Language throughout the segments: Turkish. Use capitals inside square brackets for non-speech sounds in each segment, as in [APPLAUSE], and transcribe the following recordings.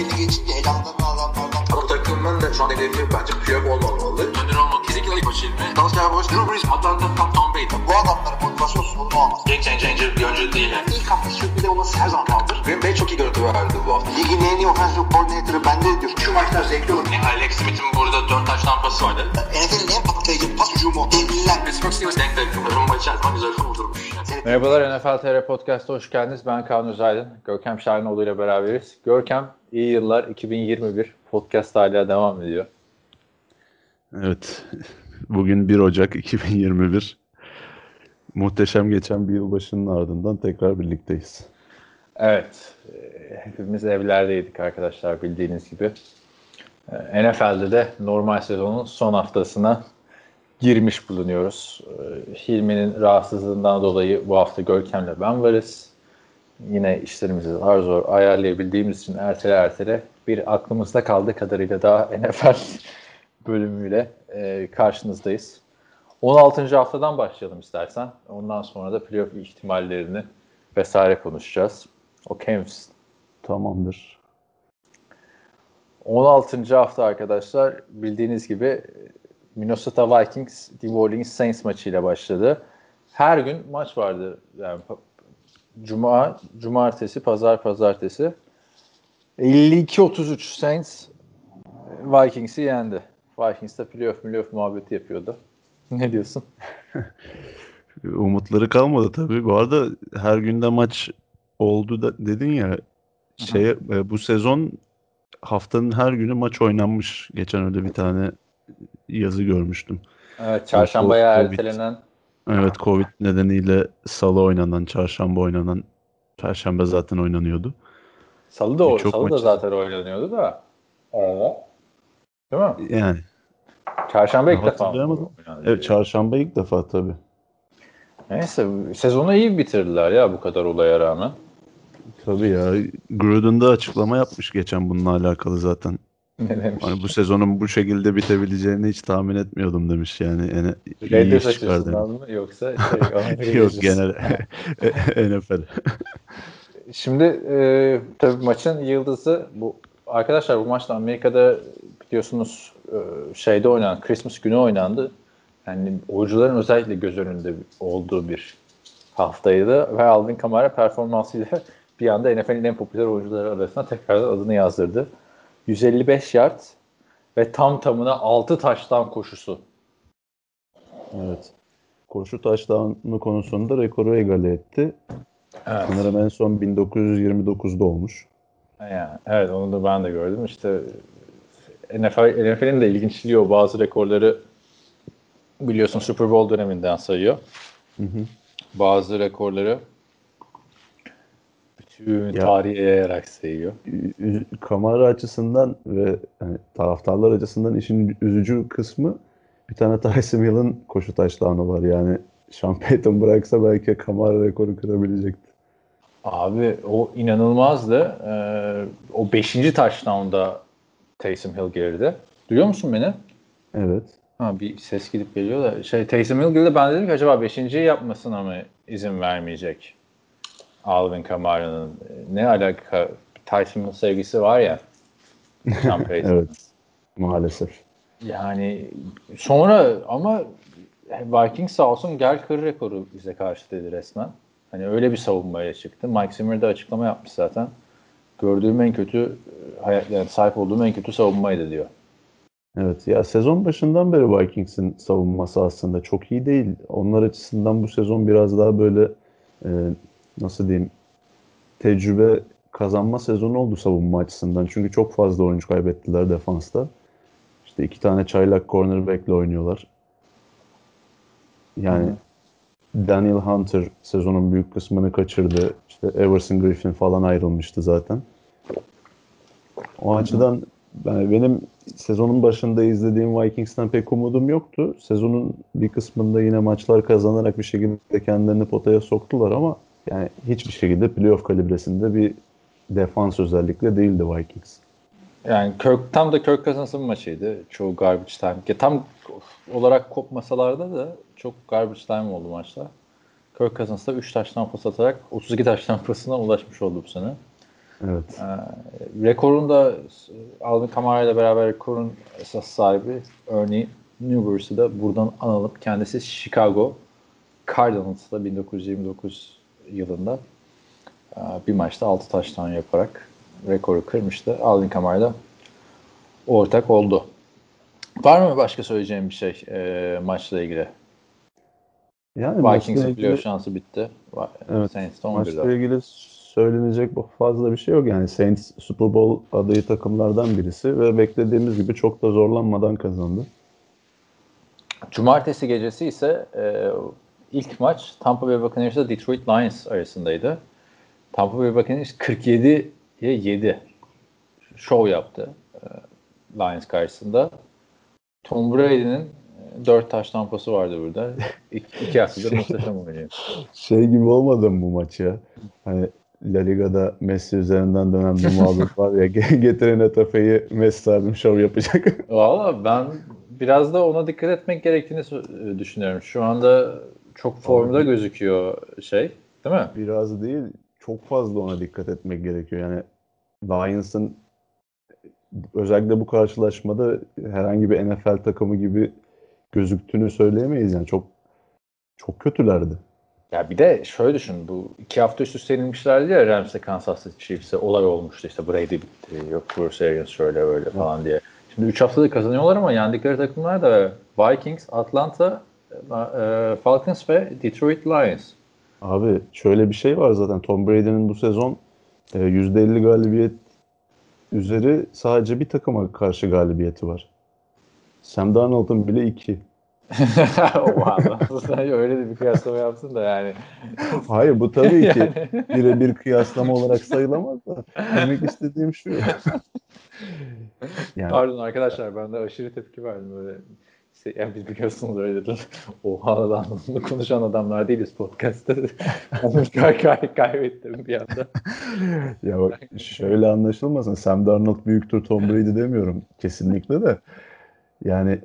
belli geçince elanlarını alanlardan. Bu takımın da şu an hedefi bence Piyok olmamalı. Önder olmak kesinlikle ilk başı ilmi. Dalsya Boş, Drew Brees, Atlanta, Tom, Tom Brady. Bu adamların motivasyon sorunu olmaz. Game changer bir oyuncu değil. Yani. İlk hafta sürpriz olması her zaman kaldır. Green Bay çok iyi görüntü verdi bu hafta. Ligin en iyi offensive coordinator'ı bende diyor. Şu maçlar zevkli olur. Yani Alex Smith'in burada 4 taş tampası vardı. NFL'in en patlayıcı pas hücumu. Devliler. Pittsburgh Steelers denk denk. Rumba içerisinde güzel kurdurmuş. Merhabalar NFL TR Podcast'a hoş geldiniz. Ben Kaan Özaydın. Görkem Şahinoğlu ile beraberiz. Görkem iyi yıllar 2021 podcast hala devam ediyor. Evet. Bugün 1 Ocak 2021. Muhteşem geçen bir yılbaşının ardından tekrar birlikteyiz. Evet. e, Hepimiz evlerdeydik arkadaşlar bildiğiniz gibi. E, NFL'de de normal sezonun son haftasına girmiş bulunuyoruz. E, Hilmi'nin rahatsızlığından dolayı bu hafta Görkem'le ben varız. Yine işlerimizi zar zor ayarlayabildiğimiz için ertele ertele bir aklımızda kaldığı kadarıyla daha [LAUGHS] NFL bölümüyle e, karşınızdayız. 16. haftadan başlayalım istersen. Ondan sonra da playoff ihtimallerini vesaire konuşacağız. Okey misin? Tamamdır. 16. hafta arkadaşlar bildiğiniz gibi Minnesota Vikings New Orleans Saints maçıyla başladı. Her gün maç vardı. Yani Cuma, cumartesi, pazar, pazartesi. 52-33 Saints Vikings'i yendi. Vikings de playoff playoff muhabbeti yapıyordu. [LAUGHS] Ne diyorsun? [LAUGHS] Umutları kalmadı tabii. Bu arada her günde maç oldu da dedin ya şey e, bu sezon haftanın her günü maç oynanmış. Geçen öyle bir tane yazı görmüştüm. Evet, çarşambaya ertelenen Evet Covid nedeniyle salı oynanan, çarşamba oynanan, perşembe zaten oynanıyordu. Salı da, o- Birçok Salı da maçı- zaten oynanıyordu da. Arada. Değil mi? Yani Çarşamba ilk defa. Evet çarşamba ilk defa tabii. Neyse sezonu iyi bitirdiler ya bu kadar olaya rağmen. Tabii ya. Gruden da açıklama yapmış geçen bununla alakalı zaten. [LAUGHS] Demiş? Hani bu sezonun bu şekilde bitebileceğini hiç tahmin etmiyordum demiş yani. Yani iyi Raiders iş çıkardı. mı yoksa şey, [LAUGHS] Yok genel [LAUGHS] NFL. Şimdi e, tabii maçın yıldızı bu arkadaşlar bu maçta Amerika'da biliyorsunuz e, şeyde oynanan Christmas günü oynandı. Yani oyuncuların özellikle göz önünde olduğu bir haftaydı ve Alvin Kamara performansıyla bir anda NFL'in en popüler oyuncuları arasına tekrardan adını yazdırdı. 155 yard ve tam tamına 6 taştan koşusu. Evet. Koşu taştanı konusunda rekoru egale etti. Evet. Sanırım en son 1929'da olmuş. Yani, evet onu da ben de gördüm. İşte NFL, NFL'in de ilginçliği o. Bazı rekorları biliyorsun Super Bowl döneminden sayıyor. Hı hı. Bazı rekorları bütün Ya. tarihe yayarak sayıyor. Kamara açısından ve hani taraftarlar açısından işin üzücü kısmı bir tane Tyson Hill'in koşu taştanı var. Yani Sean Payton bıraksa belki Kamara rekoru kırabilecekti. Abi o inanılmazdı. Ee, o 5. touchdown'da Taysom Hill geride. Duyuyor musun beni? Evet. Ha bir ses gidip geliyor da şey Taysom Hill girdi ben dedim ki acaba 5.yi yapmasına mı izin vermeyecek Alvin Kamara'nın ne alaka Hill sevgisi var ya. [LAUGHS] Evet. Maalesef. Yani sonra ama Vikings sağ olsun gel kır rekoru bize karşı dedi resmen. Hani öyle bir savunmaya çıktı. Mike Zimmer de açıklama yapmış zaten. Gördüğüm en kötü hayat yani sahip olduğum en kötü savunmaydı diyor. Evet ya sezon başından beri Vikings'in savunması aslında çok iyi değil. Onlar açısından bu sezon biraz daha böyle e, nasıl diyeyim tecrübe kazanma sezonu oldu savunma açısından. Çünkü çok fazla oyuncu kaybettiler defansta. İşte iki tane çaylak cornerback'le oynuyorlar. Yani Daniel Hunter sezonun büyük kısmını kaçırdı. İşte Everson Griffin falan ayrılmıştı zaten. O açıdan yani benim sezonun başında izlediğim Vikings'ten pek umudum yoktu. Sezonun bir kısmında yine maçlar kazanarak bir şekilde kendilerini potaya soktular ama yani hiçbir şekilde playoff kalibresinde bir defans özellikle değildi Vikings. Yani Kirk, tam da Kirk Cousins'ın maçıydı. Çoğu garbage time. Ya tam olarak kopmasalarda da çok garbage time oldu maçta. Kirk Cousins da 3 taştan pas atarak 32 taştan pasına ulaşmış oldu bu sene. Evet. Ee, rekorun da Alvin Kamara ile beraber rekorun esas sahibi örneğin Newbury'si de buradan analım. Kendisi Chicago Cardinals'da 1929 yılında e, bir maçta 6 taştan yaparak rekoru kırmıştı. Alvin Kamara ortak oldu. Var mı başka söyleyeceğim bir şey e, maçla ilgili? Yani Vikings'in playoff şansı bitti. Evet, Saints de 11'de. maçla ilgili söylenecek fazla bir şey yok. Yani Saints Super Bowl adayı takımlardan birisi ve beklediğimiz gibi çok da zorlanmadan kazandı. Cumartesi gecesi ise e, ilk maç Tampa Bay Buccaneers ile Detroit Lions arasındaydı. Tampa Bay Buccaneers 47'ye 7 şov yaptı e, Lions karşısında. Tom Brady'nin 4 taş tampası vardı burada. [LAUGHS] İki, iki haftadır muhteşem oynuyor. Şey gibi olmadı mı bu maç ya? Hani La Liga'da Messi üzerinden dönen bir muhabbet var ya [LAUGHS] getiren Etafe'yi Messi abim şov yapacak. Valla ben biraz da ona dikkat etmek gerektiğini sö- düşünüyorum. Şu anda çok formda gözüküyor şey değil mi? Biraz değil çok fazla ona dikkat etmek gerekiyor. Yani Lions'ın özellikle bu karşılaşmada herhangi bir NFL takımı gibi gözüktüğünü söyleyemeyiz. Yani çok çok kötülerdi. Ya bir de şöyle düşün bu iki hafta üst üste yenilmişlerdi ya Rams'e Kansas City Chiefs'e olay olmuştu işte Brady bitti yok Bruce Arians şöyle böyle falan diye. Şimdi 3 haftada kazanıyorlar ama yendikleri takımlar da Vikings, Atlanta, Falcons ve Detroit Lions. Abi şöyle bir şey var zaten Tom Brady'nin bu sezon e, %50 galibiyet üzeri sadece bir takıma karşı galibiyeti var. Sam Darnold'un bile iki. [LAUGHS] Sen öyle de bir kıyaslama yapsın da yani. Hayır bu tabii ki [LAUGHS] birebir kıyaslama olarak sayılamaz da demek istediğim şu. [LAUGHS] Yani Pardon arkadaşlar ben de aşırı tepki verdim böyle. Yani biz biliyorsunuz öyle dediler. [LAUGHS] Oha lan bunu konuşan adamlar değiliz podcast'ta. [LAUGHS] Onu kay kay kaybettim bir anda. [LAUGHS] ya bak, şöyle anlaşılmasın. Sam Darnold büyüktür Tom Brady demiyorum kesinlikle de. Yani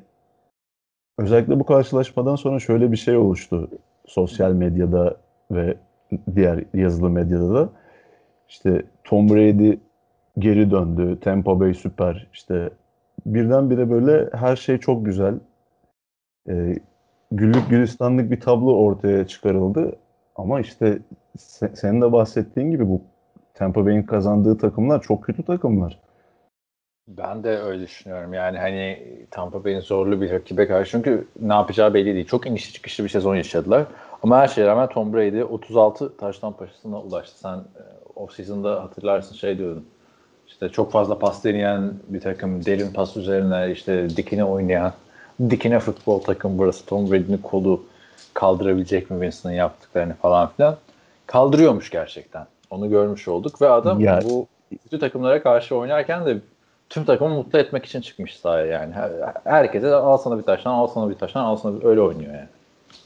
özellikle bu karşılaşmadan sonra şöyle bir şey oluştu sosyal medyada ve diğer yazılı medyada da. İşte Tom Brady geri döndü. Tampa Bay süper. İşte birdenbire böyle her şey çok güzel. Ee, güllük gülistanlık bir tablo ortaya çıkarıldı. Ama işte se- senin de bahsettiğin gibi bu Tampa Bay'in kazandığı takımlar çok kötü takımlar. Ben de öyle düşünüyorum. Yani hani Tampa Bay'in zorlu bir rakibe karşı çünkü ne yapacağı belli değil. Çok inişli çıkışlı bir sezon yaşadılar. Ama her şeye rağmen Tom Brady 36 taştan paşasına ulaştı. Sen e, off-season'da hatırlarsın şey diyordun. İşte çok fazla pas deneyen bir takım, derin pas üzerine işte dikine oynayan, dikine futbol takım burası. Tom Brady'nin kolu kaldırabilecek mi Winston'ın yaptıklarını falan filan. Kaldırıyormuş gerçekten. Onu görmüş olduk ve adam Ya- bu kötü takımlara karşı oynarken de tüm takımı mutlu etmek için çıkmış sahaya yani. Her, herkese al sana bir taştan, al sana bir taştan, al sana bir öyle oynuyor yani.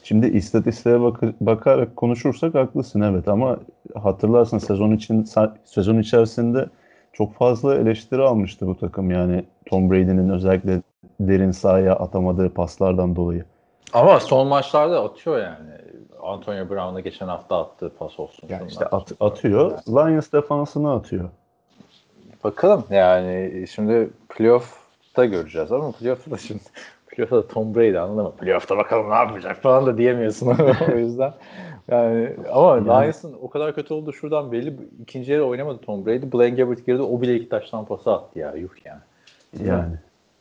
Şimdi istatistiğe bak- bakarak konuşursak haklısın evet ama hatırlarsın sezon için sezon içerisinde çok fazla eleştiri almıştı bu takım yani Tom Brady'nin özellikle derin sahaya atamadığı paslardan dolayı. Ama son maçlarda atıyor yani. Antonio Brown'a geçen hafta attığı pas olsun. Yani işte at- atıyor. Lions defansını atıyor. Bakalım yani şimdi playoff'ta göreceğiz ama playoff'ta da şimdi [LAUGHS] playoff'ta da Tom Brady anladın mı? Playoff'ta bakalım ne yapacak falan da diyemiyorsun [LAUGHS] o yüzden. Yani ama Yani- Lions'ın o kadar kötü olduğu şuradan belli. İkinci yarı oynamadı Tom Brady. Blaine Gabbert girdi. O bile iki taştan pası attı ya. Yuh yani. Yani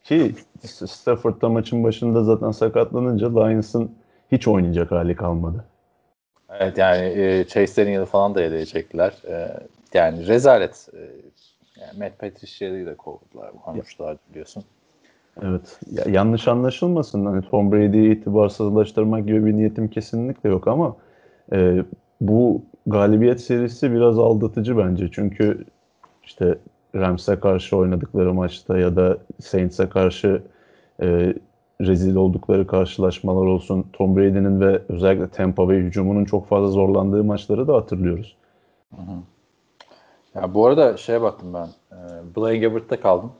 ki Stafford'da maçın başında zaten sakatlanınca Lions'ın hiç oynayacak hali kalmadı. Evet yani e, Chase Daniel'ı falan da yedeye çektiler. E, yani rezalet. E, yani Matt Patricia'yı da kovdular. Konuştular biliyorsun. Evet. Ya, yanlış anlaşılmasın. Hani Tom Brady'yi itibarsızlaştırmak gibi bir niyetim kesinlikle yok ama e, bu galibiyet serisi biraz aldatıcı bence. Çünkü işte Rams'e karşı oynadıkları maçta ya da Saints'e karşı e, rezil oldukları karşılaşmalar olsun. Tom Brady'nin ve özellikle Tampa Bay hücumunun çok fazla zorlandığı maçları da hatırlıyoruz. Ya bu arada şeye baktım ben. E, Blaine Gabbert'ta kaldım.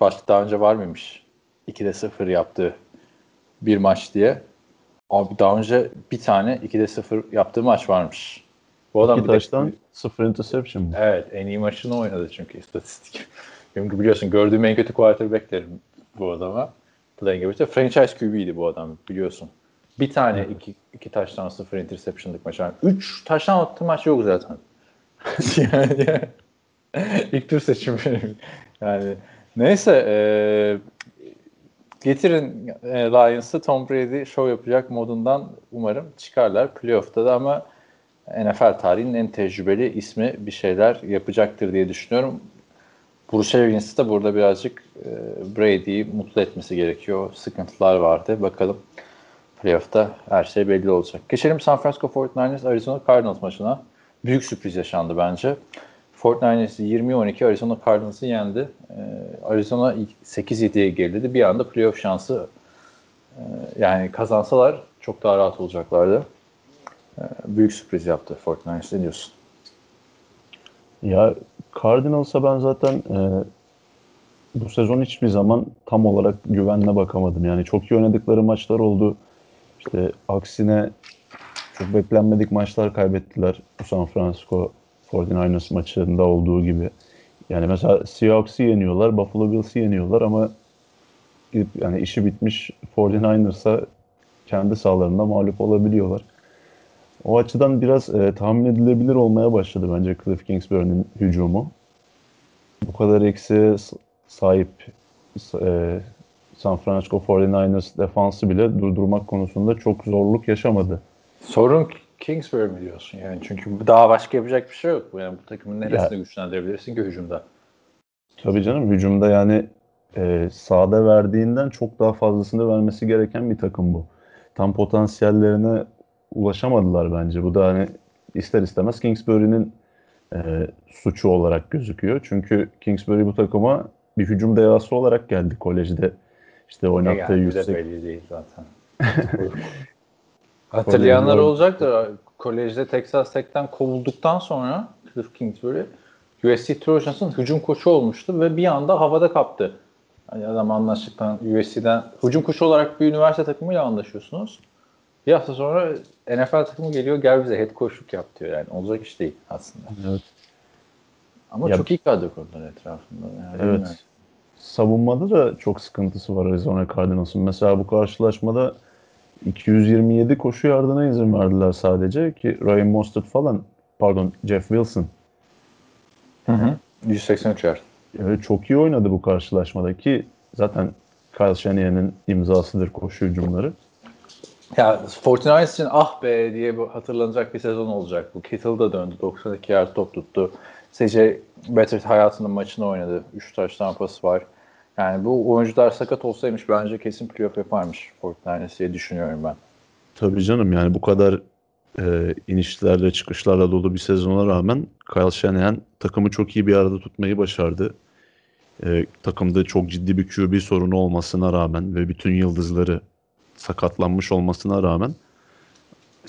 Başta daha önce var mıymış? 2'de 0 yaptığı bir maç diye. Abi daha önce bir tane 2'de 0 yaptığı maç varmış. Bu adam İki bir de- taştan sıfır interception mı? Evet en iyi maçını oynadı çünkü istatistik. [LAUGHS] Çünkü biliyorsun gördüğüm en kötü quarterback derim bu adama. Playing ability. Franchise QB'ydi bu adam biliyorsun. Bir tane iki, iki taştan sıfır interception'lık maç. Yani üç taştan attığı maç yok zaten. [LAUGHS] yani [LAUGHS] ilk tur seçimi benim. Yani neyse e, getirin e, Lions'ı Tom Brady show yapacak modundan umarım çıkarlar playoff'ta da ama NFL tarihinin en tecrübeli ismi bir şeyler yapacaktır diye düşünüyorum. Bruce Arians'ı da burada birazcık e, Brady'yi mutlu etmesi gerekiyor. Sıkıntılar vardı. Bakalım playoff'ta her şey belli olacak. Geçelim San Francisco 49ers Arizona Cardinals maçına. Büyük sürpriz yaşandı bence. 49ers 20-12 Arizona Cardinals'ı yendi. E, Arizona ilk 8-7'ye geriledi. Bir anda playoff şansı e, yani kazansalar çok daha rahat olacaklardı. E, büyük sürpriz yaptı 49ers. Ne diyorsun? Ya Cardinals'a ben zaten e, bu sezon hiçbir zaman tam olarak güvenle bakamadım. Yani çok iyi oynadıkları maçlar oldu. İşte aksine çok beklenmedik maçlar kaybettiler. Bu San Francisco 49ers maçında olduğu gibi. Yani mesela Seahawks'ı yeniyorlar, Buffalo Bills'i yeniyorlar ama yani işi bitmiş 49ers'a kendi sahalarında mağlup olabiliyorlar. O açıdan biraz e, tahmin edilebilir olmaya başladı bence Cliff Kingsbury'nin hücumu. Bu kadar eksiğe s- sahip e, San Francisco 49ers defansı bile durdurmak konusunda çok zorluk yaşamadı. Sorun Kingsbury mi diyorsun yani? Çünkü daha başka yapacak bir şey yok. Yani bu takımın neresini Ya- güçlendirebilirsin ki hücumda? Tabii canım hücumda yani e, sahada verdiğinden çok daha fazlasını vermesi gereken bir takım bu. Tam potansiyellerine ulaşamadılar bence. Bu da hani ister istemez Kingsbury'nin e, suçu olarak gözüküyor. Çünkü Kingsbury bu takıma bir hücum devası olarak geldi kolejde. İşte oynattığı Yani yüksek belli değil zaten. [LAUGHS] Hatırlayanlar Kolejde- olacaktır. Kolejde Texas Tech'ten kovulduktan sonra Cliff Kingsbury USC Trojans'ın hücum koçu olmuştu ve bir anda havada kaptı. Hani adam anlaştıktan USC'den hücum koçu olarak bir üniversite takımıyla anlaşıyorsunuz. Bir hafta sonra NFL takımı geliyor gel bize head coachluk yap diyor yani. Olacak iş değil aslında. Evet. Ama Ya- çok iyi kadro kurdular etrafında. Yani Evet. bilmiyorum. Savunmada da çok sıkıntısı var Arizona Cardinals'ın. Mesela bu karşılaşmada 227 koşu yardına izin verdiler sadece ki Ryan Mostert falan pardon Jeff Wilson Hı hı. 183 yard. evet, çok iyi oynadı bu karşılaşmada ki zaten Kyle Shanahan'ın imzasıdır koşu hücumları. Ya 49ers için ah be diye hatırlanacak bir sezon olacak. Bu Kittle da döndü. 92 yard top tuttu. CJ Beathard hayatının maçını oynadı. 3 taş tampası var. Yani bu oyuncular sakat olsaymış bence kesin playoff yaparmış 49ers diye düşünüyorum ben. Tabii canım yani bu kadar e, inişlerle çıkışlarla dolu bir sezona rağmen Kyle Shanahan takımı çok iyi bir arada tutmayı başardı. E, takımda çok ciddi bir QB sorunu olmasına rağmen ve bütün yıldızları sakatlanmış olmasına rağmen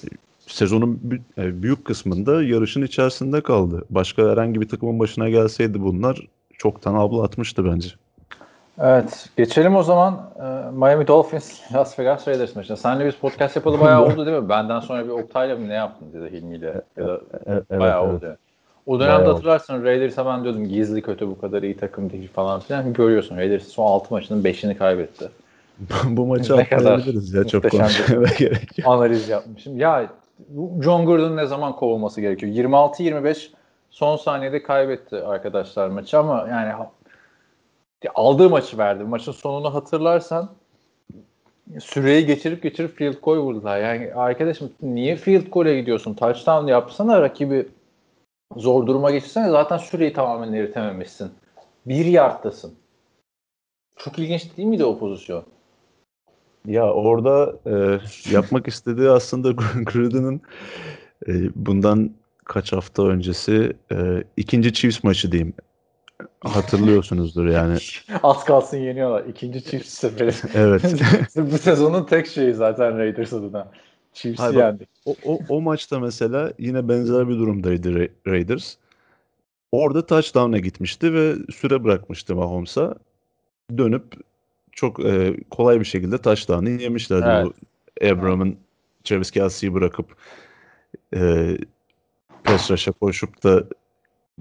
e, sezonun e, büyük kısmında yarışın içerisinde kaldı. Başka herhangi bir takımın başına gelseydi bunlar çoktan abla atmıştı bence. Evet. Geçelim o zaman e, Miami Dolphins Las Vegas Raiders maçına. Senle biz podcast yapalı bayağı oldu değil mi? Benden sonra bir Oktay'la mı ne yaptın ya da Hilmi'yle ya da E- evet, Bayağı evet. oldu. yani. O dönemde Bayağı hatırlarsın Raiders'a ben diyordum gizli kötü bu kadar iyi takım değil falan filan. Görüyorsun Raiders son 6 maçının 5'ini kaybetti. [LAUGHS] bu maçı Ne atlayabiliriz ya çok konuşmaya [LAUGHS] gerek yok. Analiz yapmışım. Ya John Gordon ne zaman kovulması gerekiyor? 26-25 son saniyede kaybetti arkadaşlar maçı ama yani aldığı maçı verdi. Maçın sonunu hatırlarsan süreyi geçirip geçirip field goal vurdular. Yani arkadaşım niye field goal'e gidiyorsun? Touchdown yapsana rakibi zor duruma geçirsene zaten süreyi tamamen eritememişsin. Bir yardtasın. Çok ilginç değil miydi o pozisyon? Ya orada e, yapmak istediği aslında [LAUGHS] Gruden'ın e, bundan kaç hafta öncesi e, ikinci Chiefs maçı diyeyim. Hatırlıyorsunuzdur yani. [LAUGHS] Az kalsın yeniyorlar. İkinci Chiefs seferi. [LAUGHS] Evet. Bu sezonun tek şeyi zaten Raiders adına. Chiefs'i Hayır, yendik. O, o, o maçta mesela yine benzer bir durumdaydı Ra- Raiders. Orada touchdown'a gitmişti ve süre bırakmıştı Mahomes'a. Dönüp çok e, kolay bir şekilde touchdown'ı yemişlerdi. Evet. Bu Abram'ın Travis Kelsey'yi bırakıp e, rush'a koşup da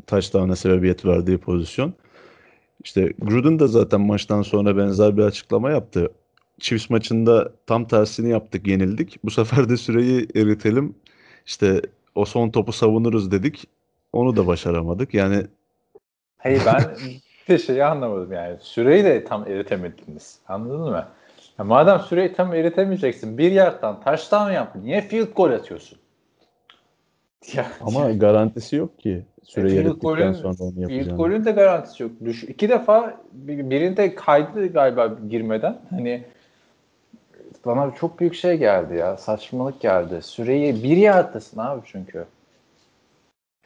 touchdown'a sebebiyet verdiği pozisyon. İşte Gruden da zaten maçtan sonra benzer bir açıklama yaptı. Chiefs maçında tam tersini yaptık, yenildik. Bu sefer de süreyi eritelim. İşte o son topu savunuruz dedik. Onu da başaramadık. Yani Hayır ben [LAUGHS] bir şeyi anlamadım yani. Süreyi de tam eritemediniz. Anladın mı? Ya madem süreyi tam eritemeyeceksin. Bir yerden taştan yap. Niye field goal atıyorsun? [LAUGHS] Ya, ama [LAUGHS] garantisi yok ki. Süreyi field erittikten golün- sonra onu Field yapacağını. golün de garantisi yok. Düş, iki defa bir- birinde kaydı galiba girmeden. Hani bana çok büyük şey geldi ya. Saçmalık geldi. Süreyi bir yardasın abi çünkü.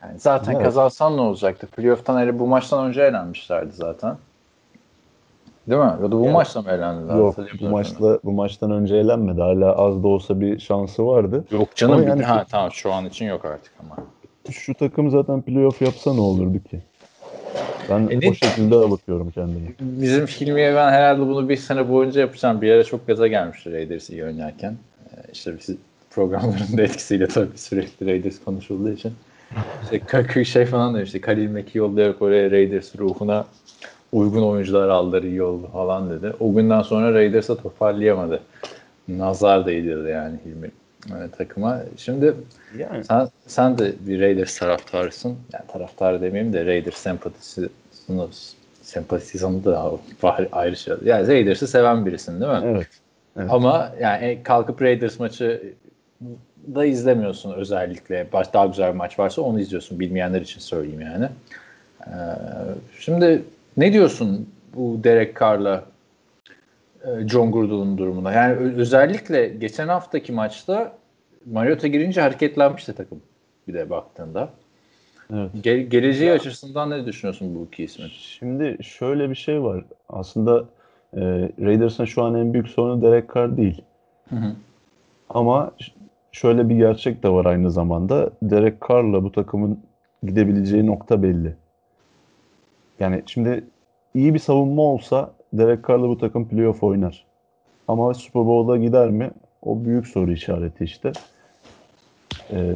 Yani zaten Evet. kazansan ne olacaktı? Playoff'tan hele bu maçtan önce elenmişlerdi zaten. Değil mi? Ya da bu Evet. maçta mı elendiler? Yok bu maçta bu maçtan önce elenmedi. Hala az da olsa bir şansı vardı. Yok canım. Ama bir- yani- ha, tamam şu an için yok artık ama. Şu takım zaten playoff yapsa ne olurdu ki? Ben E ne- o şekilde bakıyorum kendime. Bizim Hilmi'ye ben herhalde bunu bir sene boyunca yapacağım. Bir ara çok gaza gelmişti Raiders iyi oynarken. Ee, İşte biz programların da etkisiyle tabii sürekli Raiders konuşulduğu için. İşte K- şey falan demişti. Kalil Mek'i yollayarak oraya Raiders ruhuna uygun oyuncular aldılar iyi oldu falan dedi. O günden sonra Raiders'a toparlayamadı. Nazar değdirdi yani Hilmi e, takıma. Şimdi Yani sen, sen de bir Raiders taraftarısın. Yani taraftar demeyeyim de Raiders sempatisi sempatizanı da ayrı şey. Yani Raiders'ı seven birisin değil mi? evet. Evet. Ama yani kalkıp Raiders maçı da izlemiyorsun özellikle. Baş, daha güzel bir maç varsa onu izliyorsun. Bilmeyenler için söyleyeyim yani. Ee, şimdi ne diyorsun bu Derek Carr'la e, John Gruden'ın durumuna? Yani özellikle geçen haftaki maçta Mariota girince hareketlenmişti takım bir de baktığında. Evet. Ge- geleceği açısından ne düşünüyorsun bu iki ismin? Şimdi şöyle bir şey var. Aslında e, Raiders'ın şu an en büyük sorunu Derek Carr değil. Hı hı. Ama şöyle bir gerçek de var aynı zamanda. Derek Carr'la bu takımın gidebileceği nokta belli. Yani şimdi iyi bir savunma olsa Derek Carr'la bu takım playoff oynar. Ama Super Bowl'a gider mi? O büyük soru işareti işte. Ee,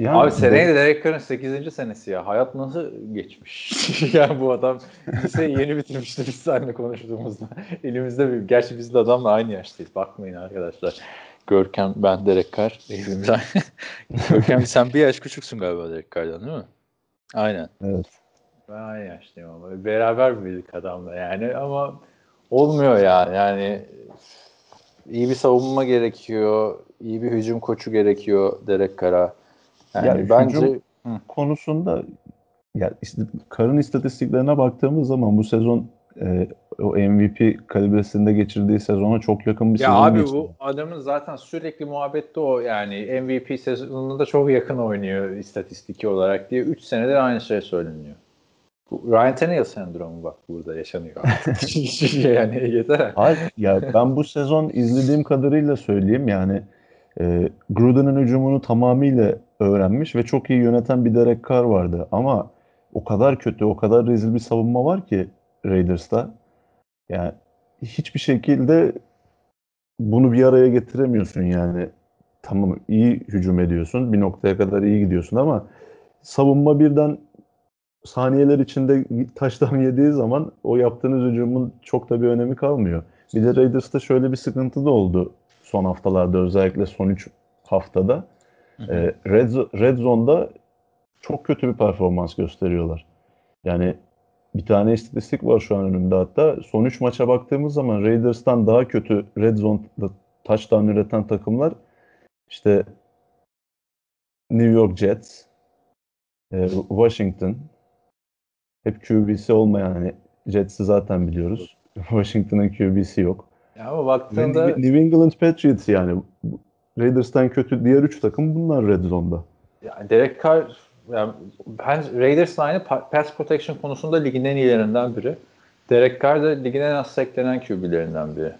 yani Abi seneye de Derek Carr'ın 8. senesi ya. Hayat nasıl geçmiş? [LAUGHS] yani bu adam liseyi yeni bitirmişti biz seninle konuştuğumuzda. [LAUGHS] Elimizde bir... Gerçi biz de adamla aynı yaştayız. Bakmayın arkadaşlar. Görkem, ben Derek Carr. Aynı. [LAUGHS] Görkem sen bir yaş küçüksün galiba Derek Carr'dan değil mi? Aynen. Evet. Ben aynı yaştayım ama. Beraber büyüdük adamla yani ama olmuyor ya. Yani iyi bir savunma gerekiyor. iyi bir hücum koçu gerekiyor Derek Carr'a. Yani, Yani bence hücum- konusunda ya işte Karın istatistiklerine baktığımız zaman bu sezon e, o MVP kalibresinde geçirdiği sezona çok yakın bir ya sezon abi geçirdi. bu adamın zaten sürekli muhabbette o yani MVP sezonunda çok yakın oynuyor istatistiki olarak diye 3 senedir aynı şey söyleniyor. Bu Ryan Tannehill sendromu bak burada yaşanıyor. [LAUGHS] yani yeter. Hayır, ya ben bu sezon izlediğim kadarıyla söyleyeyim yani e, Gruden'ın hücumunu tamamıyla öğrenmiş ve çok iyi yöneten bir Derek Carr vardı ama o kadar kötü, o kadar rezil bir savunma var ki Raiders'ta. Yani hiçbir şekilde bunu bir araya getiremiyorsun yani. Tamam iyi hücum ediyorsun, bir noktaya kadar iyi gidiyorsun ama savunma birden saniyeler içinde taştan [LAUGHS] yediği zaman o yaptığınız hücumun çok da bir önemi kalmıyor. Bir de Raiders'ta şöyle bir sıkıntı da oldu son haftalarda özellikle son 3 haftada. Ee, Red, Red Zone'da çok kötü bir performans gösteriyorlar. Yani bir tane istatistik var şu an önümde hatta. Son 3 maça baktığımız zaman Raiders'tan daha kötü Red Zone'da touchdown üreten takımlar işte New York Jets, e, Washington, hep QB'si olmayan hani Jets'i zaten biliyoruz. [LAUGHS] Washington'ın QB'si yok. Ya ama baktığında New New England Patriots yani Raiders'tan kötü diğer 3 takım bunlar Red Zone'da. Yani Derek Carr yani ben Raiders'ın aynı pa- pass protection konusunda ligin en iyilerinden biri. Derek Carr da ligin en az seklenen QB'lerinden biri.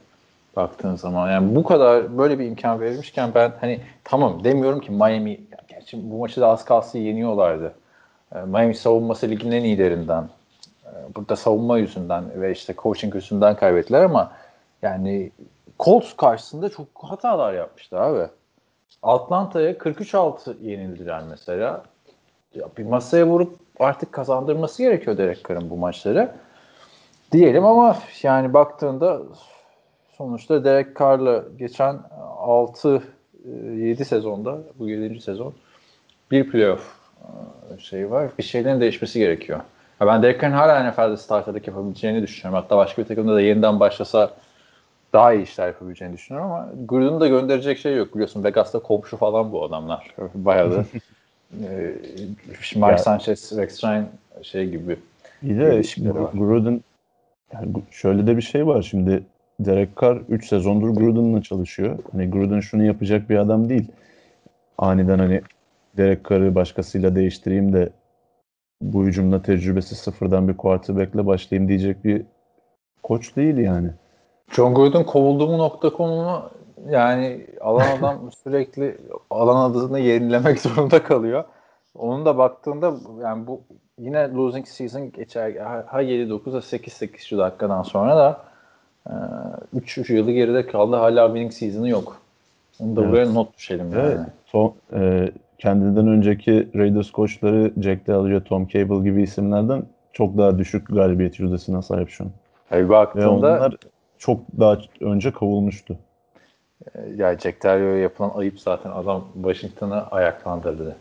Baktığın zaman yani bu kadar böyle bir imkan verilmişken ben hani tamam demiyorum ki Miami gerçi bu maçı da az kalsın yeniyorlardı. Ee, Miami savunması ligin en iyilerinden. Ee, Burada savunma yüzünden ve işte coaching yüzünden kaybettiler ama yani Colts karşısında çok hatalar yapmıştı abi. Atlanta'ya 43-6 yenildiler mesela. Ya bir masaya vurup artık kazandırması gerekiyor Derek Carr'ın bu maçları. Diyelim ama yani baktığında sonuçta Derek Carr'la geçen 6 7 sezonda bu 7. sezon bir playoff e, şeyi var. Bir şeylerin değişmesi gerekiyor. Ya ben Derek Carr'ın hala NFL'de starterlık yapabileceğini düşünüyorum. Hatta başka bir takımda da yeniden başlasa daha iyi işler yapabileceğini düşünüyorum ama Gruden'u da gönderecek şey yok. Biliyorsun Vegas'ta komşu falan bu adamlar. Bayağı da [LAUGHS] e, Mark Sanchez, Rex Ryan şey gibi. Bir de Gruden yani şöyle de bir şey var şimdi Derek Carr 3 sezondur Gruden'la çalışıyor. Hani Gruden şunu yapacak bir adam değil. Aniden hani Derek Carr'ı başkasıyla değiştireyim de bu hücumda tecrübesi sıfırdan bir quarterback'le başlayayım diyecek bir koç değil yani. John Gruden kovuldu mu nokta konumu yani alan [LAUGHS] adam sürekli alan adını yenilemek [LAUGHS] zorunda kalıyor. Onun da baktığında yani bu yine losing season geçer ha 7-9 ha 8-8 şu dakikadan sonra da 3 e, yılı geride kaldı. Hala winning season'ı yok. Onu da evet. buraya not düşelim evet. yani. Tom, e, kendinden önceki Raiders koçları Jack Del Rio, Tom Cable gibi isimlerden çok daha düşük galibiyet yüzdesine sahip şu an. Hayır, baktığında, Ve onlar çok daha önce kavulmuştu. E, ya Jack Rio'ya yapılan ayıp zaten adam Washington'ı ayaklandırdı.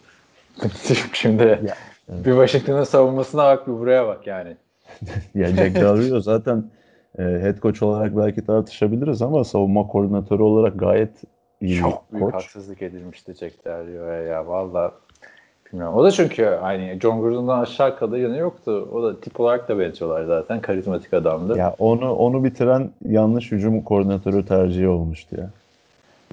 [LAUGHS] Şimdi ya, evet. bir Washington'ın savunmasına bak bir buraya bak yani. [LAUGHS] ya Jack Rio zaten e, head coach olarak belki tartışabiliriz ama savunma koordinatörü olarak gayet iyi Çok büyük koç. haksızlık edilmişti Jack Rio'ya ya valla. Bilmiyorum. O da çünkü aynı John Gruden'dan aşağı kadar yanı yoktu. O da tip olarak da benziyorlar zaten. Karizmatik adamdı. Ya onu onu bitiren yanlış hücum koordinatörü tercihi olmuştu ya.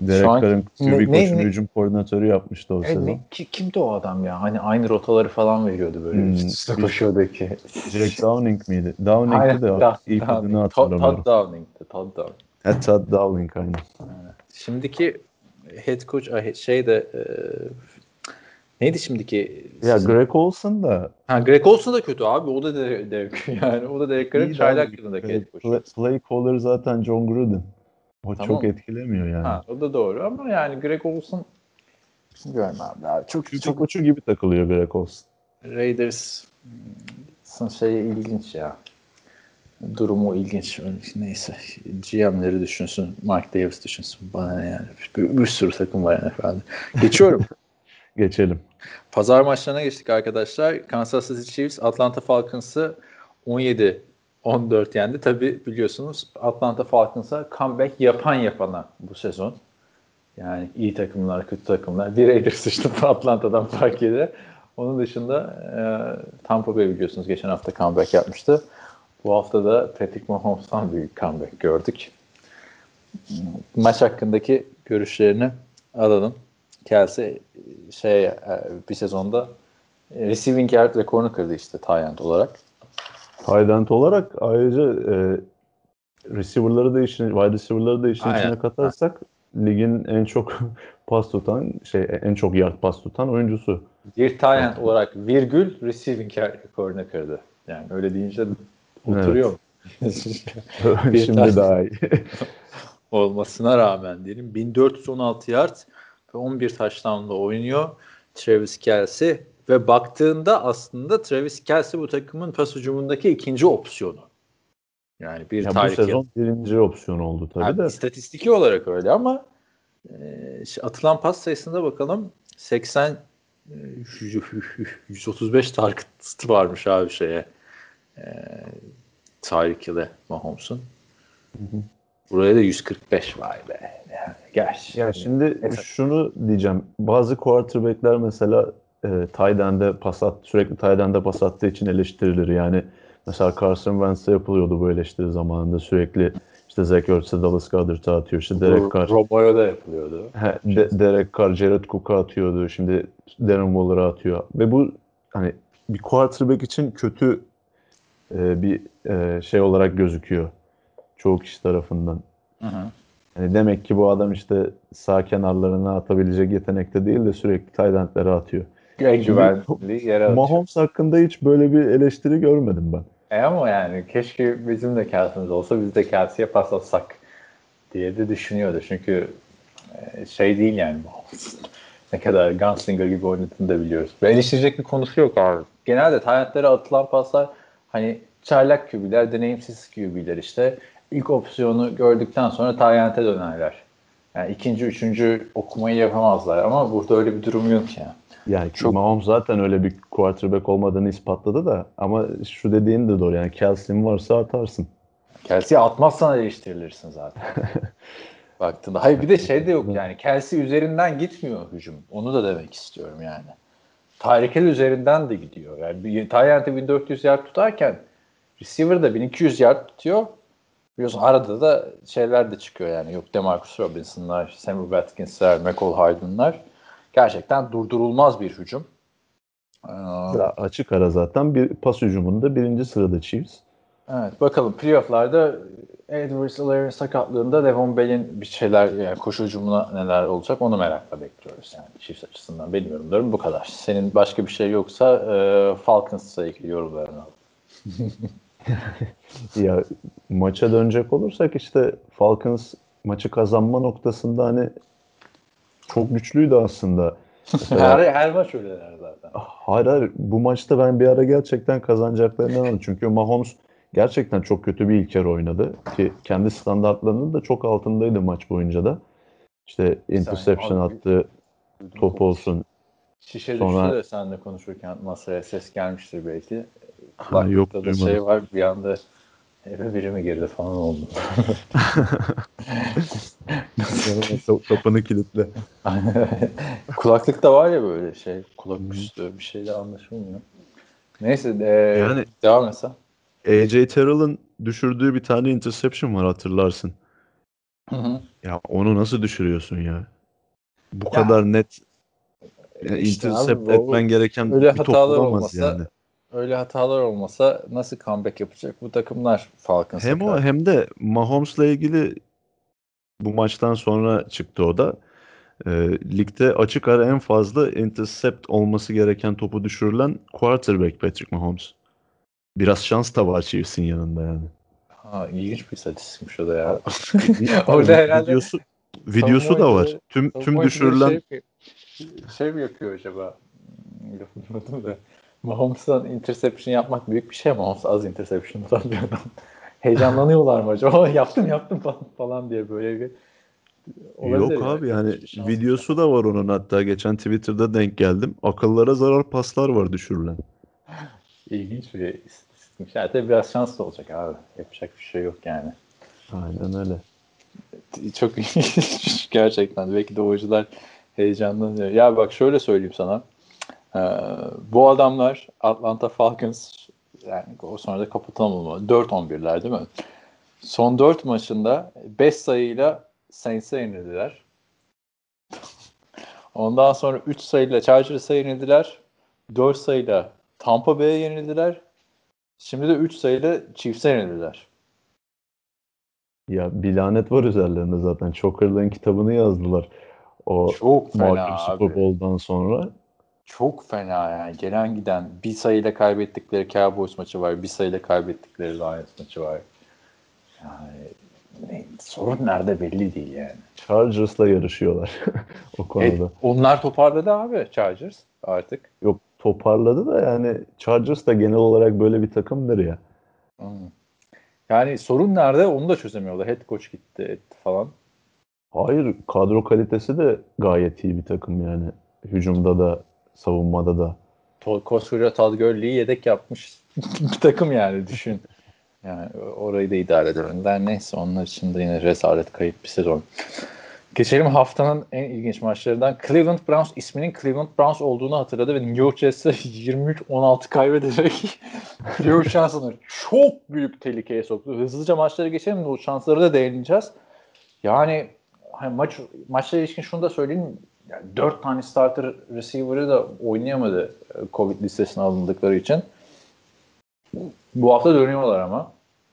Derek Carr'ın QB koşun hücum koordinatörü yapmıştı o e, sezon. Ne, ki, kimdi o adam ya? Hani aynı rotaları falan veriyordu böyle hmm, üst üste koşuyordu ki. Jack Downing miydi? Downing'di de da, ilk adını hatırlamıyorum. Todd Downing'di. Todd Downing. Ha, Todd Downing aynen. Şimdiki head coach şey de e, neydi şimdiki? Ya Greg Olson da. Ha Greg Olson da kötü abi. O da Derek [LAUGHS] yani o da Derek Carr'ın çaylak yılındaki. Play, play caller zaten John Gruden. O tamam. çok etkilemiyor yani. Ha, o da doğru ama yani Greg Olson bilmiyorum abi. Çok, çok, çok uçu gibi takılıyor Greg Olson. Raiders şey ilginç ya. Durumu ilginç. Neyse. GM'leri düşünsün. Mark Davis düşünsün. Bana ne yani. Bir, bir sürü takım var yani efendim. Geçiyorum. [LAUGHS] Geçelim. Pazar maçlarına geçtik arkadaşlar. Kansas City Chiefs Atlanta Falcons'ı 17 14 yendi. Tabi biliyorsunuz Atlanta Falcons'a comeback yapan yapana bu sezon. Yani iyi takımlar, kötü takımlar. Bir Raiders sıçtı [LAUGHS] Atlanta'dan fark eder. Onun dışında e, Tampa Bay biliyorsunuz geçen hafta comeback yapmıştı. Bu hafta da Patrick Mahomes'tan büyük comeback gördük. Maç hakkındaki görüşlerini alalım. Kelsey şey e, bir sezonda receiving yard rekorunu kırdı işte Tyent olarak. Tight olarak ayrıca e, receiver'ları da işin, wide receiver'ları da işin Aynen. içine katarsak ligin en çok [LAUGHS] pas tutan şey en çok yard pas tutan oyuncusu. Bir tight olarak virgül receiving rekorunu kırdı. Yani öyle deyince oturuyor. Evet. [LAUGHS] Şimdi daha iyi. [LAUGHS] olmasına rağmen diyelim 1416 yard 11 touchdown'la oynuyor. Travis Kelsey ve baktığında aslında Travis Kelsey bu takımın pas hücumundaki ikinci opsiyonu. Yani bir ya bu sezon birinci opsiyon oldu tabii yani de. İstatistiki olarak öyle ama e, atılan pas sayısında bakalım 80 135 target varmış abi şeye. E, Tyreek ile Mahomes'un. Buraya da 145 vay be. Yani gerçi. Ya şimdi Esas. şunu diyeceğim. Bazı quarterback'ler mesela e, Tayden'de pas at, sürekli Tayden'de pas attığı için eleştirilir. Yani mesela Carson Wentz'e yapılıyordu bu eleştiri zamanında sürekli işte Zach Ertz'e Dallas Goedert'a atıyor. İşte Derek Carr. Robo'ya da yapılıyordu. He, de, Derek Carr, Jared Cook'a atıyordu. Şimdi Darren Waller'a atıyor. Ve bu hani bir quarterback için kötü e, bir e, şey olarak gözüküyor. Çoğu kişi tarafından. Hı hı. Yani demek ki bu adam işte sağ kenarlarına atabilecek yetenekte değil de sürekli tight atıyor. En güvenli yere atıyor. Mahomes hakkında hiç böyle bir eleştiri görmedim ben. E ama yani keşke bizim de Kelsey'miz olsa biz de Kelsey'e pas atsak diye de düşünüyordu. Çünkü Ee, şey değil yani. ne kadar Gunslinger gibi oynadığını da biliyoruz. Ve eleştirecek bir konusu yok abi. Genelde talentlere atılan paslar hani çaylak QB'ler, deneyimsiz QB'ler işte. İlk opsiyonu gördükten sonra Tayyent'e dönerler. Yani ikinci, üçüncü okumayı yapamazlar ama burada öyle bir durum yok yani. Yani Çok- Mahomes zaten öyle bir quarterback olmadığını ispatladı da ama şu dediğin de doğru yani Kelsey'in varsa atarsın. Kelsey'yi atmazsan eleştirilirsin zaten. [LAUGHS] Baktığında. Hayır bir de şey de yok yani. Kelsey üzerinden gitmiyor hücum. Onu da demek istiyorum yani. Hill üzerinden de gidiyor. Yani bir Tyent'e 1400 yard tutarken receiver da 1200 yard tutuyor. Biliyorsun arada da şeyler de çıkıyor yani. Yok Demarcus Robinson'lar, Sammy Watkins'ler, McCall Hyden'lar. Gerçekten durdurulmaz bir hücum. Ee, Açık ara zaten bir pas hücumunda birinci sırada Chiefs. Evet bakalım playofflarda Edwards-Helaire sakatlığında Devon Bell'in bir şeyler yani koşu hücumuna neler olacak onu merakla bekliyoruz yani Chiefs açısından benim yorumlarım bu kadar. Senin başka bir şey yoksa e, Falcons'la ilgili yorumlarını al. [LAUGHS] Ya maça dönecek olursak işte Falcons maçı kazanma noktasında hani çok güçlüydü aslında. [LAUGHS] Mesela- her, her maç öyleler zaten. Hayır hayır bu maçta ben bir ara gerçekten kazanacaklarını inandım. Çünkü Mahomes gerçekten çok kötü bir ilk yarı oynadı. Ki kendi standartlarının da çok altındaydı maç boyunca da. İşte interception attı, top olsun. Şişe Sonra- düştü de seninle konuşurken masaya ses gelmiştir belki. Ha, yok, da duymadım. şey var bir anda eve biri mi girdi falan oldu. [LAUGHS] Kapını kilitle. [LAUGHS] Kulaklıkta var ya böyle şey kulak üstü bir şeyler anlaşılmıyor. Neyse e, Yani- devam etsen. AJ Terrell'ın düşürdüğü bir tane interception var hatırlarsın. Hı hı. Ya onu nasıl düşürüyorsun ya? Bu Ya, kadar net yani işte intercept abi, etmen gereken öyle bir top hatalar olamaz olmasa yani. Öyle hatalar olmasa nasıl comeback yapacak bu takımlar Falcons Hem o hem de Mahomes'la ilgili bu maçtan sonra çıktı o da. Ee, ligde açık ara en fazla intercept olması gereken topu düşürülen quarterback Patrick Mahomes. Biraz şans da var Chiefs'in yanında yani. Ha, ilginç bir istatistikmiş o da ya. [LAUGHS] [LAUGHS] Orada herhalde videosu, videosu da var. Tüm tüm düşürülen Şey, şey mi yapıyor acaba? Lafını da. Mahomes'tan interception yapmak büyük bir şey. Mahomes az interception atan bir adam. [LAUGHS] Heyecanlanıyorlar mı acaba? [LAUGHS] yaptım yaptım falan, falan diye böyle bir Olabilir Yok abi yani şans videosu da var onun hatta geçen Twitter'da denk geldim. Akıllara zarar paslar var düşürülen. [LAUGHS] İlginç bir istatistikmiş. Yani tabii biraz şans da olacak abi. Yapacak bir şey yok yani. Aynen öyle. Çok ilginç gerçekten. Belki de oyuncular heyecanlanıyor. Ya bak şöyle söyleyeyim sana. Ee, bu adamlar Atlanta Falcons yani o sonra da kapatalım onu. 4-11'ler değil mi? Son 4 maçında 5 sayıyla Saints'e yenildiler. [LAUGHS] Ondan sonra 3 sayıyla Chargers'a yenildiler. 4 sayıyla Tampa Bay'e yenildiler. Şimdi de 3 sayıyla Chiefs'e yenildiler. Ya bir lanet var üzerlerinde zaten. Choker'ların kitabını yazdılar. O Çok fena. Super Bowl'dan sonra. Çok fena yani. Gelen giden bir sayıyla kaybettikleri Cowboys maçı var. Bir sayıyla kaybettikleri Lions maçı var. Yani ne, sorun nerede belli değil yani. Chargers'la yarışıyorlar [LAUGHS] o E, konuda. onlar toparladı abi Chargers artık. Yok toparladı da yani Chargers da genel olarak böyle bir takımdır ya. Hmm. Yani sorun nerede onu da çözemiyorlar. Head coach gitti etti falan. Hayır kadro kalitesi de gayet iyi bir takım yani. Hücumda da savunmada da. Koskoca Todd Gurley'i yedek yapmış [LAUGHS] bir takım yani düşün. Yani orayı da idare ederler. Neyse onlar için de yine rezalet kayıp bir sezon. Geçelim haftanın en ilginç maçlarından. Cleveland Browns isminin Cleveland Browns olduğunu hatırladı ve New York Jets'e 23-16 [LAUGHS] kaybederek [LAUGHS] Drew Chancellor çok büyük tehlikeye soktu. Hızlıca maçlara geçelim de o şansları da değineceğiz. Yani hani maç maçla ilişkin şunu da söyleyeyim. Yani 4 tane starter receiver'ı da oynayamadı e, Covid listesine alındıkları için. Bu hafta dönüyorlar ama.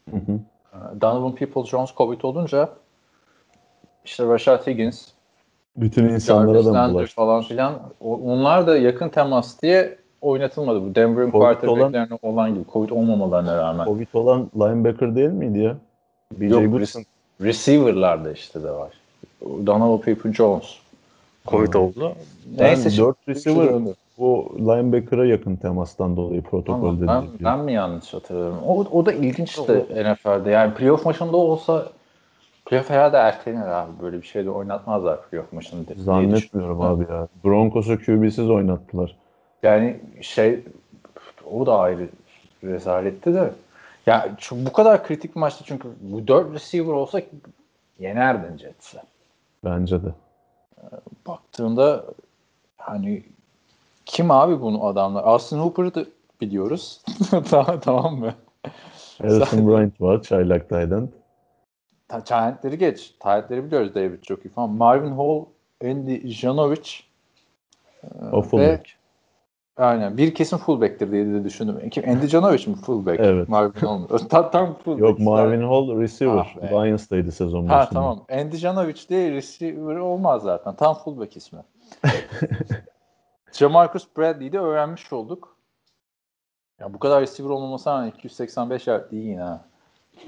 Hı hı. E, Donovan Peoples-Jones Covid olunca işte Rashad Higgins, Bütün insanlara da bulaştı? falan filan onlar da yakın temas diye oynatılmadı. Bu Denver'ın quarterbacklerine olan gibi Covid olmamalarına rağmen. Covid olan linebacker değil miydi ya? BJ Yok, Goodson. Receiver'larda işte de var. Donovan Peoples-Jones Covid oldu. Neyse. Neyse. 4 receiver o linebacker'a yakın temastan dolayı protokol Ama ben, dedi. ben mi yanlış hatırlıyorum? O, o da ilginçti NFL'de. Yani playoff maçında olsa playoff herhalde ertelenir abi. Böyle bir şey de oynatmazlar playoff diye Zannetmiyorum abi ya. Broncos'u QB'siz oynattılar. Yani şey o da ayrı rezaletti de. Ya şu, bu kadar kritik bir maçta çünkü bu 4 receiver olsa yenerdin Jets'e. Bence de. Baktığında hani kim abi bunu adamlar? Austin Hooper'ı da biliyoruz. [LAUGHS] tamam, tamam mı? Harrison Bryant var. Çaylak Tayden. Ta- Giant'leri geç. Giant'leri biliyoruz David çok iyi falan. Marvin Hall, Andy Janovic O fullback. Aynen bir kesin fullback'tir diye de düşündüm. Kim? Andy Janovic mi fullback? Evet. Marvin Hall? Tam, tam fullback. Yok Marvin Hall receiver. Ah be. Lions'taydı sezon Ha başında. tamam. Andy Janovic diye receiver olmaz zaten. Tam fullback ismi. [LAUGHS] Jamarcus Bradley'i de öğrenmiş olduk. Ya bu kadar receiver olmaması rağmen 285 yard iyi yine ha.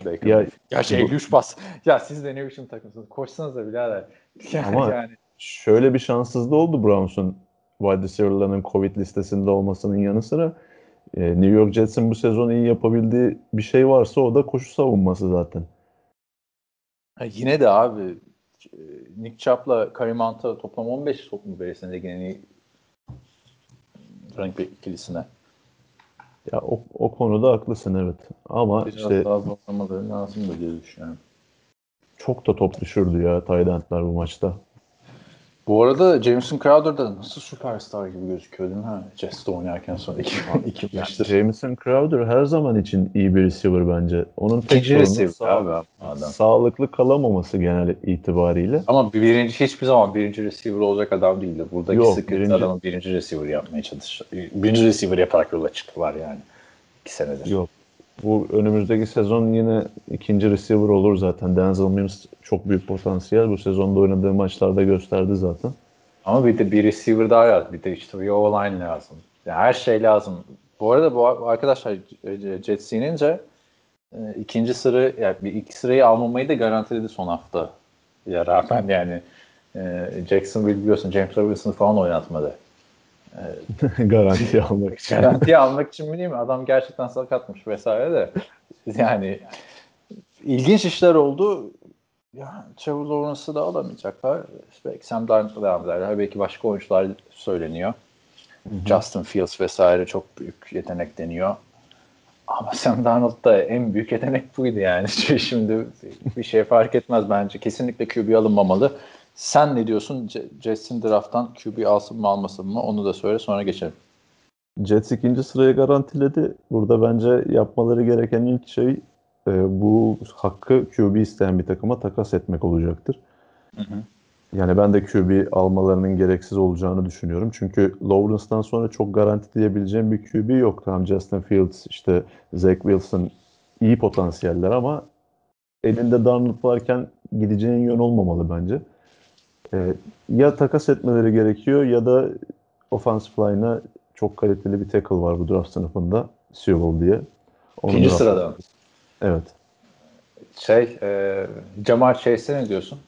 Baker Ya-. Gerçi bu- 53 pas. Ya siz de ne biçim takımsınız? Koşsanız da birader. Yani, [LAUGHS] Ama- yani Şöyle bir şanssızlığı oldu Browns'un wide receiver'ların Covid listesinde olmasının yanı sıra e, New York Jets'in bu sezon iyi yapabildiği bir şey varsa o da koşu savunması zaten. Ha, yine de abi e, Nick Chubb'la Kareem Hunt'a toplam 15 top mu verirsin ligin en iyi running back ikilisine? Ya o, o konuda haklısın evet. Ama Biraz işte daha zorlamaları lazım da diye düşünüyorum. çok da top düşürdü ya Taylandlar bu maçta. Bu arada Jameson Crowder da nasıl süperstar gibi gözüküyor değil mi? Ha, Jets'te oynarken sonra iki, [LAUGHS] iki maçtır. Jameson Crowder her zaman için iyi bir receiver bence. Onun tek İkinci sorunu receiver sağ- abi adam. sağlıklı kalamaması genel itibariyle. Ama bir birinci hiçbir zaman birinci receiver olacak adam değildi. Buradaki Yok, sıkıntı birinci- adamı birinci receiver yapmaya çalıştı. Birinci receiver yaparak yola çıktılar yani. İki senedir. Yok. Bu önümüzdeki sezon yine ikinci receiver olur zaten. Denzel Mims çok büyük potansiyel. Bu sezonda oynadığı maçlarda gösterdi zaten. Ama bir de bir receiver daha lazım. Bir de işte bir O-line lazım. Yani her şey lazım. Bu arada bu arkadaşlar Jets yenince e, ikinci sıra yani bir ilk sırayı almamayı da garantiledi son hafta. Ya rağmen yani e, Jacksonville biliyorsun James Robinson'ı falan oynatmadı. [LAUGHS] Garanti almak için. Garantiye almak için mi değil mi? Adam gerçekten sakatmış vesaire de. [LAUGHS] Yani ilginç işler oldu. Ya Trevor Lawrence'ı da alamayacaklar. İşte belki Sam Darnold'la devam ederler. Belki başka oyuncular söyleniyor. Justin Fields vesaire çok büyük yetenek deniyor. Ama Sam Darnold da en büyük yetenek buydu yani. [LAUGHS] Şimdi bir şey fark etmez bence. Kesinlikle QB alınmamalı. Sen ne diyorsun? C- Jets'in drafttan QB alsın mı almasın mı? Onu da söyle sonra geçelim. Jets ikinci sırayı garantiledi. Burada bence yapmaları gereken ilk şey e, bu hakkı QB isteyen bir takıma takas etmek olacaktır. Hı hı. Yani ben de QB almalarının gereksiz olacağını düşünüyorum. Çünkü Lawrence'dan sonra çok garanti diyebileceğim bir QB yok. Tamam Justin Fields, işte Zach Wilson iyi potansiyeller ama elinde Darnold varken gideceğin yön olmamalı bence. Ee, ya takas etmeleri gerekiyor ya da offensive line'a çok kaliteli bir tackle var bu draft sınıfında. Sewell diye. Onu İkinci draft- sırada. Evet. Şey, e, Jamar Chase'e ne diyorsun?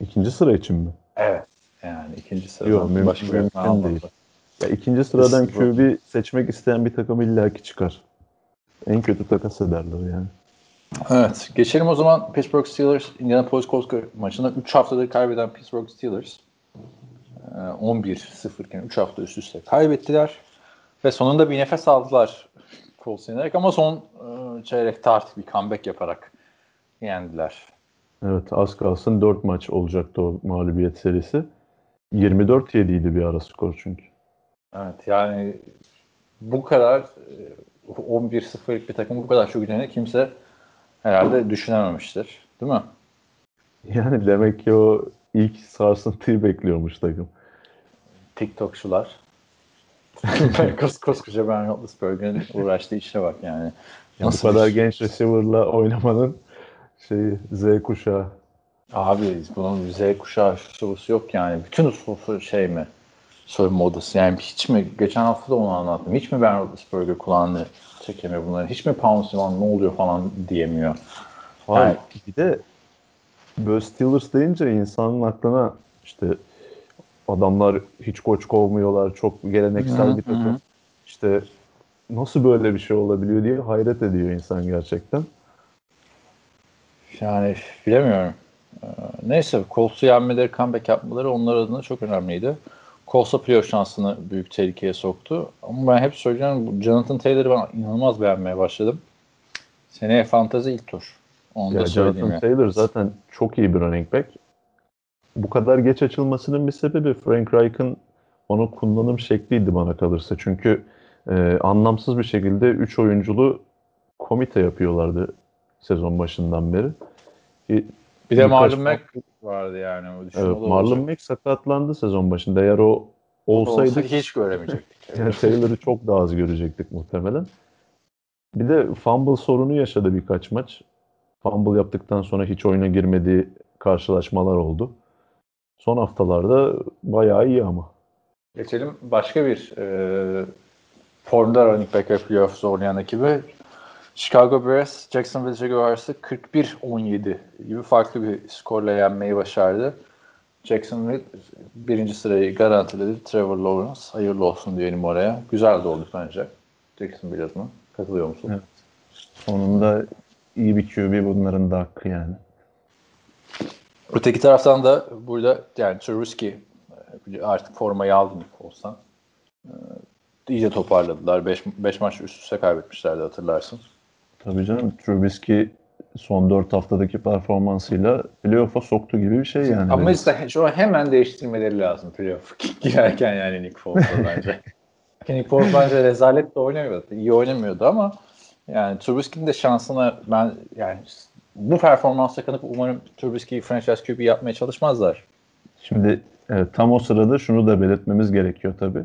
İkinci sıra için mi? Evet. Yani ikinci sırada. Yok, mümkün- başka mümkün almadı. değil. Ya ikinci sıradan. QB seçmek isteyen bir takım illaki çıkar. En kötü takas ederler yani. Evet. Geçelim o zaman Pittsburgh Steelers Indianapolis Colts maçında 3 haftadır kaybeden Pittsburgh Steelers e, 11-0 iken 3 hafta üst üste kaybettiler. Ve sonunda bir nefes aldılar Colts yenerek ama son e, çeyrekte artık bir comeback yaparak yendiler. Evet az kalsın 4 maç olacaktı o mağlubiyet serisi. 24-7 idi bir ara skor çünkü. Evet yani bu kadar e, 11-0'lık bir takım bu kadar çok gücünü kimse herhalde düşünememiştir. Değil mi? Yani demek ki o ilk sarsıntıyı bekliyormuş takım. TikTokçular. [LAUGHS] Kos, koskoca Ben Roethlisberger'in uğraştığı işe bak yani. Ya bu Nasıl kadar bir- genç receiver'la oynamanın şeyi Z kuşağı. Abi bunun Z kuşağı sorusu yok yani. Bütün sorusu şey mi? Soyunma odası. Yani hiç mi? Geçen hafta da onu anlattım. Hiç mi Ben Roethlisberger kulağını çekemiyor bunları? Hiç mi Pounce lan ne oluyor falan diyemiyor? Hayır, Yani- bir de böyle Steelers deyince insanın aklına işte adamlar hiç koç kovmuyorlar. Çok geleneksel Hı bir takım. hı. İşte nasıl böyle bir şey olabiliyor diye hayret ediyor insan gerçekten. Yani bilemiyorum. Ee, Neyse Colts'u yenmeleri, comeback yapmaları onlar adına çok önemliydi. Colts'a playoff şansını büyük tehlikeye soktu. Ama ben hep bu Jonathan Taylor'ı ben inanılmaz beğenmeye başladım. Seneye fantazi ilk tur. Onu Ya da. Jonathan ya. Taylor zaten çok iyi bir running back. Bu kadar geç açılmasının bir sebebi Frank Reich'ın onu kullanım şekliydi bana kalırsa. Çünkü e, anlamsız bir şekilde 3 oyunculu komite yapıyorlardı sezon başından beri. E, Bir de Marlon Mack vardı yani. O düşün, Evet, Marlon. Mack sakatlandı sezon başında. Eğer o O da olsa olsaydı hiç göremeyecektik. [LAUGHS] yani Taylor'ı çok daha az görecektik muhtemelen. Bir de fumble sorunu yaşadı birkaç maç. Fumble yaptıktan sonra hiç oyuna girmediği karşılaşmalar oldu. Son haftalarda bayağı iyi ama. Geçelim başka bir e, formda running back ve playoff zorlayan ekibi. Chicago Bears, Jacksonville Jaguars'ı 41-17 gibi farklı bir skorla yenmeyi başardı. Jacksonville birinci sırayı garantiledi. Trevor Lawrence hayırlı olsun diyelim oraya. Güzel de oldu bence. Jacksonville adına. Katılıyor musun? Evet. Sonunda iyi bir QB bunların da hakkı yani. Öteki taraftan da burada yani Trubisky e, artık formayı aldı olsan. iyice toparladılar. 5 maç üst üste kaybetmişlerdi hatırlarsın. Tabii canım Trubisky son 4 haftadaki performansıyla playoff'a soktu gibi bir şey yani. Ama işte şu an hemen değiştirmeleri lazım playoff [LAUGHS] girerken yani Nick Foles'a [LAUGHS] bence. Nick Foles bence rezalet de oynamıyordu. İyi oynamıyordu ama yani Trubisky'nin de şansına ben yani bu performansa kanıp umarım Trubisky'yi franchise QB yapmaya çalışmazlar. Şimdi evet, tam o sırada şunu da belirtmemiz gerekiyor tabii.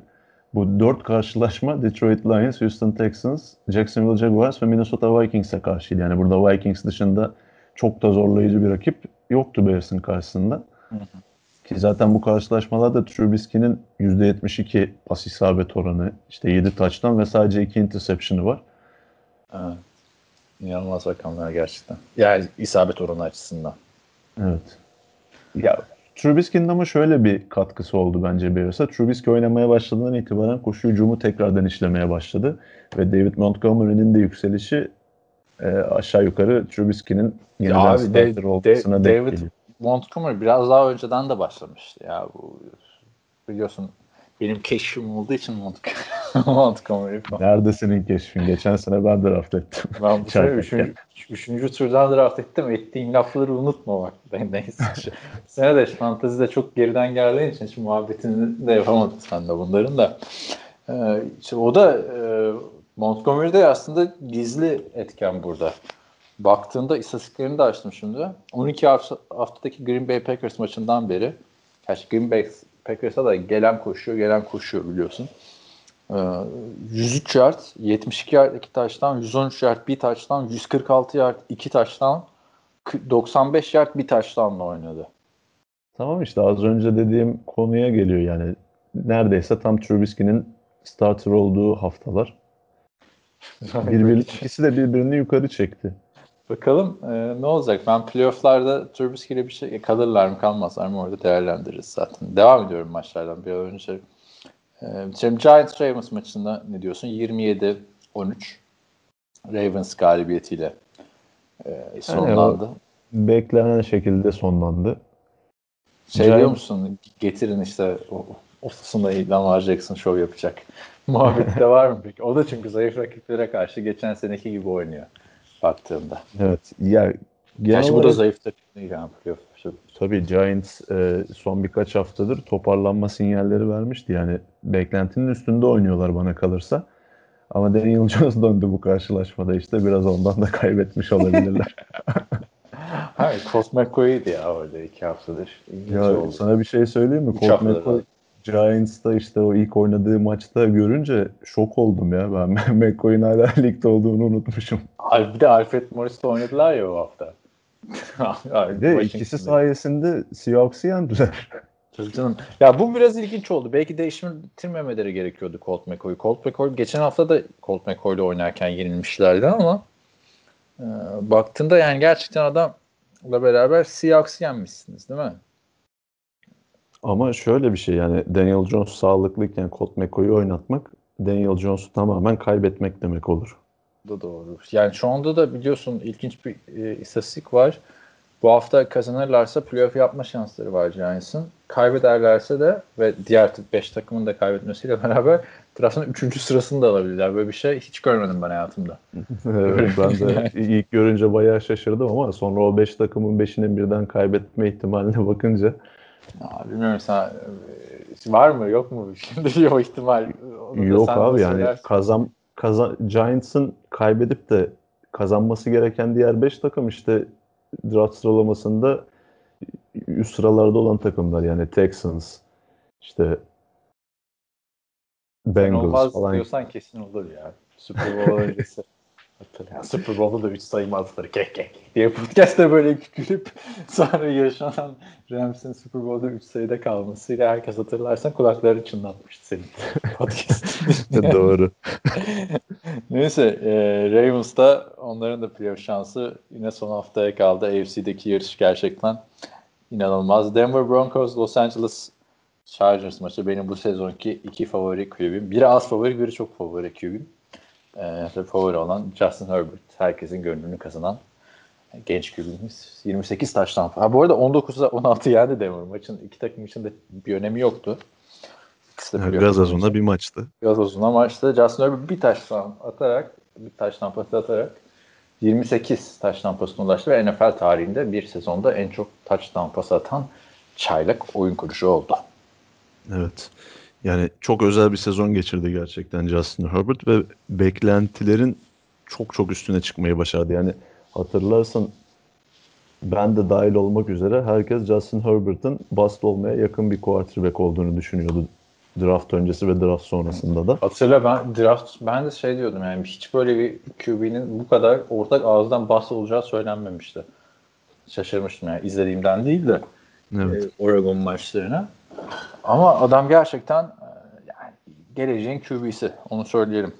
Bu dört karşılaşma [LAUGHS] Detroit Lions, Houston Texans, Jacksonville Jaguars ve Minnesota Vikings'e karşıydı. Yani burada Vikings dışında çok da zorlayıcı bir rakip yoktu Bears'ın karşısında. Ki zaten bu karşılaşmalarda Trubisky'nin %72 pas isabet oranı, işte 7 touchdown ve sadece 2 interception'ı var. Evet. İnanılmaz rakamlar gerçekten. Yani isabet oranı açısından. Evet. Ya Trubisky'nin ama şöyle bir katkısı oldu bence Bears'a. Trubisky oynamaya başladığından itibaren koşu hücumu tekrardan işlemeye başladı. Ve David Montgomery'nin de yükselişi e, aşağı yukarı Trubisky'nin yeniden abi, starter De- olmasına De- denk David- geliyor. Montgomery biraz daha önceden de başlamıştı ya bu biliyorsun benim keşfim olduğu için Mont- Montgomery falan. Nerede senin keşfin? Geçen sene ben draft ettim. Ben bu [LAUGHS] sene üçüncü, üçüncü turdan draft ettim. Ettiğim lafları unutma bak. [LAUGHS] Ben neyse. Sene de fantezide çok geriden geldiğin için hiç muhabbetini de yapamadım sen de bunların da. Ee, işte o da e, Montgomery de aslında gizli etken burada. Baktığında istatistiklerini de açtım şimdi. 12 hafta, haftadaki Green Bay Packers maçından beri Gerçi Green Bay Packers'a da gelen koşuyor, gelen koşuyor biliyorsun. Ee, 103 yard, 72 yard 2 taştan, 113 yard bir taştan, 146 yard 2 taştan, 95 yard bir taştanla oynadı. Tamam işte az önce dediğim konuya geliyor yani. Neredeyse tam Trubisky'nin starter olduğu haftalar. [LAUGHS] Birbiri, ikisi de birbirini yukarı çekti. Bakalım e, ne olacak? Ben playofflarda Trubisky ile bir şey kalırlar mı kalmazlar mı orada değerlendiririz zaten. Devam ediyorum maçlardan bir önce. E, şimdi Giants Ravens maçında ne diyorsun? 27-13 Ravens galibiyetiyle e, sonlandı. Beklenen şekilde sonlandı. Şey Giants- diyor musun? Getirin işte o, ofisinde Lamar Jackson show yapacak. [LAUGHS] Muhabbeti de var mı peki? O da çünkü zayıf rakiplere karşı geçen seneki gibi oynuyor baktığımda. Evet. Ya Gerçi bu da zayıf takım yani playoff. Tabii Giants e, son birkaç haftadır toparlanma sinyalleri vermişti. Yani beklentinin üstünde oynuyorlar bana kalırsa. Ama Daniel [LAUGHS] Jones döndü bu karşılaşmada işte biraz ondan da kaybetmiş olabilirler. [LAUGHS] Hayır, Colt McCoy'ydi ya orada iki haftadır. İlginç ya oldu. sana bir şey söyleyeyim mi? Colt McCoy. Giants'ta işte o ilk oynadığı maçta görünce şok oldum ya. Ben [LAUGHS] McCoy'un hala ligde olduğunu unutmuşum. Bir de Alfred Morris'le oynadılar ya bu hafta. [LAUGHS] Bir de ikisi sayesinde Seahawks'ı yendiler. Tabii canım. Ya bu biraz ilginç oldu. Belki değiştirmemeleri gerekiyordu Colt McCoy. Colt McCoy geçen hafta da Colt McCoy'la oynarken yenilmişlerdi ama e, baktığında yani gerçekten adam beraber Seahawks'ı yenmişsiniz değil mi? Ama şöyle bir şey yani Daniel Jones sağlıklıyken Colt McCoy'u oynatmak Daniel Jones'u tamamen kaybetmek demek olur. Bu da doğru. Yani şu anda da biliyorsun ilginç bir e, istatistik var. Bu hafta kazanırlarsa playoff yapma şansları var Giants'ın. Kaybederlerse de ve diğer 5 takımın da kaybetmesiyle [LAUGHS] beraber draftın 3. sırasını da alabilirler. Böyle bir şey hiç görmedim ben hayatımda. [LAUGHS] Evet, ben de [LAUGHS] ilk görünce bayağı şaşırdım ama sonra o 5 takımın 5'inin birden kaybetme ihtimaline bakınca Ya, bilmiyorum sen e, var mı yok mu [LAUGHS] şimdi o ihtimal? Onu yok abi yani söylersin. kazan kazan Giants'ın kaybedip de kazanması gereken diğer 5 takım işte draft sıralamasında üst sıralarda olan takımlar yani Texans işte Bengals olmaz falan. diyorsan kesin olur ya. Super Bowl öncesi. [LAUGHS] Hatırlayan Super Bowl'da da 3 sayılmazları kek kek diye podcast'te böyle gülüp [LAUGHS] sonra yaşanan Rams'in Super Bowl'da 3 sayıda kalmasıyla herkes hatırlarsan kulakları çınlatmıştı senin [LAUGHS] podcast'ın. [LAUGHS] Doğru. Neyse e, Ravens'da onların da playoff şansı yine son haftaya kaldı. AFC'deki yarış gerçekten inanılmaz. Denver Broncos, Los Angeles Chargers maçı benim bu sezonki iki favori QB'm. Biri az favori, biri çok favori QB'm. Tabii favori olan Justin Herbert. Herkesin gönlünü kazanan genç QB'miz. 28 taştan. Ha, bu arada 19'a 16 yendi Denver maçın. iki takım için de bir önemi yoktu. İkisi de playoff Gazozuna bir maçtı. Gazozuna maçta Justin Herbert bir taştan atarak bir taştan pas atarak 28 taştan pasına ulaştı ve NFL tarihinde bir sezonda en çok taştan pas atan çaylak oyun kurucu oldu. Evet. Yani çok özel bir sezon geçirdi gerçekten Justin Herbert ve beklentilerin çok çok üstüne çıkmayı başardı. Yani hatırlarsan ben de dahil olmak üzere herkes Justin Herbert'ın bust olmaya yakın bir quarterback olduğunu düşünüyordu draft öncesi ve draft sonrasında da. Hatırla ben draft ben de şey diyordum yani hiç böyle bir QB'nin bu kadar ortak ağızdan bahs olacağı söylenmemişti. Şaşırmıştım yani izlediğimden değil de Evet. e, Oregon maçlarına. Ama adam gerçekten e, yani geleceğin QB'si onu söyleyelim.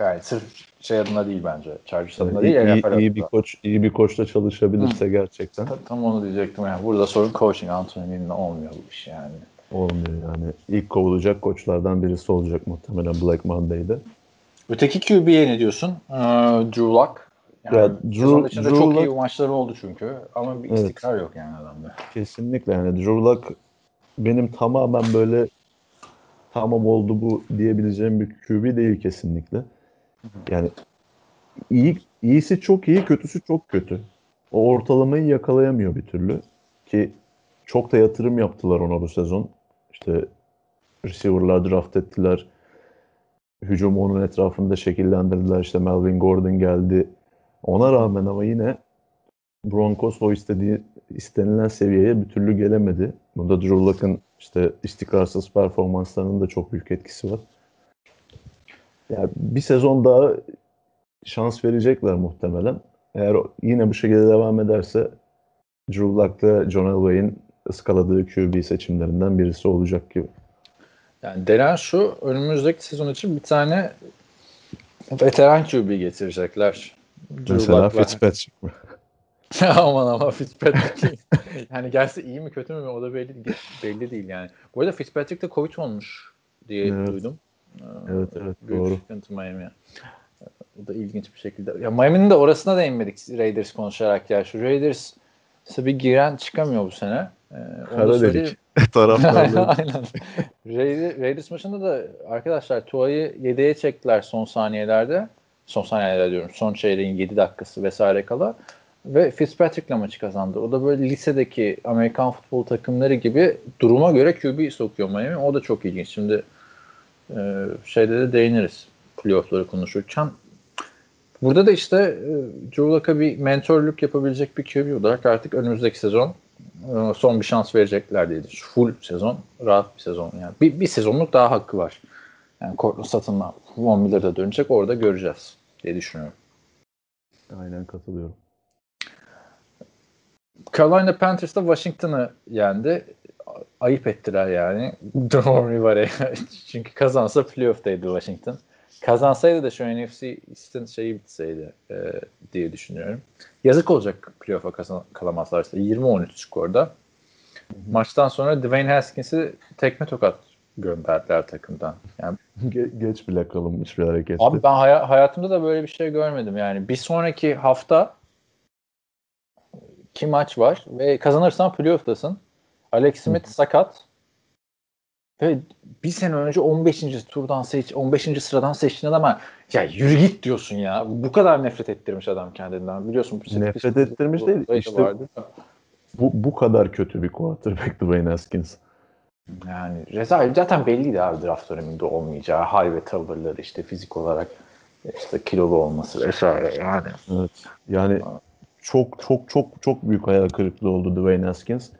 Yani sırf şey adına değil bence. Chargers adına değil. iyi, NFL iyi bir koç iyi bir koçla çalışabilirse gerçekten Ta- Tam onu diyecektim yani. Burada sorun coaching Anthony Lynn'le olmuyor bu iş yani. olmuyor yani. İlk kovulacak koçlardan birisi olacak muhtemelen Black Monday'de. Öteki QB'ye ne diyorsun? Ee, Drew Lock. Yani Ya, Drew- içinde Drew çok iyi Lock- maçları oldu çünkü. Ama bir Evet. istikrar yok yani adamda. Kesinlikle yani Drew Lock benim tamamen böyle tamam oldu bu diyebileceğim bir QB değil kesinlikle. Yani iyi iyisi çok iyi, kötüsü çok kötü. O ortalamayı yakalayamıyor bir türlü ki çok da yatırım yaptılar ona bu sezon. İşte receiver'lar draft ettiler. Hücumu onun etrafında şekillendirdiler. İşte Melvin Gordon geldi. Ona rağmen ama yine Broncos o istediği istenilen seviyeye bir türlü gelemedi. Bunda Drew Lock'ın işte istikrarsız performanslarının da çok büyük etkisi var. Yani bir sezon daha şans verecekler muhtemelen. Eğer yine bu şekilde devam ederse Drew Lock da John Elway'in ıskaladığı QB seçimlerinden birisi olacak gibi. Yani denen şu önümüzdeki sezon için bir tane veteran QB getirecekler. Drew Mesela. Fitzpatrick mi? [LAUGHS] aman aman Fitzpatrick. [LAUGHS] yani gelse iyi mi kötü mü o da belli, belli değil yani. Bu arada Fitzpatrick de Covid olmuş diye Evet. duydum. Evet evet Büyük doğru. sıkıntı Miami. O da ilginç bir şekilde. Ya Miami'nin de orasına değinmedik Raiders konuşarak ya. Şu Raiders bir giren çıkamıyor bu sene. Ee, Kara delik. [LAUGHS] Taraftarlar. Aynen. Raiders, Raiders maçında da arkadaşlar Tua'yı yedeğe çektiler son saniyelerde. Son saniyelerde diyorum. Son çeyreğin 7 dakikası vesaire kala. Ve Fitzpatrick'le maçı kazandı. O da böyle lisedeki Amerikan futbol takımları gibi duruma göre QB sokuyor Miami. O da çok ilginç. Şimdi e, şeyde de değiniriz playoff'ları konuşurken. Burada da işte e, Drew Luck'a bir mentorluk yapabilecek bir QB olarak artık önümüzdeki sezon e, son bir şans verecekler diye. Full sezon, rahat bir sezon. Yani bir, bir sezonluk daha hakkı var. Yani Cortland Sutton'la Von Miller'da dönecek. Orada göreceğiz diye düşünüyorum. Aynen katılıyorum. Carolina Panthers da Washington'ı yendi. Ayıp ettiler yani. [LAUGHS] Don Rivera'ya. [LAUGHS] Çünkü kazansa playoff'taydı Washington. kazansaydı da şu NFC East'in şeyi bitseydi e, diye düşünüyorum. Yazık olacak playoff'a kalamazlarsa. 20-13 skorda. Maçtan sonra Dwayne Haskins'i tekme tokat gönderdiler takımdan. Yani Ge- geç bile kalınmış bir hareketti. Abi ben haya- hayatımda da böyle bir şey görmedim. Yani bir sonraki hafta ki maç var ve kazanırsan playoff'tasın. Alex Smith sakat. Ve bir sene önce 15. turdan seç 15. sıradan seçtiğin adama ya yürü git diyorsun ya. Bu kadar nefret ettirmiş adam kendinden. Biliyorsun. bu Nefret ettirmiş değil, işte- vardı. Bu, bu kadar kötü bir quarterback Dwayne Haskins. Yani rezalet zaten belliydi abi draft döneminde olmayacağı. High ve tavırları işte fizik olarak işte kilolu olması vesaire yani. Evet. Yani çok çok çok çok büyük hayal kırıklığı oldu Dwayne Haskins.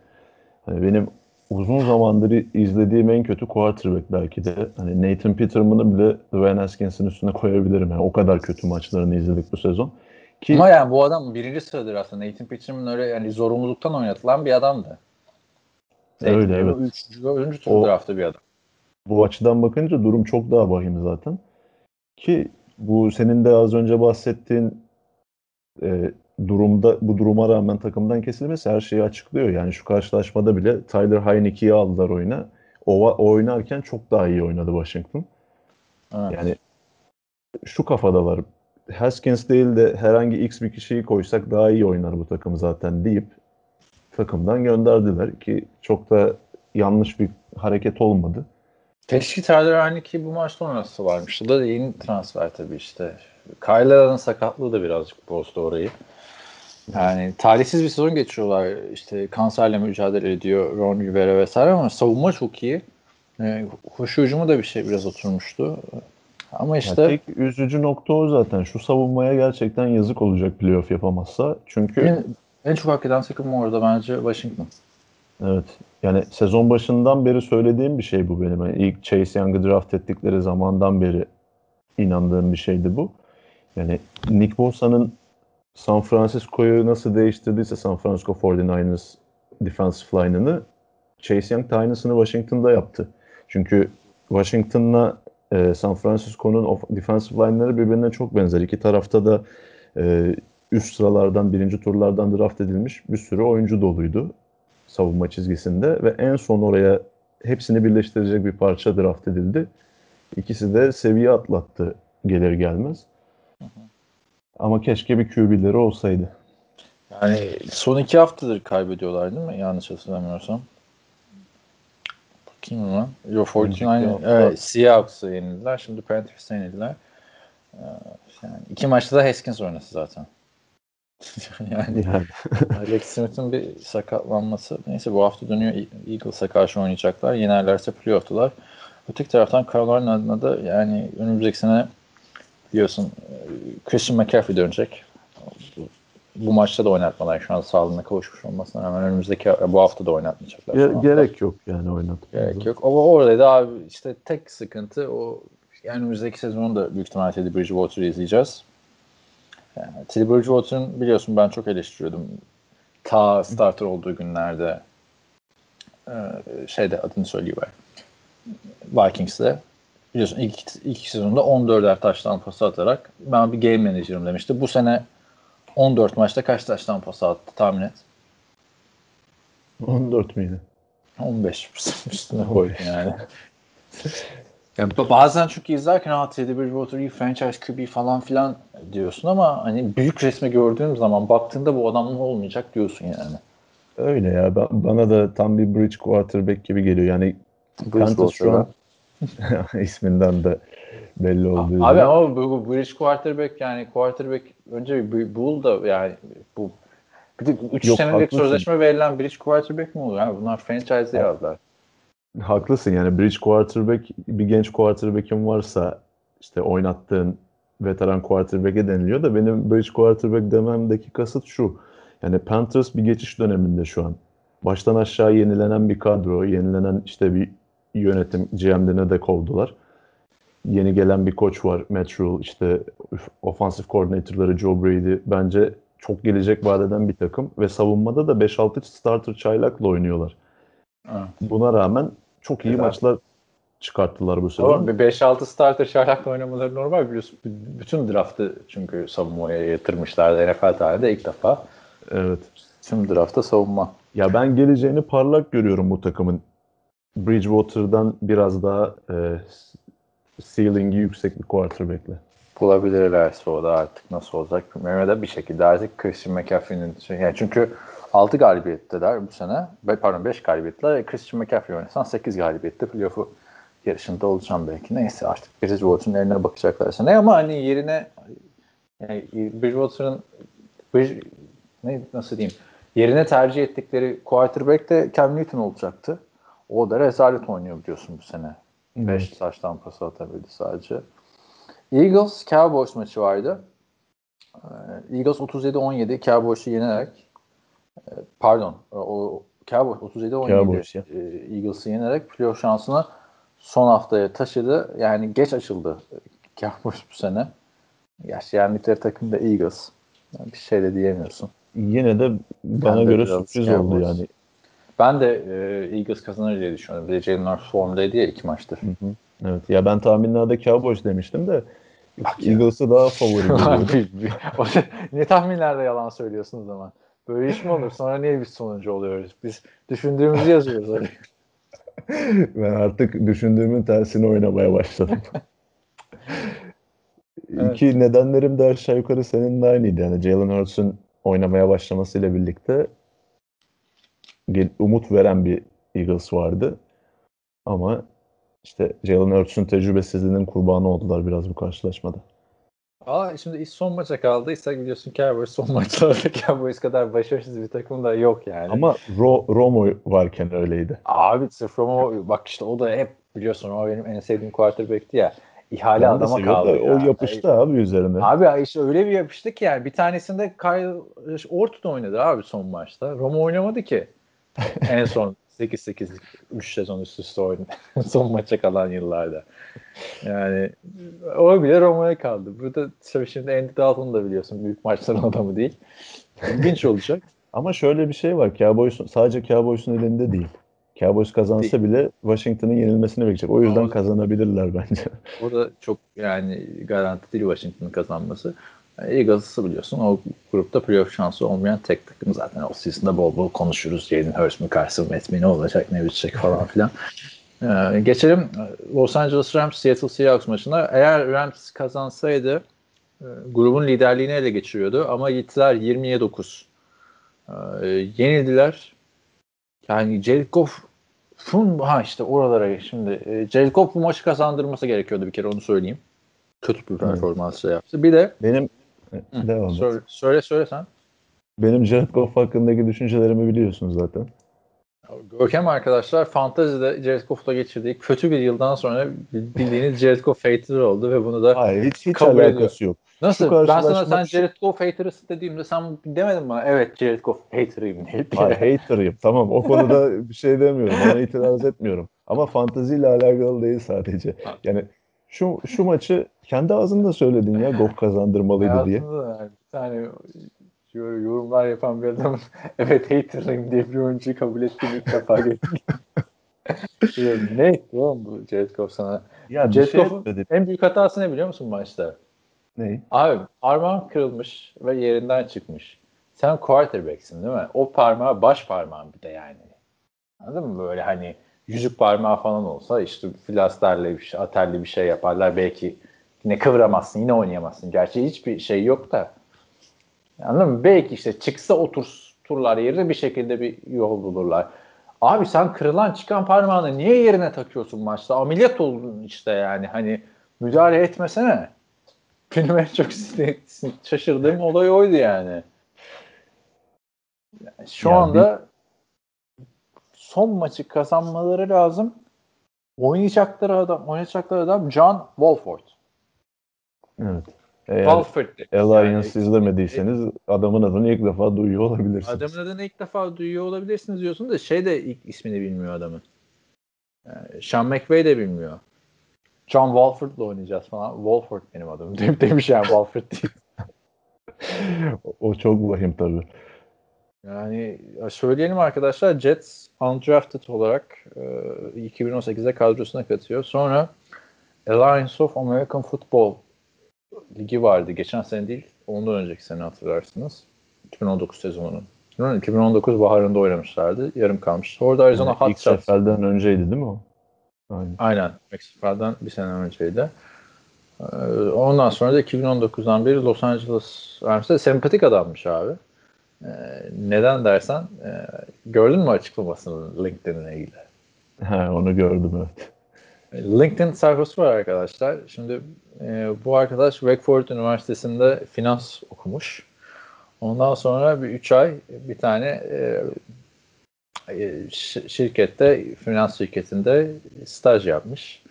Hani benim uzun zamandır izlediğim en kötü quarterback belki de. Hani Nathan Peterman'ı bile Dwayne Haskins'in üstüne koyabilirim. Yani o kadar kötü maçlarını izledik bu sezon. Ki Ama yani bu adam birinci sıradır aslında. Nathan Peterman öyle yani zorunluluktan oynatılan bir adamdı. Öyle, Nathan evet. Üçüncü, dördüncü tur draftı bir adam. bu açıdan bakınca durum çok daha vahim zaten. Ki bu senin de az önce bahsettiğin e, durumda bu duruma rağmen takımdan kesilmesi her şeyi açıklıyor. Yani şu karşılaşmada bile Tyler Heineke'yi aldılar oyuna. O, o oynarken çok daha iyi oynadı Washington. Evet. Yani şu kafadalar. Haskins değil de herhangi X bir kişiyi koysak daha iyi oynar bu takım zaten deyip takımdan gönderdiler ki çok da yanlış bir hareket olmadı. Keşke Tyler Heineke bu maçta oynasa varmış. Da yeni transfer tabii işte. Kyler'ın sakatlığı da birazcık bozdu orayı. Yani talihsiz bir sezon geçiriyorlar. İşte kanserle mücadele ediyor Ron Rivera vesaire ama savunma çok iyi. Ee, koşu hücumu da bir şey biraz oturmuştu. Ama işte Ya tek üzücü nokta o zaten. Şu savunmaya gerçekten yazık olacak playoff yapamazsa. Çünkü en, çok hak eden takım orada bence Washington. evet yani sezon başından beri söylediğim bir şey bu benim. Yani ilk Chase Young'ı draft ettikleri zamandan beri inandığım bir şeydi bu. Yani Nick Bosa'nın San Francisco'yu nasıl değiştirdiyse San Francisco 49ers defensive line'ını Chase Young da aynısını Washington'da yaptı. Çünkü Washington'la e, San Francisco'nun defensive line'ları birbirine çok benzer. İki tarafta da e, üst sıralardan, birinci turlardan draft edilmiş bir sürü oyuncu doluydu savunma çizgisinde ve en son oraya hepsini birleştirecek bir parça draft edildi. İkisi de seviye atlattı gelir gelmez. Ama keşke bir QB'leri olsaydı. Yani son iki haftadır kaybediyorlar değil mi? Yanlış hatırlamıyorsam. Bakayım hemen. Yo 49 Önceki hafta- evet, Seahawks'ı yenildiler. Şimdi Panthers'ı yenildiler. Ee, Yani iki maçta da Haskins oynası zaten. [LAUGHS] yani Yani [LAUGHS] Alex Smith'in bir sakatlanması. Neyse bu hafta dönüyor. E- Eagles'a karşı oynayacaklar. Yenerlerse playoff'tular. Öteki taraftan Carolina adına da yani önümüzdeki sene biliyorsun e, Christian McCaffrey dönecek. Bu, maçta da oynatmalar şu an sağlığına kavuşmuş olmasına rağmen önümüzdeki bu hafta da oynatmayacaklar. ge- gerek yok yani oynat. Gerek yok. Ama orada da abi işte tek sıkıntı o yani önümüzdeki sezonu da büyük ihtimalle Teddy Bridgewater'ı izleyeceğiz. Yani Teddy Bridgewater'ın biliyorsun ben çok eleştiriyordum. Ta starter olduğu günlerde e, şeyde adını söyleyiver. Vikings'te biliyorsun ilk, ilk sezonda 14'er taştan pas atarak ben bir game manager'ım demişti. Bu sene 14 maçta kaç taştan pas attı tahmin et. 14 miydi? 15 [LAUGHS] üstüne koy yani. [LAUGHS] yani ba- bazen çünkü izlerken ha Teddy Bridgewater iyi franchise QB falan filan diyorsun ama hani büyük resmi gördüğüm zaman baktığında bu adam ne olmayacak diyorsun yani. Öyle ya. Ben, bana da tam bir bridge quarterback gibi geliyor. Yani Kansas şu an [LAUGHS] isminden de belli olduğu Abi ama bu, bu bridge quarterback yani quarterback önce bir bul da yani bu bir de 3 Yok, senelik haklısın. sözleşme verilen bridge quarterback mi olur? Yani bunlar franchise yazlar. Haklısın yani bridge quarterback bir genç quarterback'in varsa işte oynattığın veteran quarterback'e deniliyor da benim bridge quarterback dememdeki kasıt şu. Yani Panthers bir geçiş döneminde şu an. Baştan aşağı yenilenen bir kadro, yenilenen işte bir yönetim, GM'de de kovdular. Yeni gelen bir koç var, Matt Rule, işte offensive coordinator'ları Joe Brady. Bence çok gelecek vaat eden bir takım ve savunmada da 5-6 starter çaylakla oynuyorlar. Ha. Buna rağmen çok iyi Güzel. maçlar çıkarttılar bu sezon. Ama bir 5-6 starter Sherlock'la oynamaları normal biliyorsun. Bütün draftı çünkü savunmaya yatırmışlardı NFL tarihinde ilk defa. Evet. Tüm draftta savunma. Ya ben geleceğini parlak görüyorum bu takımın. Bridgewater'dan biraz daha e, ceiling'i yüksek bir quarterback'le. Bulabilirlerse o da artık nasıl olacak bilmiyorum. Ya da bir şekilde artık Christian McCaffrey'nin şey, yani çünkü 6 galibiyetteler bu sene. Pardon 5 galibiyetler. Christian McCaffrey oynasan 8 galibiyette playoff'u yarışında olacağım belki. Neyse artık Bridgewater'ın eline bakacaklar sene ama hani yerine yani Bridgewater'ın Bridge, ne, nasıl diyeyim yerine tercih ettikleri quarterback de Cam Newton olacaktı. O da rezalet oynuyor biliyorsun bu sene. 5 taştan pas atabildi sadece. Eagles Cowboys maçı vardı. Eagles 37-17 Cowboys'u yenerek e, pardon o Cowboys 37-17 Cowboys ya. e, Eagles'ı yenerek playoff şansını son haftaya taşıdı. Yani geç açıldı Cowboys bu sene. Gerçi yendikleri takım da Eagles. Yani bir şey de diyemiyorsun. Yine de bana Ben göre sürpriz Cowboys. oldu yani. Ben de e, Eagles kazanır diye düşünüyorum. Bir de Jalen formdaydı ya iki maçtır. Evet. Ya ben tahminlerde Cowboys demiştim de Bak. Eagles'ı daha favori [LAUGHS] [LAUGHS] ne tahminlerde yalan söylüyorsun o zaman? Böyle iş mi olur? Sonra niye biz sonuncu oluyoruz? Biz düşündüğümüzü yazıyoruz. oraya. [LAUGHS] ben artık düşündüğümün tersini oynamaya başladım. [LAUGHS] Evet. İki nedenlerim de aşağı yukarı senin de aynıydı. Yani Jalen Hurts'un oynamaya başlamasıyla birlikte bir umut veren bir Eagles vardı. Ama işte Jalen Hurts'un tecrübesizliğinin kurbanı oldular biraz bu karşılaşmada. Aa, şimdi son maça kaldıysa biliyorsun Cowboys son [LAUGHS] maçlarda Cowboys kadar başarısız bir takım da yok yani. Ama Ro- Romo varken öyleydi. Abi sırf Romo bak işte o da hep biliyorsun o benim en sevdiğim quarterback'ti ya. İhale Ben adama kaldı da ya. O yapıştı abi üzerine. Abi işte öyle bir yapıştı ki yani bir tanesinde Kyle Orton oynadı abi son maçta. Roma oynamadı ki. [LAUGHS] en son 8-8'lik 3 sezon üst üste oynadı. [LAUGHS] son maça kalan yıllarda. Yani o bile Roma'ya kaldı. Burada tabii şimdi Andy Dalton da biliyorsun büyük maçların [LAUGHS] adamı değil. İlginç olacak. Ama şöyle bir şey var. Cowboys sadece Cowboys'un elinde değil. Cowboys kazansa bile Washington'ın yenilmesini bekleyecek. O yüzden Ama- kazanabilirler bence. O da çok yani garanti değil Washington'ın kazanması. Eagles'ı biliyorsun o grupta playoff şansı olmayan tek takım zaten o season'da bol bol konuşuruz. Jalen Hurts mü Carson Wentz mi ne olacak ne bitecek falan filan. [LAUGHS] Ee, geçelim Los Angeles Rams Seattle Seahawks maçına. Eğer Rams kazansaydı e, grubun liderliğini ele geçiriyordu ama gittiler 20'ye 9. Ee, yenildiler. Yani Jared Goff'un ha işte oralara şimdi e, Jared Goff bu maçı kazandırması gerekiyordu bir kere onu söyleyeyim. Kötü bir performans şey yaptı. Bir de Benim Hı, devam et. söyle, söyle söyle sen. Benim Jared Goff hakkındaki düşüncelerimi biliyorsun zaten. Görkem arkadaşlar fantazide Jared Goff'la geçirdiği kötü bir yıldan sonra bildiğiniz [LAUGHS] Jared Goff hater oldu ve bunu da Hayır hiç hiç Kabul alakası yok. nasıl ben sana sen Jared Goff hater'ısın dediğimde sen demedin bana evet Jared Goff hater'ıyım. Hayır hater'ıyım. Tamam o konuda [LAUGHS] bir şey demiyorum. Ona itiraz etmiyorum. Ama fanteziyle alakalı değil sadece. Yani şu şu maçı kendi ağzında söyledin ya Goff kazandırmalıydı diye. Hayatımda yani bir tane yorumlar yapan bir adam [LAUGHS] evet hater'ıyım diye bir oyuncuyu kabul ettiğini ilk defa gördüm. [LAUGHS] Ne oğlum bu Jared Goff sana? Ya Jared şey Goff'un en büyük hatası ne biliyor musun maçta? Ne? Abi parmağın kırılmış ve yerinden çıkmış. Sen quarterback'sin değil mi? O parmağı baş parmağın bir de yani. Anladın mı? Böyle hani yüzük parmağı falan olsa işte filasterle bir şey, atelli bir şey yaparlar. Belki yine kıvıramazsın, yine oynayamazsın. Gerçi hiçbir şey yok da. Anladın mı? Belki işte çıksa oturturlar yerine bir şekilde bir yol bulurlar. Abi sen kırılan çıkan parmağını niye yerine takıyorsun maçta? Ameliyat oldun işte yani. Hani müdahale etmesene. Benim en çok [LAUGHS] şaşırdığım olay oydu yani. Yani Şu Ya anda son maçı kazanmaları lazım. Oynayacakları adam, oynayacakları adam John Wolford. Evet. Eğer Wolford. Alliance izlemediyseniz adamın adını ilk defa duyuyor olabilirsiniz. Adamın adını ilk defa duyuyor olabilirsiniz diyorsun da şey de ilk ismini bilmiyor adamın. Yani Sean McVay de bilmiyor. John Wolford'la oynayacağız falan. Wolford benim adım. [LAUGHS] Dem- Demiş yani Wolford değil. O çok vahim tabii. Yani söyleyelim arkadaşlar Jets undrafted olarak e, 2018'de kadrosuna katıyor. Sonra Alliance of American Football ligi vardı. Geçen sene değil, ondan önceki sene hatırlarsınız. 2019 sezonunun. 2019 baharında oynamışlardı. Yarım kalmış. Orada Arizona yani Hot Shots. seferden önceydi değil mi o? Aynen. Aynen. Mexico'dan bir sene önceydi. Ee, Ondan sonra da 2019'dan beri Los Angeles Rams'te sempatik adammış abi. Ee, neden dersen e, gördün mü açıklamasını LinkedIn'le ilgili? [LAUGHS] He, onu gördüm evet. LinkedIn sayfası var arkadaşlar. Şimdi e, bu arkadaş Wake Üniversitesi'nde finans okumuş. Ondan sonra bir 3 ay bir tane e, e, şirkette, finans şirketinde staj yapmış.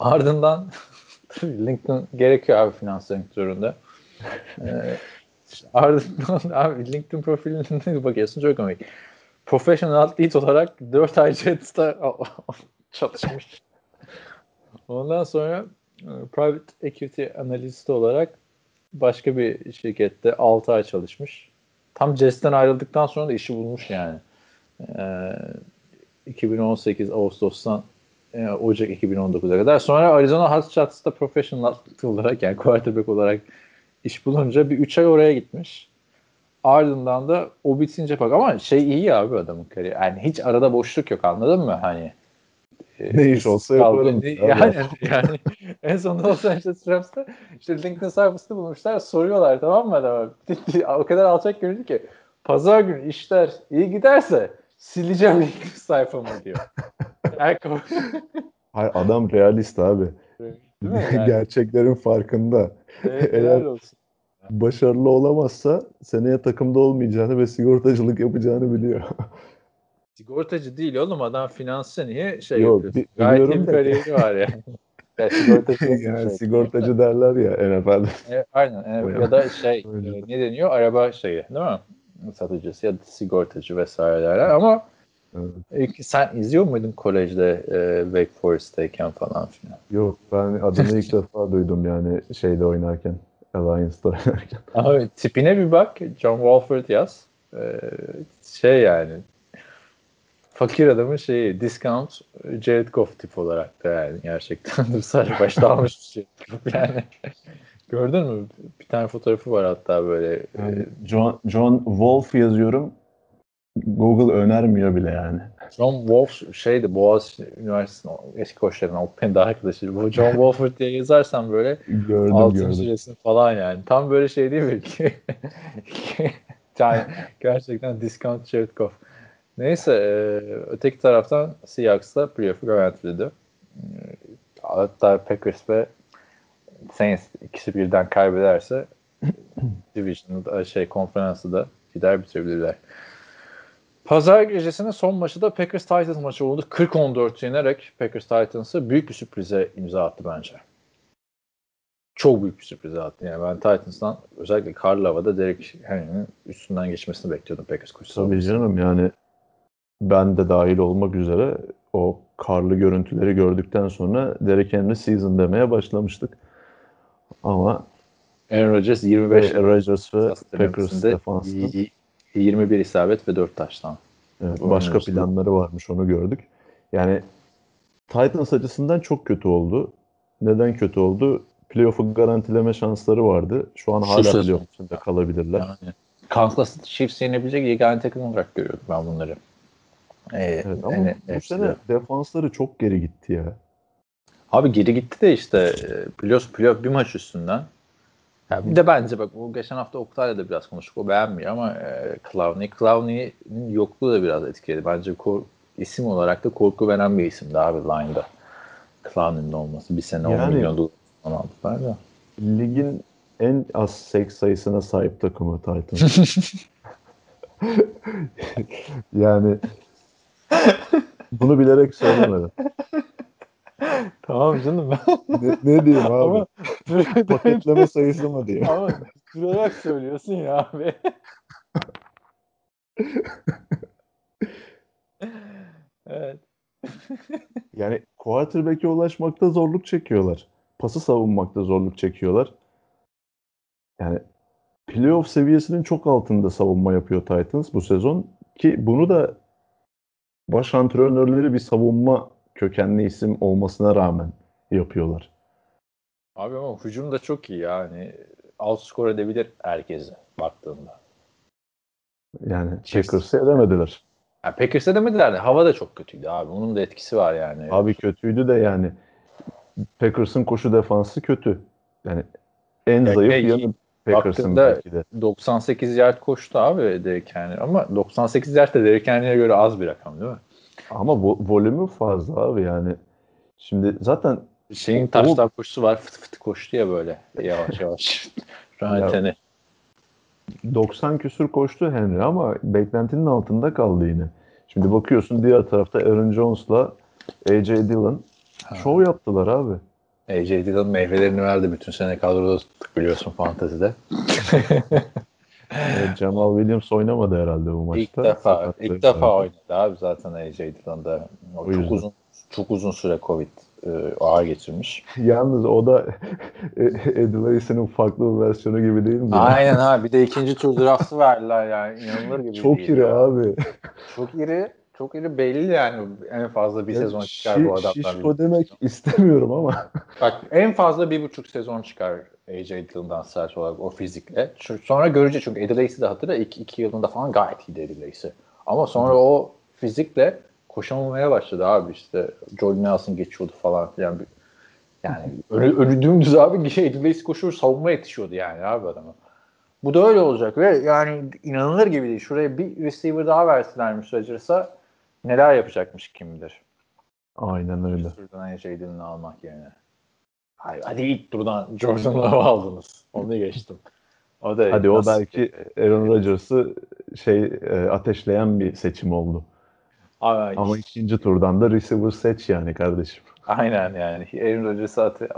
Ardından [LAUGHS] LinkedIn gerekiyor abi finans sektöründe. E, [LAUGHS] ardından [LAUGHS] abi LinkedIn profiline [LAUGHS] bakıyorsun çok komik. Professional athlete olarak 4 ay Jets'te [LAUGHS] çalışmış. Ondan sonra e, private equity analisti olarak başka bir şirkette 6 ay çalışmış. Tam Jets'ten ayrıldıktan sonra da işi bulmuş yani. Ee, 2018 Ağustos'tan e, Ocak 2019'a kadar. Sonra Arizona Hotshots'ta professional olarak yani quarterback olarak iş bulunca bir 3 ay oraya gitmiş. Ardından da o bitince bak ama şey iyi abi adamın kariyeri. Yani hiç arada boşluk yok anladın mı? Hani e, Ne iş olsa yaparım. Yani, yani [LAUGHS] en sonunda Los Angeles Rams'ta işte LinkedIn sayfasını bulmuşlar soruyorlar tamam mı adama? [LAUGHS] o kadar alçak gönüllü ki pazar günü işler iyi giderse sileceğim LinkedIn sayfamı diyor. [LAUGHS] Hayır, adam realist abi. Değil mi? Yani, Gerçeklerin farkında. Evet, Eğer- olsun. Başarılı olamazsa seneye takımda olmayacağını ve sigortacılık yapacağını biliyor. [LAUGHS] Sigortacı değil oğlum adam finansçı niye şey Yok, yapıyorsun? bi- Gayet iyi bir kariyeri var yani. [LAUGHS] ya, sigortacı, yani şey. sigortacı derler ya NFL'de. E, aynen. E, ya da şey e, ne deniyor? Araba şeyi değil mi? Satıcısı ya da sigortacı vesaire derler ama Evet. e, sen izliyor muydun kolejde e, Wake Forest'tayken falan filan? Yok ben adını ilk defa duydum yani şeyde oynarken. Alliance'da oynarken. [LAUGHS] Abi tipine bir bak. John Walford yaz. E, şey yani fakir adamın şeyi discount Jared Goff tip olarak da yani gerçekten [LAUGHS] sarı başta almış bir şey. Yani gördün mü? Bir tane fotoğrafı var hatta böyle. e, Yani John, John Wolf yazıyorum. Google önermiyor bile yani. John Wolf şeydi Boğaziçi Üniversitesi'nin eski koçlarından o benim daha arkadaşı. Bu John Wolford diye yazarsan böyle Gördüm altıncı gördüm. resim falan yani. Tam böyle şey değil mi ki? [LAUGHS] yani gerçekten discount Goff. Neyse e, öteki taraftan Seahawks'ta playoff'u garantiledi. Hatta Packers ve Saints ikisi birden kaybederse Division'da şey konferansı da gider bitirebilirler. Pazar gecesinin son maçı da Packers Titans maçı oldu. 40-14 yenerek Packers Titans'ı büyük bir sürprize imza attı bence. Çok büyük bir sürprize attı. Yani ben Titans'tan özellikle karlı havada Derek Henry'nin üstünden geçmesini bekliyordum Packers koşusu. Tabii canım yani ben de dahil olmak üzere o karlı görüntüleri gördükten sonra Derek Henry season demeye başlamıştık. Ama Aaron Rodgers 25 Rodgers ve Packers defansı 21 isabet ve 4 taştan. evet, başka planları varmış onu gördük. Yani Titans açısından çok kötü oldu. Neden kötü oldu? Playoff'u garantileme şansları vardı. Şu an hala playoff içinde kalabilirler. Yani Kansas Chiefs yenebilecek yegane takım olarak görüyordum ben bunları. Ee, Evet, ama yani bu sene de. defansları çok geri gitti ya. Abi geri gitti de işte e, playoff, playoff bir maç üstünden. Ya bir de bence bak bu geçen hafta Oktay'la da biraz konuştuk. O beğenmiyor ama e, Clowney. Clowney'nin yokluğu da biraz etkiledi. Bence kor- isim olarak da korku veren bir isimdi abi line'da. Clowney'nin olması. Bir sene 10 Yani- milyon dolar falan aldılar da. Ligin en az seks sayısına sahip takımı Titans. [LAUGHS] yani bunu bilerek söylemedim. [LAUGHS] [LAUGHS] Tamam canım. Ne, ne diyeyim [LAUGHS] abi? ama Paketleme sayısı mı diyeyim? ama durarak söylüyorsun ya abi. [LAUGHS] evet. Yani quarterback'e ulaşmakta zorluk çekiyorlar. Pası savunmakta zorluk çekiyorlar. Yani playoff seviyesinin çok altında savunma yapıyor Titans bu sezon ki bunu da baş antrenörleri bir savunma kökenli isim olmasına rağmen yapıyorlar. Abi ama hücum da çok iyi yani. Outskor edebilir herkese baktığında. Yani Packers'ı edemediler. Yani Packers'e demediler de hava da çok kötüydü abi. Onun da etkisi var yani. Abi kötüydü de yani Packers'ın koşu defansı kötü. Yani en Ya zayıf yanı Packers'ın belki de. 98 yard koştu abi Derrick Henry ama 98 yard da Derrick Henry'e göre az bir rakam değil mi? Ama vo- volümü fazla abi yani. Şimdi zaten Şeyin taştan koşusu var fıtı fıtı koştu ya böyle yavaş yavaş. [LAUGHS] Rahmetine. 90 küsür koştu Henry ama beklentinin altında kaldı yine. Şimdi bakıyorsun diğer tarafta Aaron Jones'la AJ Dillon şov yaptılar abi. AJ Dillon meyvelerini verdi. Bütün sene kadroda tuttuk biliyorsun fantezide. [LAUGHS] Evet, Jamal Williams oynamadı herhalde bu maçta. ilk defa Sakatlığı ilk defa oynadı abi zaten AJ Dillon'da. O çok uzun çok uzun süre Covid e, ağır geçirmiş. Yalnız o da [LAUGHS] Edilaise'nin farklı bir versiyonu gibi değil mi? Aynen [LAUGHS] abi. Bir de ikinci tur draftı verdiler yani. inanılır gibi Çok değil iri ya. abi. Çok iri. Çok iri belli yani. En fazla bir Ya sezon çıkar bu şi- adamdan. Şişko demek istemiyorum ama. Bak en fazla bir buçuk sezon çıkar AJ Dillon'dan sert olarak o fizikle. Sonra göreceğiz çünkü Eddie Lacy de hatırla iki, iki yılında falan gayet iyiydi Eddie Lacy. Ama sonra o fizikle koşamamaya başladı abi işte. Jordan Nelson geçiyordu falan filan. Yani [LAUGHS] önü dümdüz abi şey Eddie Lacy koşuyor savunma yetişiyordu yani abi adama. Bu da öyle olacak ve yani inanılır gibi değil. Şuraya bir receiver daha verselermiş Rodgers'a neler yapacakmış kim bilir. Aynen öyle. Turdan AJ Dillon'u almak yerine. Hayır, hadi ilk turdan [LAUGHS] Jordan Love'ı aldınız. Onu geçtim. O da Hadi o belki Aaron Rodgers'ı şey e, ateşleyen bir seçim oldu. Ama, Ama ikinci turdan da receiver seç yani kardeşim. aynen yani. Aaron Rodgers'ı ate-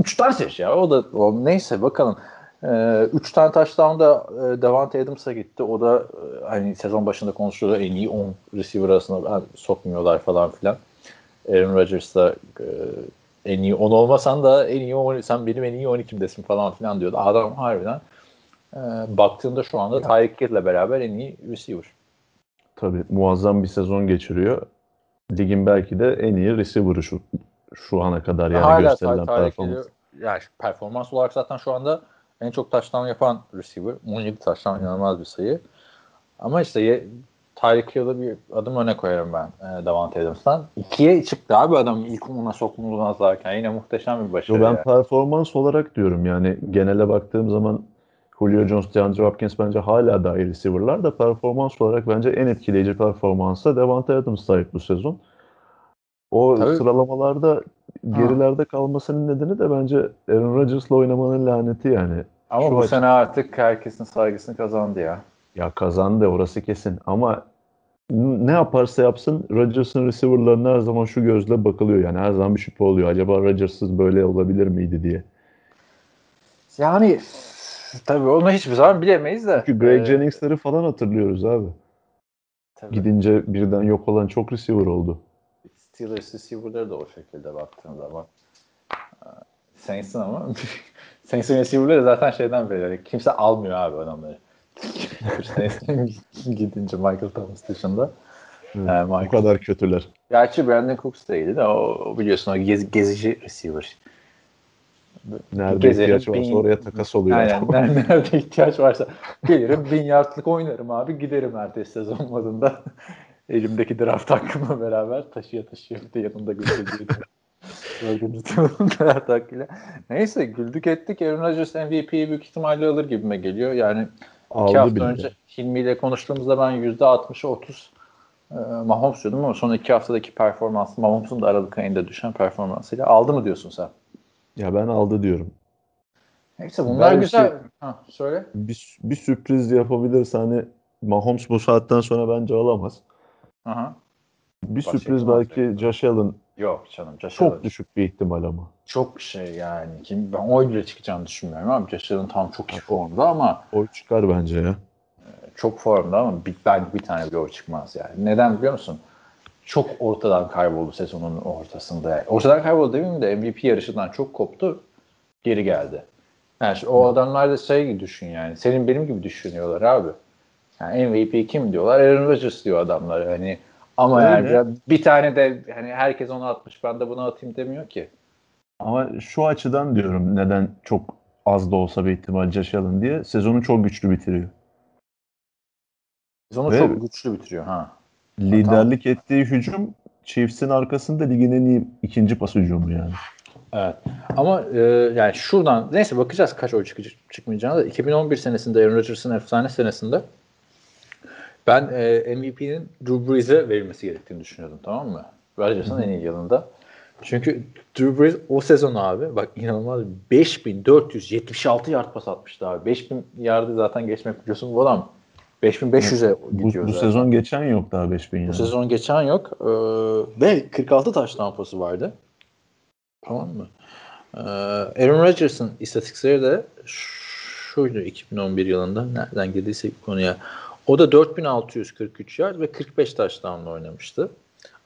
Üç tane seç ya. O da o, neyse bakalım. Ee, üç tane touchdown da e, Davante Adams'a gitti. O da e, hani sezon başında konuşuyordu en iyi 10 receiver arasında ha, sokmuyorlar falan filan. Aaron Rodgers da e, en iyi 10 olmasan da en iyi 10, sen benim en iyi 12'mdesin falan filan diyordu. Adam harbiden e, baktığında şu anda Tyreek Hill'le beraber en iyi receiver. Tabii muazzam bir sezon geçiriyor. Ligin belki de en iyi receiver'ı şu şu ana kadar yani Hala gösterilen performans. Yani performans olarak zaten şu anda en çok touchdown yapan receiver. 17 touchdown inanılmaz bir sayı. Ama işte Tyreek Hill'ı bir adım öne koyarım ben e, Davante Adams'tan. İkiye çıktı abi adam ilk ona sokmazlarken. Yine muhteşem bir başarı. Yo, ben yani. performans olarak diyorum yani genele baktığım zaman Julio Jones, DeAndre Hopkins bence hala daha iyi receiver'lar da performans olarak bence en etkileyici performansa Devante Adams sahip bu sezon. O Tabii. sıralamalarda gerilerde kalmasının nedeni de bence Aaron Rodgers'la oynamanın laneti yani. Ama şu bu açı- sene artık herkesin saygısını kazandı ya. Ya kazandı orası kesin ama ne yaparsa yapsın Rodgers'ın receiver'larına her zaman şu gözle bakılıyor yani her zaman bir şüphe oluyor. Acaba Rodgers'sız böyle olabilir miydi diye. Yani tabii onu hiçbir zaman bilemeyiz de. Çünkü Greg Ee, Jennings'leri falan hatırlıyoruz abi. tabii. Gidince birden yok olan çok receiver oldu. Steelers receiver'ları da o şekilde baktığın zaman. Ee, Saints'in ama [LAUGHS] Saints'in receiver'ları zaten şeyden beri yani kimse almıyor abi adamları. [LAUGHS] Gidince Michael Thomas dışında. Evet, Ee, Bu Michael. kadar kötüler. Gerçi Brandon Cooks da iyiydi de o, o biliyorsun o gez, gezici receiver. Nerede Gezelim, ihtiyaç varsa bin- oraya takas oluyor. Aynen. [LAUGHS] Nerede, nerede ihtiyaç varsa gelirim bin yardlık oynarım abi. Giderim ertesi sezon modunda. [LAUGHS] Elimdeki draft hakkımla beraber taşıya taşıya bir de yanında götürdüğü Gördüğünüz draft hakkıyla. Neyse güldük ettik. Aaron Rodgers MVP'yi büyük ihtimalle alır gibime geliyor. Yani iki Aldı hafta bile. önce Hilmi ile konuştuğumuzda ben %60'ı 30 e, Mahomes diyordum ama son iki haftadaki performans Mahomes'un da Aralık ayında düşen performansıyla aldı mı diyorsun sen? Ya ben aldı diyorum. Neyse bunlar Belki- güzel. Ha, söyle. Bir, bir sürpriz yapabilirse hani Mahomes bu saatten sonra bence alamaz. Aha. Bir Başka sürpriz belki? Josh Allen Yok canım. Josh çok Allen düşük bir ihtimal ama. Çok şey yani. Kim, ben o bile çıkacağını düşünmüyorum ama Josh Allen tam çok iyi formda ama O çıkar bence ya. çok formda ama bir, ben bir tane bile o çıkmaz yani. Neden biliyor musun? Çok ortadan kayboldu sezonun ortasında. Ortadan kayboldu demeyeyim de MVP yarışından çok koptu. Geri geldi. Yani şu- o adamlar da şey gibi düşün yani. Senin benim gibi düşünüyorlar abi. Yani MVP kim diyorlar? Aaron Rodgers diyor adamlar. Hani ama Öyle. yani ya bir tane de hani herkes onu atmış ben de bunu atayım demiyor ki. Ama şu açıdan diyorum neden çok az da olsa bir ihtimal Allen diye sezonu çok güçlü bitiriyor. Biz onu Ve- çok güçlü bitiriyor ha. Liderlik ettiği hücum Chiefs'in arkasında ligin en iyi ikinci pas hücumu yani. Evet. Ama e, yani şuradan neyse bakacağız kaç oy çıkacak çıkmayacağına da 2011 senesinde Aaron Rodgers'ın efsane senesinde ben e, MVP'nin Drew Brees'e verilmesi gerektiğini düşünüyordum tamam mı? Rodgers'ın en iyi yılında. Çünkü Drew Brees o sezon abi bak inanılmaz 5476 yard pas atmıştı abi. 5000 yardı zaten geçmek biliyorsun bu adam 5500'e Bu, gidiyor bu zaten. sezon geçen yok daha 5000 yani. Bu sezon geçen yok. Ee, ve 46 taş tampası vardı. Tamam mı? Ee, Aaron Rodgers'ın istatistikleri de şuydu 2011 yılında. Nereden girdiyse konuya. O da 4643 yard ve 45 taştanla oynamıştı.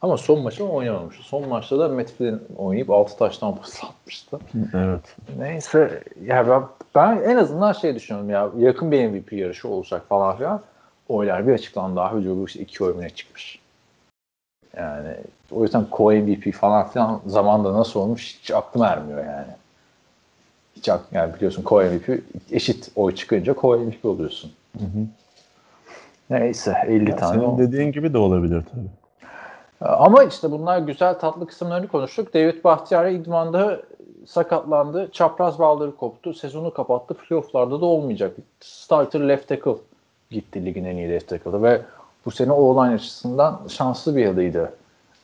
Ama son maçı oynamamıştı. Son maçta da Flynn oynayıp 6 taştan pas atmıştı. Evet. Neyse ya ben, ben en azından şey düşünüyorum ya yakın bir MVP yarışı olacak falan filan. Oylar bir açıklandı daha bu işte iki oy mu ne çıkmış. Yani o yüzden co-MVP falan filan zamanda nasıl olmuş hiç aklım ermiyor yani. Hiç aklım, yani biliyorsun co-MVP eşit oy çıkınca co-MVP oluyorsun. Hı hı. Neyse 50 Ya tane senin oldu. dediğin gibi de olabilir tabii. Ama işte bunlar güzel tatlı kısımlarını konuştuk. David Bahtiyari idmanda sakatlandı. Çapraz bağları koptu. Sezonu kapattı. Playoff'larda da olmayacak. Starter left tackle gitti ligin en iyi left tackle'ı ve bu sene o-line açısından şanslı bir yıldıydı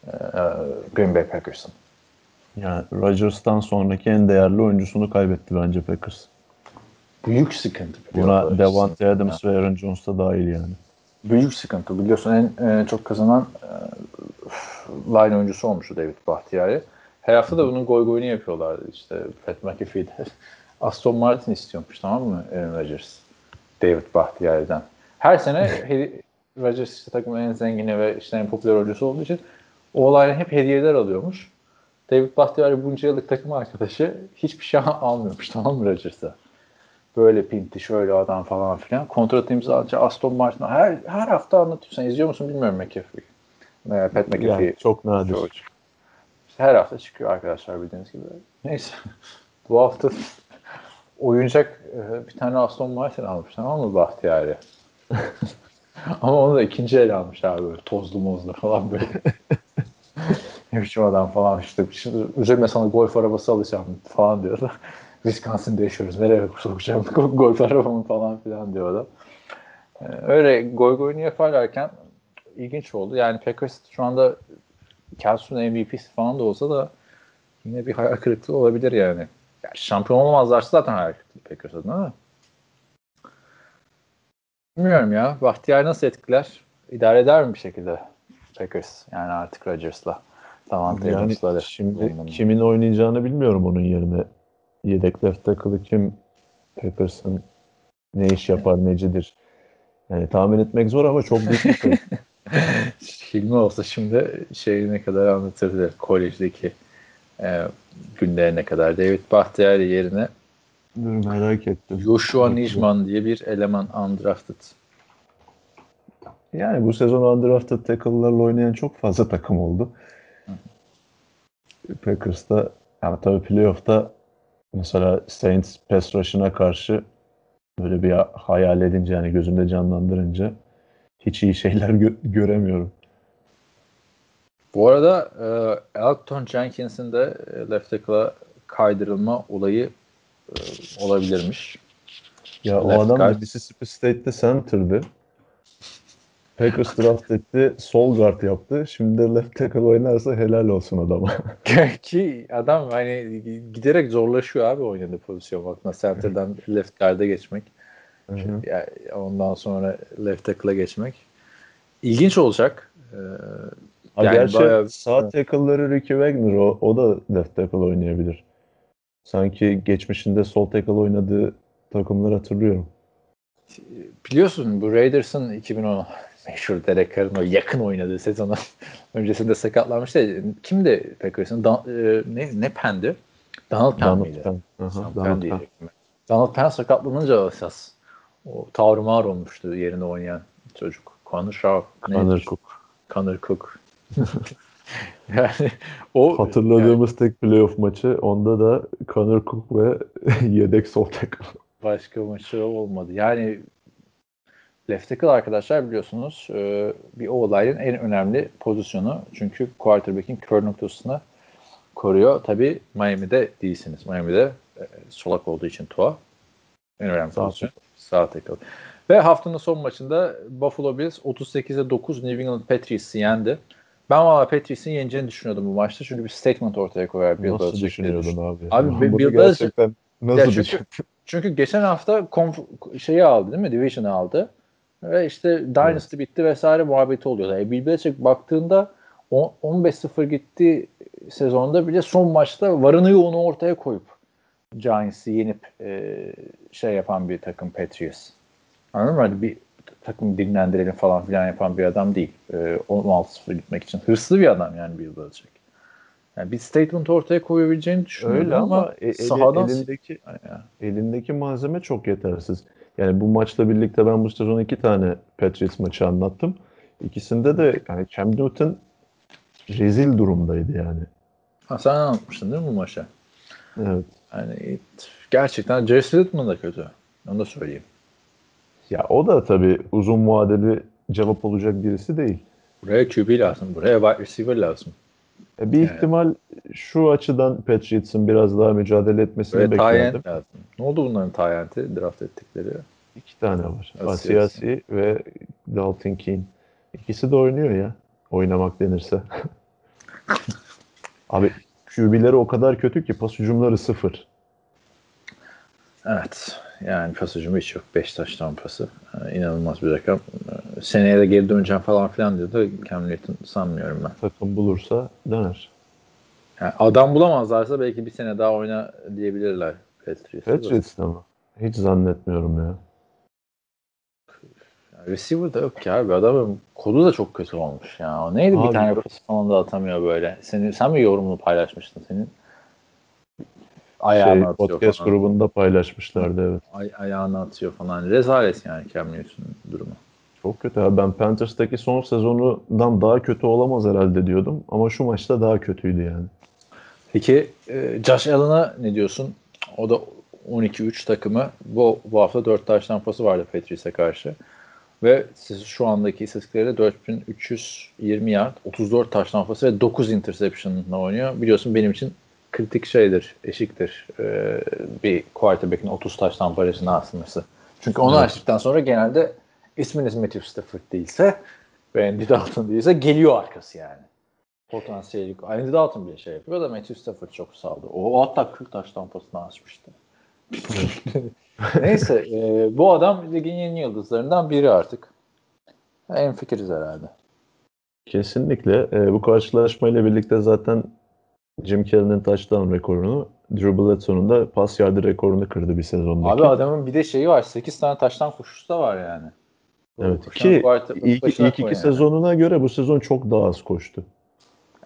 e, Green Bay Packers'ın. Yani Rodgers'tan sonraki en değerli oyuncusunu kaybetti bence Packers. Büyük sıkıntı. Buna Devante. Adams ve Aaron Jones da dahil yani. Büyük sıkıntı. Biliyorsun en e, çok kazanan e, line oyuncusu olmuştu David Bahtiyari. Her hafta da bunun goy goyunu yapıyorlardı. İşte Pat McAfee de [LAUGHS] Aston Martin istiyormuş tamam mı Aaron Rodgers? David Bahtiyari'den. Her sene [LAUGHS] Rodgers işte takımın en zengini ve işte en popüler oyuncusu olduğu için o olayla hep hediyeler alıyormuş. David Bahtiyari bunca yıllık takım arkadaşı hiçbir şey [LAUGHS] almıyormuş tamam mı Rodgers'a? Böyle pinti şöyle adam falan filan. Kontrat imzalayınca Aston Martin her, her hafta anlatıyor. Sen izliyor musun bilmiyorum McAfee. Ee, Pat McAfee. Yani çok nadir. Çok. İşte her hafta çıkıyor arkadaşlar bildiğiniz gibi. Neyse. [LAUGHS] Bu hafta oyuncak e, bir tane Aston Martin almış tamam mı Bahtiyari? [LAUGHS] Ama onu da ikinci el almış abi böyle tozlu mozlu falan böyle. [LAUGHS] ne biçim adam falan işte. Şimdi üzerine sana golf arabası alacağım falan diyordu. Wisconsin'da yaşıyoruz. Nereye sokacağım [LAUGHS] golf arabamı falan filan diyordu. Ee, öyle goy goyunu yaparlarken ilginç oldu. Yani Packers şu anda Kelsey'nin MVP'si falan da olsa da yine bir hayal kırıklığı olabilir yani. yani şampiyon olamazlarsa zaten hayal kırıklığı Packers adına da. Bilmiyorum ya. Bahtiyar nasıl etkiler? İdare eder mi bir şekilde Packers? Yani artık Rodgers'la. Tamam Yani şimdi kimin oynayacağını bilmiyorum onun yerine. Yedek left tackle'ı kim? Packers'ın ne iş yapar, necidir? Yani tahmin etmek zor ama çok büyük bir şey. [LAUGHS] Hilmi olsa şimdi şey ne kadar anlatırdı kolejdeki e, günlerine kadar. David Bahtiyari yerine Dur merak ettim. Joshua Nijman diye bir eleman undrafted. Yani bu sezon undrafted tackle'larla oynayan çok fazla takım oldu. Packers'ta yani tabii playoff'ta mesela Saints pass rush'ına karşı böyle bir hayal edince yani gözümde canlandırınca hiç iyi şeyler gö- göremiyorum. Bu arada e, Elton Jenkins'in de e, left tackle'a kaydırılma olayı e, olabilirmiş. Ya o Left adam guard. Mississippi State'te center'dı. Packers draft etti, sol guard yaptı. Şimdi de left tackle oynarsa helal olsun adama. [LAUGHS] Ki adam hani giderek zorlaşıyor abi oynadığı pozisyon bakma. Center'dan left guard'a geçmek. Yani ondan sonra left tackle'a geçmek. İlginç olacak. Ee, Ha, Yani gerçi bayağı- sağ tackle'ları Ricky Wagner o, o da left tackle oynayabilir. Sanki geçmişinde sol tackle oynadığı takımları hatırlıyorum. Biliyorsun bu Raiders'ın 2010 meşhur Derek Carr'ın o yakın oynadığı sezonu [LAUGHS] öncesinde sakatlanmıştı. Kimdi Packers'ın? Dan- e, ne, ne Penn'di? Donald Penn miydi? Penn. Aha, Donald Donald Penn. Donald sakatlanınca esas o tavrımar olmuştu yerine oynayan çocuk. Connor Shaw. Connor Cook. Connor Cook. [LAUGHS] [LAUGHS] yani o Hatırladığımız tek playoff maçı onda da Connor Cook ve yedek sol tackle. Başka maçı olmadı. Yani left tackle arkadaşlar biliyorsunuz e, bir o olayın en önemli pozisyonu. Çünkü quarterback'in kör noktasını koruyor. Tabii Miami'de değilsiniz. Miami'de e, solak olduğu için Tua. En önemli Sağ pozisyon. Sağ tackle. Ve haftanın son maçında Buffalo Bills 38'e 9 New England Patriots'ı yendi. Ben valla Patriots'ın yeneceğini düşünüyordum bu maçta. Çünkü bir statement ortaya koyar Bill Nasıl Belichick diye düşünüyordun abi? Abi, Bill Belichick- gerçekten nasıl düşündün? Çünkü geçen hafta şeyi aldı değil mi? Division'ı aldı. Ve işte Dynasty bitti vesaire muhabbeti oluyordu. E, Bill Belichick baktığında on- 15-0 gitti sezonda bile son maçta varını yoğunu ortaya koyup Giants'ı yenip e, şey yapan bir takım Patriots. Anladın mı? Hani bir takım dinlendirelim falan filan yapan bir adam değil. E, 16-0 gitmek için. Hırslı bir adam yani Bill Belichick. Yani bir statement ortaya koyabileceğini düşünüyorum Öyle ama, ama e- sahadan elindeki Yani. elindeki malzeme çok yetersiz. Yani bu maçla birlikte ben bu sezon iki tane Patriots maçı anlattım. İkisinde de yani Cam Newton rezil durumdaydı yani. Ha, sen anlatmıştın değil mi bu maçı? Evet. Yani gerçekten Jason Littman da kötü. Onu da söyleyeyim. Ya o da tabii uzun vadeli cevap olacak birisi değil. Buraya QB lazım. Buraya wide receiver lazım. E, Bir Evet. ihtimal şu açıdan Patriots'ın biraz daha mücadele etmesini Buraya beklerdim. Lazım. Ne oldu bunların Tayent'i draft ettikleri? İki tane var. Asiasi. Asiasi ve Dalton Keene. İkisi de oynuyor ya. Oynamak denirse. [LAUGHS] Abi QB'leri o kadar kötü ki pas hücumları sıfır. Evet. Yani pas hücumu hiç yok. 5 taştan pası. Yani inanılmaz bir rakam. Ee, Seneye de geri döneceğim falan filan diyordu. Cam Newton sanmıyorum ben. Takım bulursa döner. Yani adam bulamazlarsa belki bir sene daha oyna diyebilirler Patriots'a. Patriots'ta mı? Hiç zannetmiyorum ya. Yani receiver da yok ki abi. Adamın kodu da çok kötü olmuş ya. O neydi Abi- bir tane pas falan da atamıyor böyle. Senin, sen mi yorumunu paylaşmıştın senin? Ayağını Şey, atıyor podcast falan. grubunda paylaşmışlardı evet. Ay, ayağını atıyor falan. Rezalet yani Cam Newton durumu. Çok kötü abi. Ben Panthers'taki son sezonundan daha kötü olamaz herhalde diyordum. Ama şu maçta daha kötüydü yani. Peki e, Josh Allen'a ne diyorsun? O da 12-3 takımı. Bu, bu hafta 4 taş tampası vardı Patriots'e karşı. Ve siz şu andaki istatistikleriyle 4320 yard, 34 taş tampası ve 9 interception'la oynuyor. Biliyorsun benim için kritik şeydir, eşiktir. Ee, bir quarterback'in 30 taş tampasını asması. Çünkü onu Evet. açtıktan sonra genelde isminiz Matthew Stafford değilse ve Andy Dalton değilse geliyor arkası yani potansiyeli. Andy Dalton bile şey yapıyor da Matthew Stafford çok saldı. O, o hatta 40 taş tampasını açmıştı. [LAUGHS] Neyse e, bu adam ligin yeni yıldızlarından biri artık. En fikiriz herhalde. Kesinlikle. Ee, bu karşılaşmayla birlikte zaten Jim Kelly'nin touchdown rekorunu Drew Bledsoe'nun da pas yardı rekorunu kırdı bir sezondaki. Abi adamın bir de şeyi var. 8 tane taştan koşusu da var yani. evet. Koşan Ki ilk, ilk iki yani. sezonuna göre bu sezon çok daha az koştu.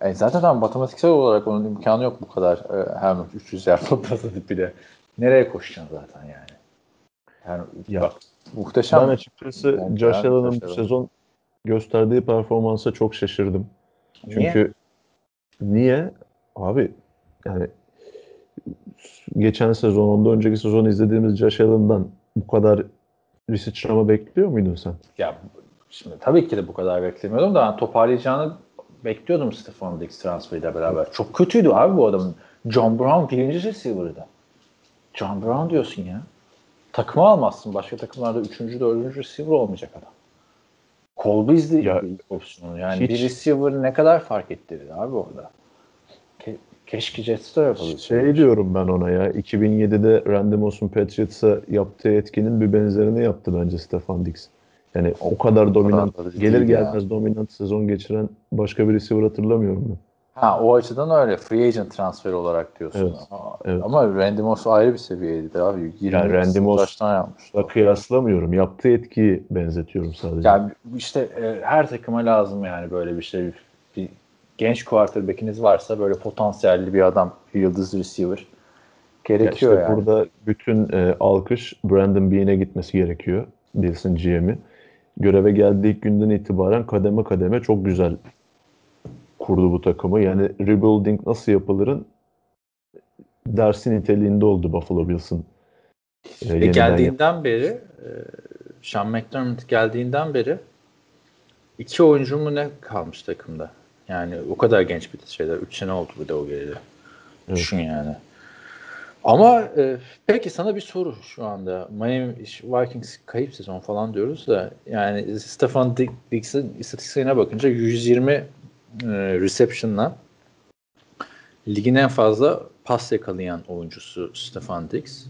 E zaten tam matematiksel olarak onun imkanı yok bu kadar e, her maç 300 yard topladı bile. Nereye koşacaksın zaten yani? Yani Ya, bak, muhteşem. Ben açıkçası Yani Josh Allen'ın bu sezon gösterdiği performansa çok şaşırdım. Çünkü niye? Abi yani geçen sezon, ondan önceki sezon izlediğimiz Josh Allen'dan bu kadar bir sıçrama bekliyor muydun sen? Ya şimdi tabii ki de bu kadar beklemiyordum da toparlayacağını bekliyordum Stefan Diggs transferiyle beraber. Çok kötüydü abi bu adamın. John Brown birinci receiver'dı. John Brown diyorsun ya. Takımı almazsın. Başka takımlarda üçüncü, dördüncü receiver olmayacak adam. Cole Beasley Ya, opsiyonu. Yani hiç- bir receiver ne kadar fark ettirir abi orada. Ke- keşke Jets'te yapabilseydi. Şey diyorum ben ona ya 2007'de Randy Moss'un Patriots'a yaptığı etkinin bir benzerini yaptı bence Stefan Diggs. Yani o kadar dominant, gelir ya. gelmez dominant sezon geçiren başka bir receiver hatırlamıyorum ben. Ha o açıdan öyle. Free agent transferi olarak diyorsun. Evet, Ama, evet. ama Randy Moss ayrı bir seviyeydi abi. 20 Yani Randy Moss- taştan yapmıştı. Da kıyaslamıyorum. Yaptığı etkiyi benzetiyorum sadece. Yani işte e, her takıma lazım yani böyle bir şey. Bir genç quarterback'iniz varsa böyle potansiyelli bir adam, bir yıldız receiver. Gerekiyor işte yani. Burada bütün e, alkış Brandon Beane'e gitmesi gerekiyor. Bills'in GM'i. Göreve geldiği ilk günden itibaren kademe kademe çok güzel kurdu bu takımı. Yani rebuilding nasıl yapılırın dersi niteliğinde oldu Buffalo Bills'ın. e, yeniden geldiğinden beri e, Sean McDermott geldiğinden beri iki oyuncu mu ne kalmış takımda? Yani o kadar genç bir şeyler. Üç sene oldu bir de o geleli. Evet. Düşün yani. Ama e, peki sana bir soru şu anda. Miami Vikings kayıp sezon falan diyoruz da yani Stefan Diggs'in istatistiklerine bakınca 120 e, reception'la ligin en fazla pas yakalayan oyuncusu Stefan Diggs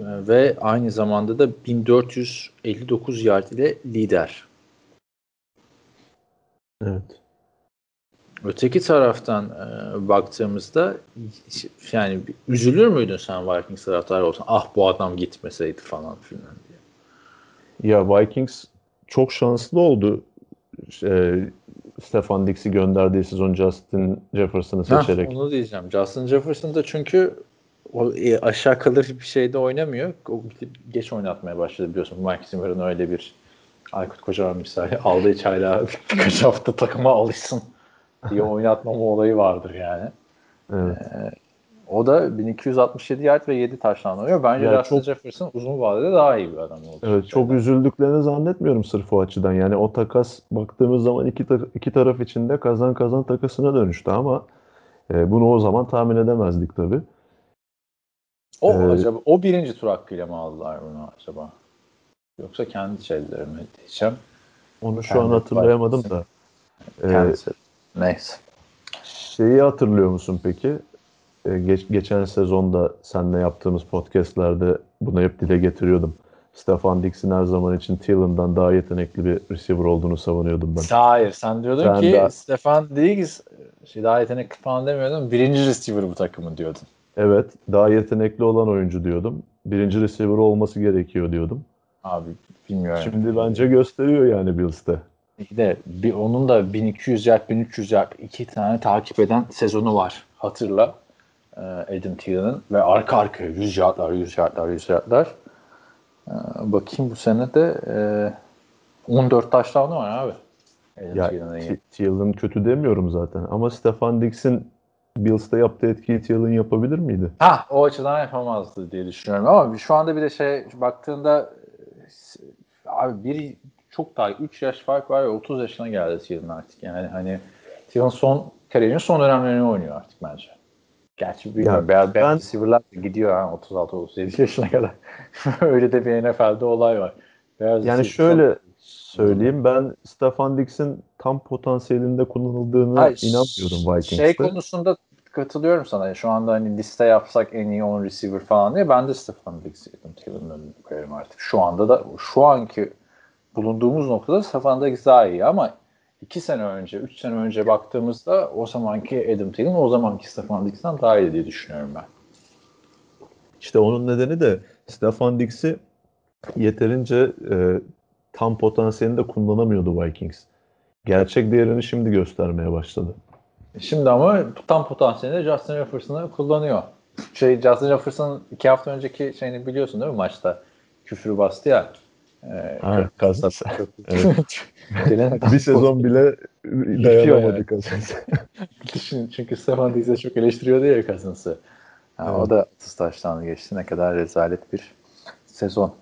ve aynı zamanda da 1459 yard ile lider. Evet. Öteki taraftan e, baktığımızda yani üzülür müydün sen Vikings taraftarı olsan? Ah bu adam gitmeseydi falan filan diye. Ya Vikings çok şanslı oldu. E, Stefan Diggs'i gönderdiği sezon Justin Jefferson'ı seçerek. onu diyeceğim. Justin Jefferson da çünkü o, e, aşağı kalır bir şeyde oynamıyor. O geç oynatmaya başladı biliyorsun. Mike Zimmer'ın öyle bir Aykut Kocaman misali aldığı çayla birkaç hafta takıma alışsın diye oynatmama olayı vardır yani. Evet. O da 1267 yard ve 7 taştan oynuyor. Bence Ya Justin çok- Jefferson uzun vadede daha iyi bir adam oldu. Evet çok üzüldüklerini zannetmiyorum sırf o açıdan. Yani o takas baktığımız zaman iki, ta- iki taraf için de kazan kazan takasına dönüştü ama e, bunu o zaman tahmin edemezdik tabii. O Ee, acaba o birinci tur hakkıyla mı aldılar bunu acaba? Yoksa kendi şeyleri mi diyeceğim. Onu şu Kendi an hatırlayamadım da. Kendisi. Neyse. şeyi hatırlıyor musun peki? E, geç- geçen sezonda seninle yaptığımız podcastlerde bunu hep dile getiriyordum. Stefan Diggs'in her zaman için Thiel'ından daha yetenekli bir receiver olduğunu savunuyordum ben. Hayır sen diyordun Sen ki de- Stefan Diggs şey daha yetenekli falan demiyordun. Birinci receiver bu takımın diyordun. Evet, daha yetenekli olan oyuncu diyordum. Birinci receiver olması gerekiyor diyordum. Abi bilmiyorum. Şimdi bence gösteriyor yani Bills'te. İyi de bir, onun da 1200 yard 1300 yard iki tane takip eden sezonu var. Hatırla. Ee, Adam Thiel'in ve arka arkaya 100 yardlar 100 yardlar 100 yardlar. Ee, bakayım bu sene de e, 14 touchdown'u var abi. Adam Ya Thiel'in iyi. T- Thiel'in kötü demiyorum zaten ama Stefan Diggs'in Bills'te yaptığı etkiyi Thiel'in yapabilir miydi? Ha o açıdan yapamazdı diye düşünüyorum ama şu anda bir de şey baktığında e, abi biri çok daha 3 yaş fark var ve 30 yaşına geldi Thiel'in artık. Yani hani Thiel'in son kariyerinin son dönemlerini oynuyor artık bence. Gerçi bilmiyorum. Ya beyaz ben- receiver'lar da gidiyor ha 36-37 yaşına kadar. [LAUGHS] Öyle de bir NFL'de olay var. Beyaz Yani şöyle söyleyeyim ben Stefan Diggs'in tam potansiyelinde kullanıldığını Hayır, inanmıyorum Vikings'te. Şey konusunda katılıyorum sana. Şu anda hani liste yapsak en iyi 10 receiver falan diye ben de Stefan Diggs'i Thiel'in önüne koyarım artık. Şu anda da şu anki bulunduğumuz noktada Stefan Diggs daha iyi ama 2 sene önce, 3 sene önce baktığımızda o zamanki Adam Thielen o zamanki Stefan Diggs'ten daha iyi diye düşünüyorum ben. İşte onun nedeni de Stefan Diggs'i yeterince e, tam potansiyelinde kullanamıyordu Vikings. Gerçek değerini şimdi göstermeye başladı. Şimdi ama tam potansiyelinde Justin Jefferson'ı kullanıyor. Şey Justin Jefferson iki hafta önceki şeyini biliyorsun değil mi maçta? Küfürü bastı ya. Ee. [LAUGHS] Evet. [LAUGHS] Bir sezon bile dayanamadı Kansas. [LAUGHS] Düşün, çünkü Stefan Diggs'e çok eleştiriyordu ya. Ha, Evet. O da 30 taştan geçti. Ne kadar rezalet bir sezon.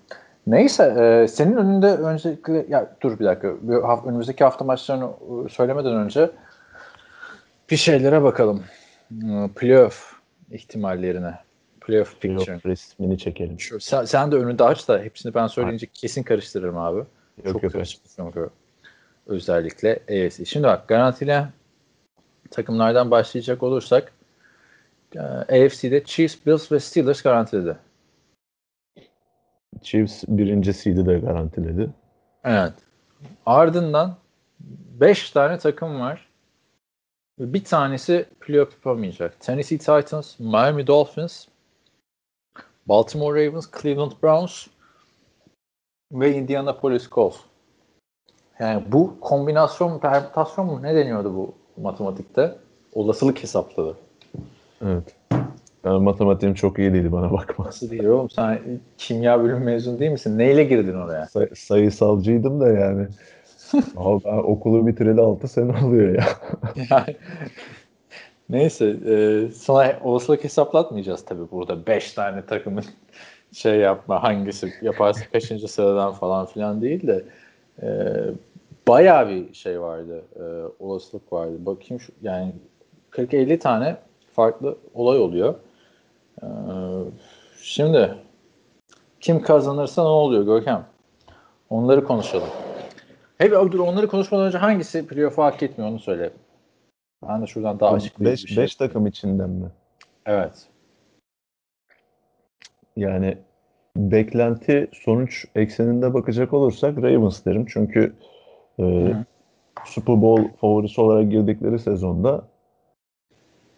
Neyse e, senin önünde öncelikle ya dur bir dakika. Bir hafta, önümüzdeki hafta maçlarını e, söylemeden önce bir şeylere bakalım. Hmm, Playoff ihtimallerine. Playoff picture. Yok, resmini çekelim. Şu, sen, sen de önünde aç da hepsini ben söyleyince kesin karıştırırım abi. Yok, Çok yok, çünkü. Özellikle AFC. Şimdi bak garantiyle takımlardan başlayacak olursak e, AFC'de Chiefs, Bills ve Steelers garantiledi. Chiefs birinci seed'i de garantiledi. Evet. Ardından 5 tane takım var. Bir tanesi playoff yapamayacak. Tennessee Titans, Miami Dolphins, Baltimore Ravens, Cleveland Browns ve Indianapolis Colts. Yani bu kombinasyon, permütasyon mu ne deniyordu bu matematikte? Olasılık hesapladı. Evet. Ben matematiğim çok iyi değil bana bakma. Nasıl değil oğlum sen kimya bölümü mezun değil misin? Neyle girdin oraya? Say- sayısalcıydım da yani. [LAUGHS] Abi ben okulu bitireli 6 sene oluyor ya. Yani, neyse e, sana olasılık hesaplatmayacağız tabii burada. 5 tane takımın [LAUGHS] şey yapma hangisi yaparsa kaçıncı sıradan falan filan değil de e, bayağı bir şey vardı. E, olasılık vardı. Bakayım şu yani 40-50 tane farklı olay oluyor. E, şimdi kim kazanırsa ne oluyor Görkem? Onları konuşalım. Hey dur onları konuşmadan önce hangisi playoff'u hak etmiyor onu söyle. Ben de şuradan daha açıklayıcı 5 bir şey. beş takım içinden mi? Evet. Yani beklenti sonuç ekseninde bakacak olursak Ravens derim. Çünkü e, Hı. Super Bowl favorisi olarak girdikleri sezonda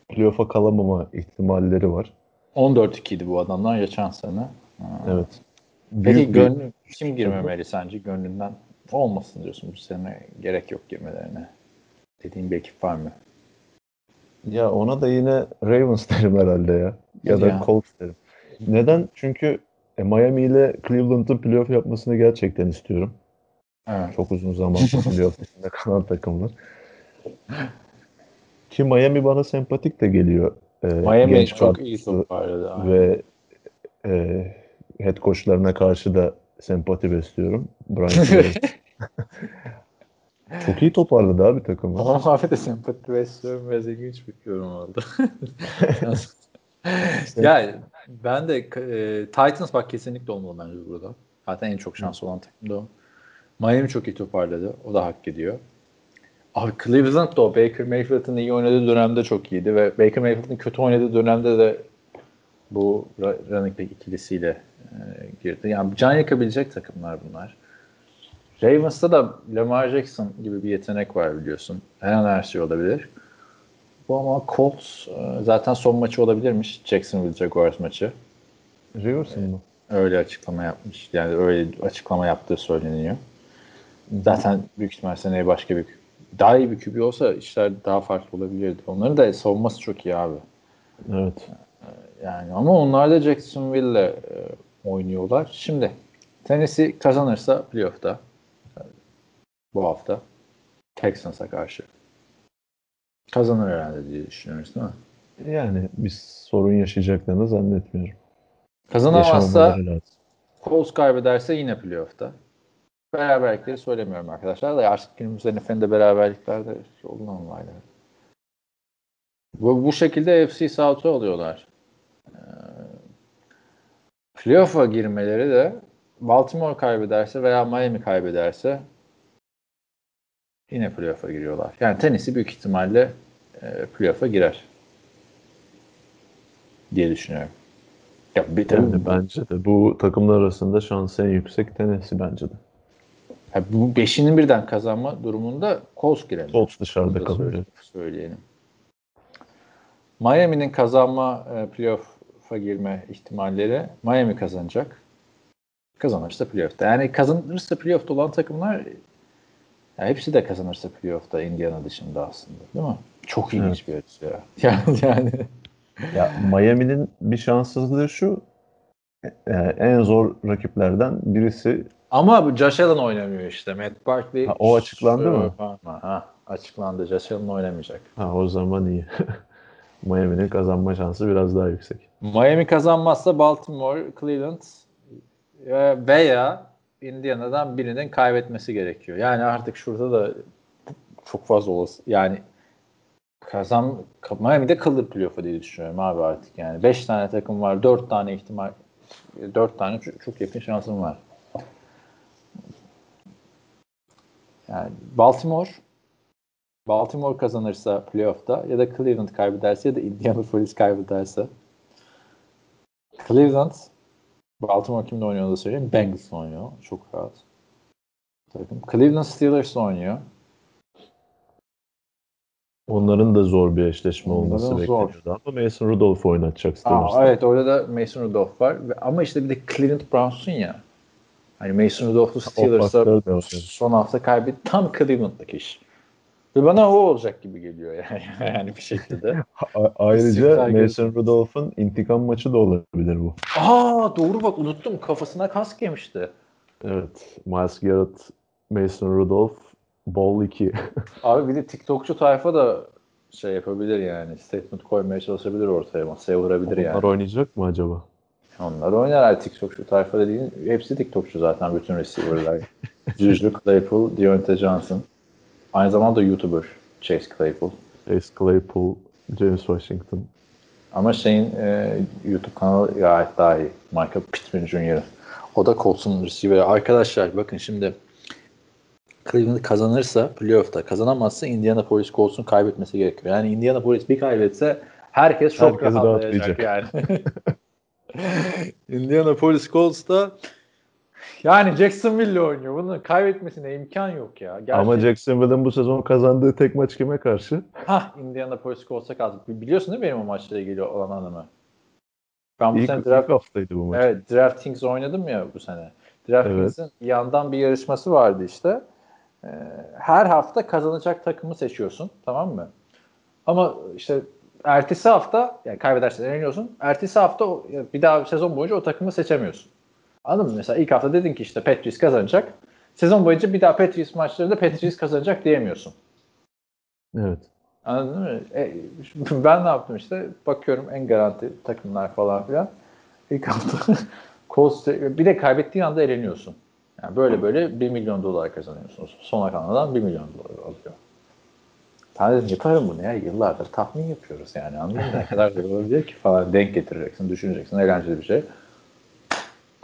playoff'a kalamama ihtimalleri var. 14-2 idi bu adamlar geçen sene. Ha. Evet. Peki Büyük bir- gönlü, kim girmemeli sence gönlünden? Olmasın diyorsun bu sene gerek yok girmelerine. Dediğin bir ekip var mı? Ya ona da yine Ravens [LAUGHS] derim herhalde ya. Ya da Ya. Colts derim. Neden? Çünkü e, Miami ile Cleveland'ın playoff yapmasını gerçekten istiyorum. Evet. Çok uzun zaman [LAUGHS] playoff dışında kalan takımlar. Ki Miami bana sempatik de geliyor. Ee, Miami genç çok iyi toparladı. Ve e, head coachlarına karşı da sempati besliyorum. Brian. [LAUGHS] Çok iyi toparladı abi takımı. Ama abi de sempati besliyorum biraz ilginç bir yorum oldu. yani ben de e, Titans bak kesinlikle olmalı bence burada. Zaten en çok şans olan takım da o. Miami çok iyi toparladı. O da hak ediyor. Abi Cleveland da o Baker Mayfield'ın iyi oynadığı dönemde çok iyiydi ve Baker Mayfield'ın kötü oynadığı dönemde de bu running back ikilisiyle e, girdi. Yani can yakabilecek takımlar bunlar. Ravens'ta da Lamar Jackson gibi bir yetenek var biliyorsun. Her an her şey olabilir. Bu ama Colts e, zaten son maçı olabilirmiş. Jacksonville Jaguars maçı. Rivers'ın mı? Öyle açıklama yapmış. Yani öyle açıklama yaptığı söyleniyor. Zaten büyük ihtimal seneye başka bir daha iyi bir QB olsa işler daha farklı olabilirdi. Onların da savunması çok iyi abi. Evet. Yani ama onlar da Jacksonville'le e, oynuyorlar. Şimdi Tennessee kazanırsa playoff'ta e, bu hafta Texans'a karşı kazanır herhalde diye düşünüyoruz değil mi? Yani bir sorun yaşayacaklarını zannetmiyorum. Kazanamazsa. Colts kaybederse yine playoff'ta. Beraberlikleri söylemiyorum arkadaşlar da artık günümüzde NFL'de beraberliklerde olunan olaylar. Bu, bu şekilde FC South'u alıyorlar. Ee, playoff'a girmeleri de Baltimore kaybederse veya Miami kaybederse yine playoff'a giriyorlar. Yani Tennessee büyük ihtimalle e, playoff'a girer diye düşünüyorum. Ya bir tabii Yani bence de bu takımlar arasında şansı en yüksek Tennessee bence de. Ha, bu beşinin birden kazanma durumunda Colts girelim. Colts dışarıda kalıyor. söyle- Söyleyelim. Miami'nin kazanma e, playoff'a girme ihtimalleri Miami kazanacak. Kazanırsa playoff'ta. Yani kazanırsa playoff'ta olan takımlar ya hepsi de kazanırsa playoff'ta Indiana dışında aslında değil mi? Çok ilginç bir açı ya. [LAUGHS] Yani, yani Ya Miami'nin bir şanssızlığı şu e, en zor rakiplerden birisi ama Josh Allen oynamıyor işte. Matt Barkley. Ha, o açıklandı mı? Ha, açıklandı. Josh Allen oynamayacak. ha o zaman iyi. [LAUGHS] Miami'nin kazanma şansı biraz daha yüksek. Miami kazanmazsa Baltimore, Cleveland e, veya Indiana'dan birinin kaybetmesi gerekiyor. Yani artık şurada da çok fazla olası. Yani kazan Miami'de kalır playoff'a diye düşünüyorum abi artık yani. 5 tane takım var. 4 tane ihtimal 4 tane çok, çok yakın şansım var. Yani Baltimore Baltimore kazanırsa playoff'ta ya da Cleveland kaybederse ya da Indianapolis kaybederse Cleveland Baltimore kimle oynuyor da söyleyeyim. Bengals oynuyor. Çok rahat. Takım. Cleveland Steelers oynuyor. Onların da zor bir eşleşme Onların olması zor. bekleniyordu ama Mason Rudolph oynatacak Aa, Steelers'ta. evet orada da Mason Rudolph var. Ama işte bir de Cleveland Browns'un ya. Hani Mason Rudolph'lu Steelers'a var. son hafta kaybetti. Tam Cleveland'daki iş. Ve bana o olacak gibi geliyor [LAUGHS] yani, yani bir şekilde. Ayrıca Mason Rudolph'un intikam maçı da olabilir bu. Aa doğru bak unuttum kafasına kask yemişti. Evet. Miles Garrett, Mason Rudolph, Ball 2. [LAUGHS] Abi bir de TikTokçu tayfa da şey yapabilir yani. Statement koymaya çalışabilir ortaya. Masaya vurabilir yani. Onlar oynayacak mı acaba? Onlar oynar TikTokçu tayfa dediğin. Hepsi TikTokçu zaten bütün receiver'lar. [LAUGHS] Juju Claypool, Deontay Johnson. Aynı zamanda YouTuber Chase Claypool. Chase Claypool, James Washington. Ama şeyin e, YouTube kanalı gayet daha iyi. Michael Pittman Jr. O da Colts'un receiver'ı. Arkadaşlar bakın şimdi Cleveland kazanırsa playoff'ta kazanamazsa Indianapolis Colts'un kaybetmesi gerekiyor. Yani Indianapolis bir kaybetse herkes çok Herkes rahatlayacak yani. [LAUGHS] Indianapolis Colts da yani Jacksonville oynuyor. Bunun kaybetmesine imkan yok ya. Gerçekten. Ama Jacksonville'ın bu sezon kazandığı tek maç kime karşı? Hah Indianapolis Colts'a kaldı. Biliyorsun değil mi benim o maçla ilgili olan anımı? Ben bu İlk, sene draft, haftaydı bu maç. evet, DraftKings oynadım ya bu sene. DraftKings'in yandan bir yarışması vardı işte. Ee, her hafta kazanacak takımı seçiyorsun. Tamam mı? Ama işte ertesi hafta yani kaybedersen eleniyorsun. Ertesi hafta bir daha sezon boyunca o takımı seçemiyorsun. Anladın mı? Mesela ilk hafta dedin ki işte Patriots kazanacak. Sezon boyunca bir daha Patriots maçlarında Patriots kazanacak diyemiyorsun. Evet. Anladın mı? E, [LAUGHS] ben ne yaptım işte? Bakıyorum en garanti takımlar falan filan. İlk hafta [LAUGHS] Colts bir de kaybettiğin anda eleniyorsun. Yani böyle böyle 1 milyon dolar kazanıyorsun. Sona kalan adam 1 milyon dolar alıyor. Ben dedim yaparım bunu ya. Yıllardır tahmin yapıyoruz yani. Anladın mı? Ne kadar zor olabilir ki falan. Denk getireceksin, düşüneceksin. Eğlenceli bir şey.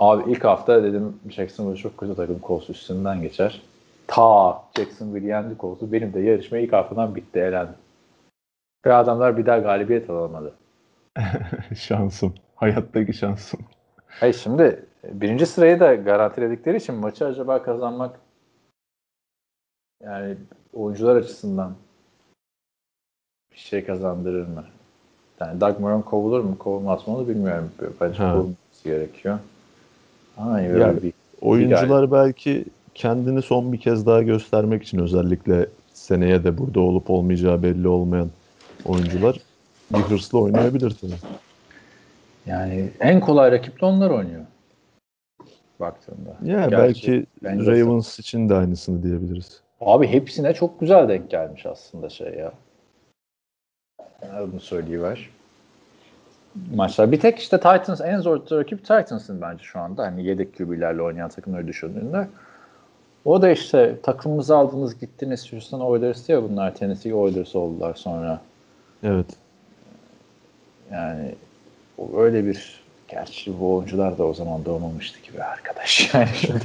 Abi ilk hafta dedim Jacksonville çok kötü takım Colts üstünden geçer. Ta Jacksonville yendi Colts'u. Benim de yarışma ilk haftadan bitti, elendim. Ve adamlar bir daha galibiyet alamadı. [LAUGHS] şansım. Hayattaki şansım. Hayır şimdi birinci sırayı da garantiledikleri için maçı acaba kazanmak yani oyuncular açısından bir şey kazandırır mı? Yani Doug Marone kovulur mu? Kovulmaz mı onu bilmiyorum. Bence kovulması gerekiyor. Ama Yani böyle bir Oyuncular belki kendini son bir kez daha göstermek için özellikle seneye de burada olup olmayacağı belli olmayan oyuncular bir hırsla oynayabilir tabii. yani en kolay rakip de onlar oynuyor. Baktığında. Ya Gerçi belki Ravens için de aynısını diyebiliriz. Abi hepsine çok güzel denk gelmiş aslında şey ya. Yani Bunu söyleyiver. Maçlar. Bir tek işte Titans en zor rakip Titans'ın bence şu anda. Hani yedek QB'lerle oynayan takımları düşündüğünde. O da işte takımımızı aldınız gittiniz Houston Oilers ya bunlar Tennessee Oilers oldular sonra. Evet. Yani öyle bir gerçi bu oyuncular da o zaman doğmamıştı gibi arkadaş. [LAUGHS] Yani şimdi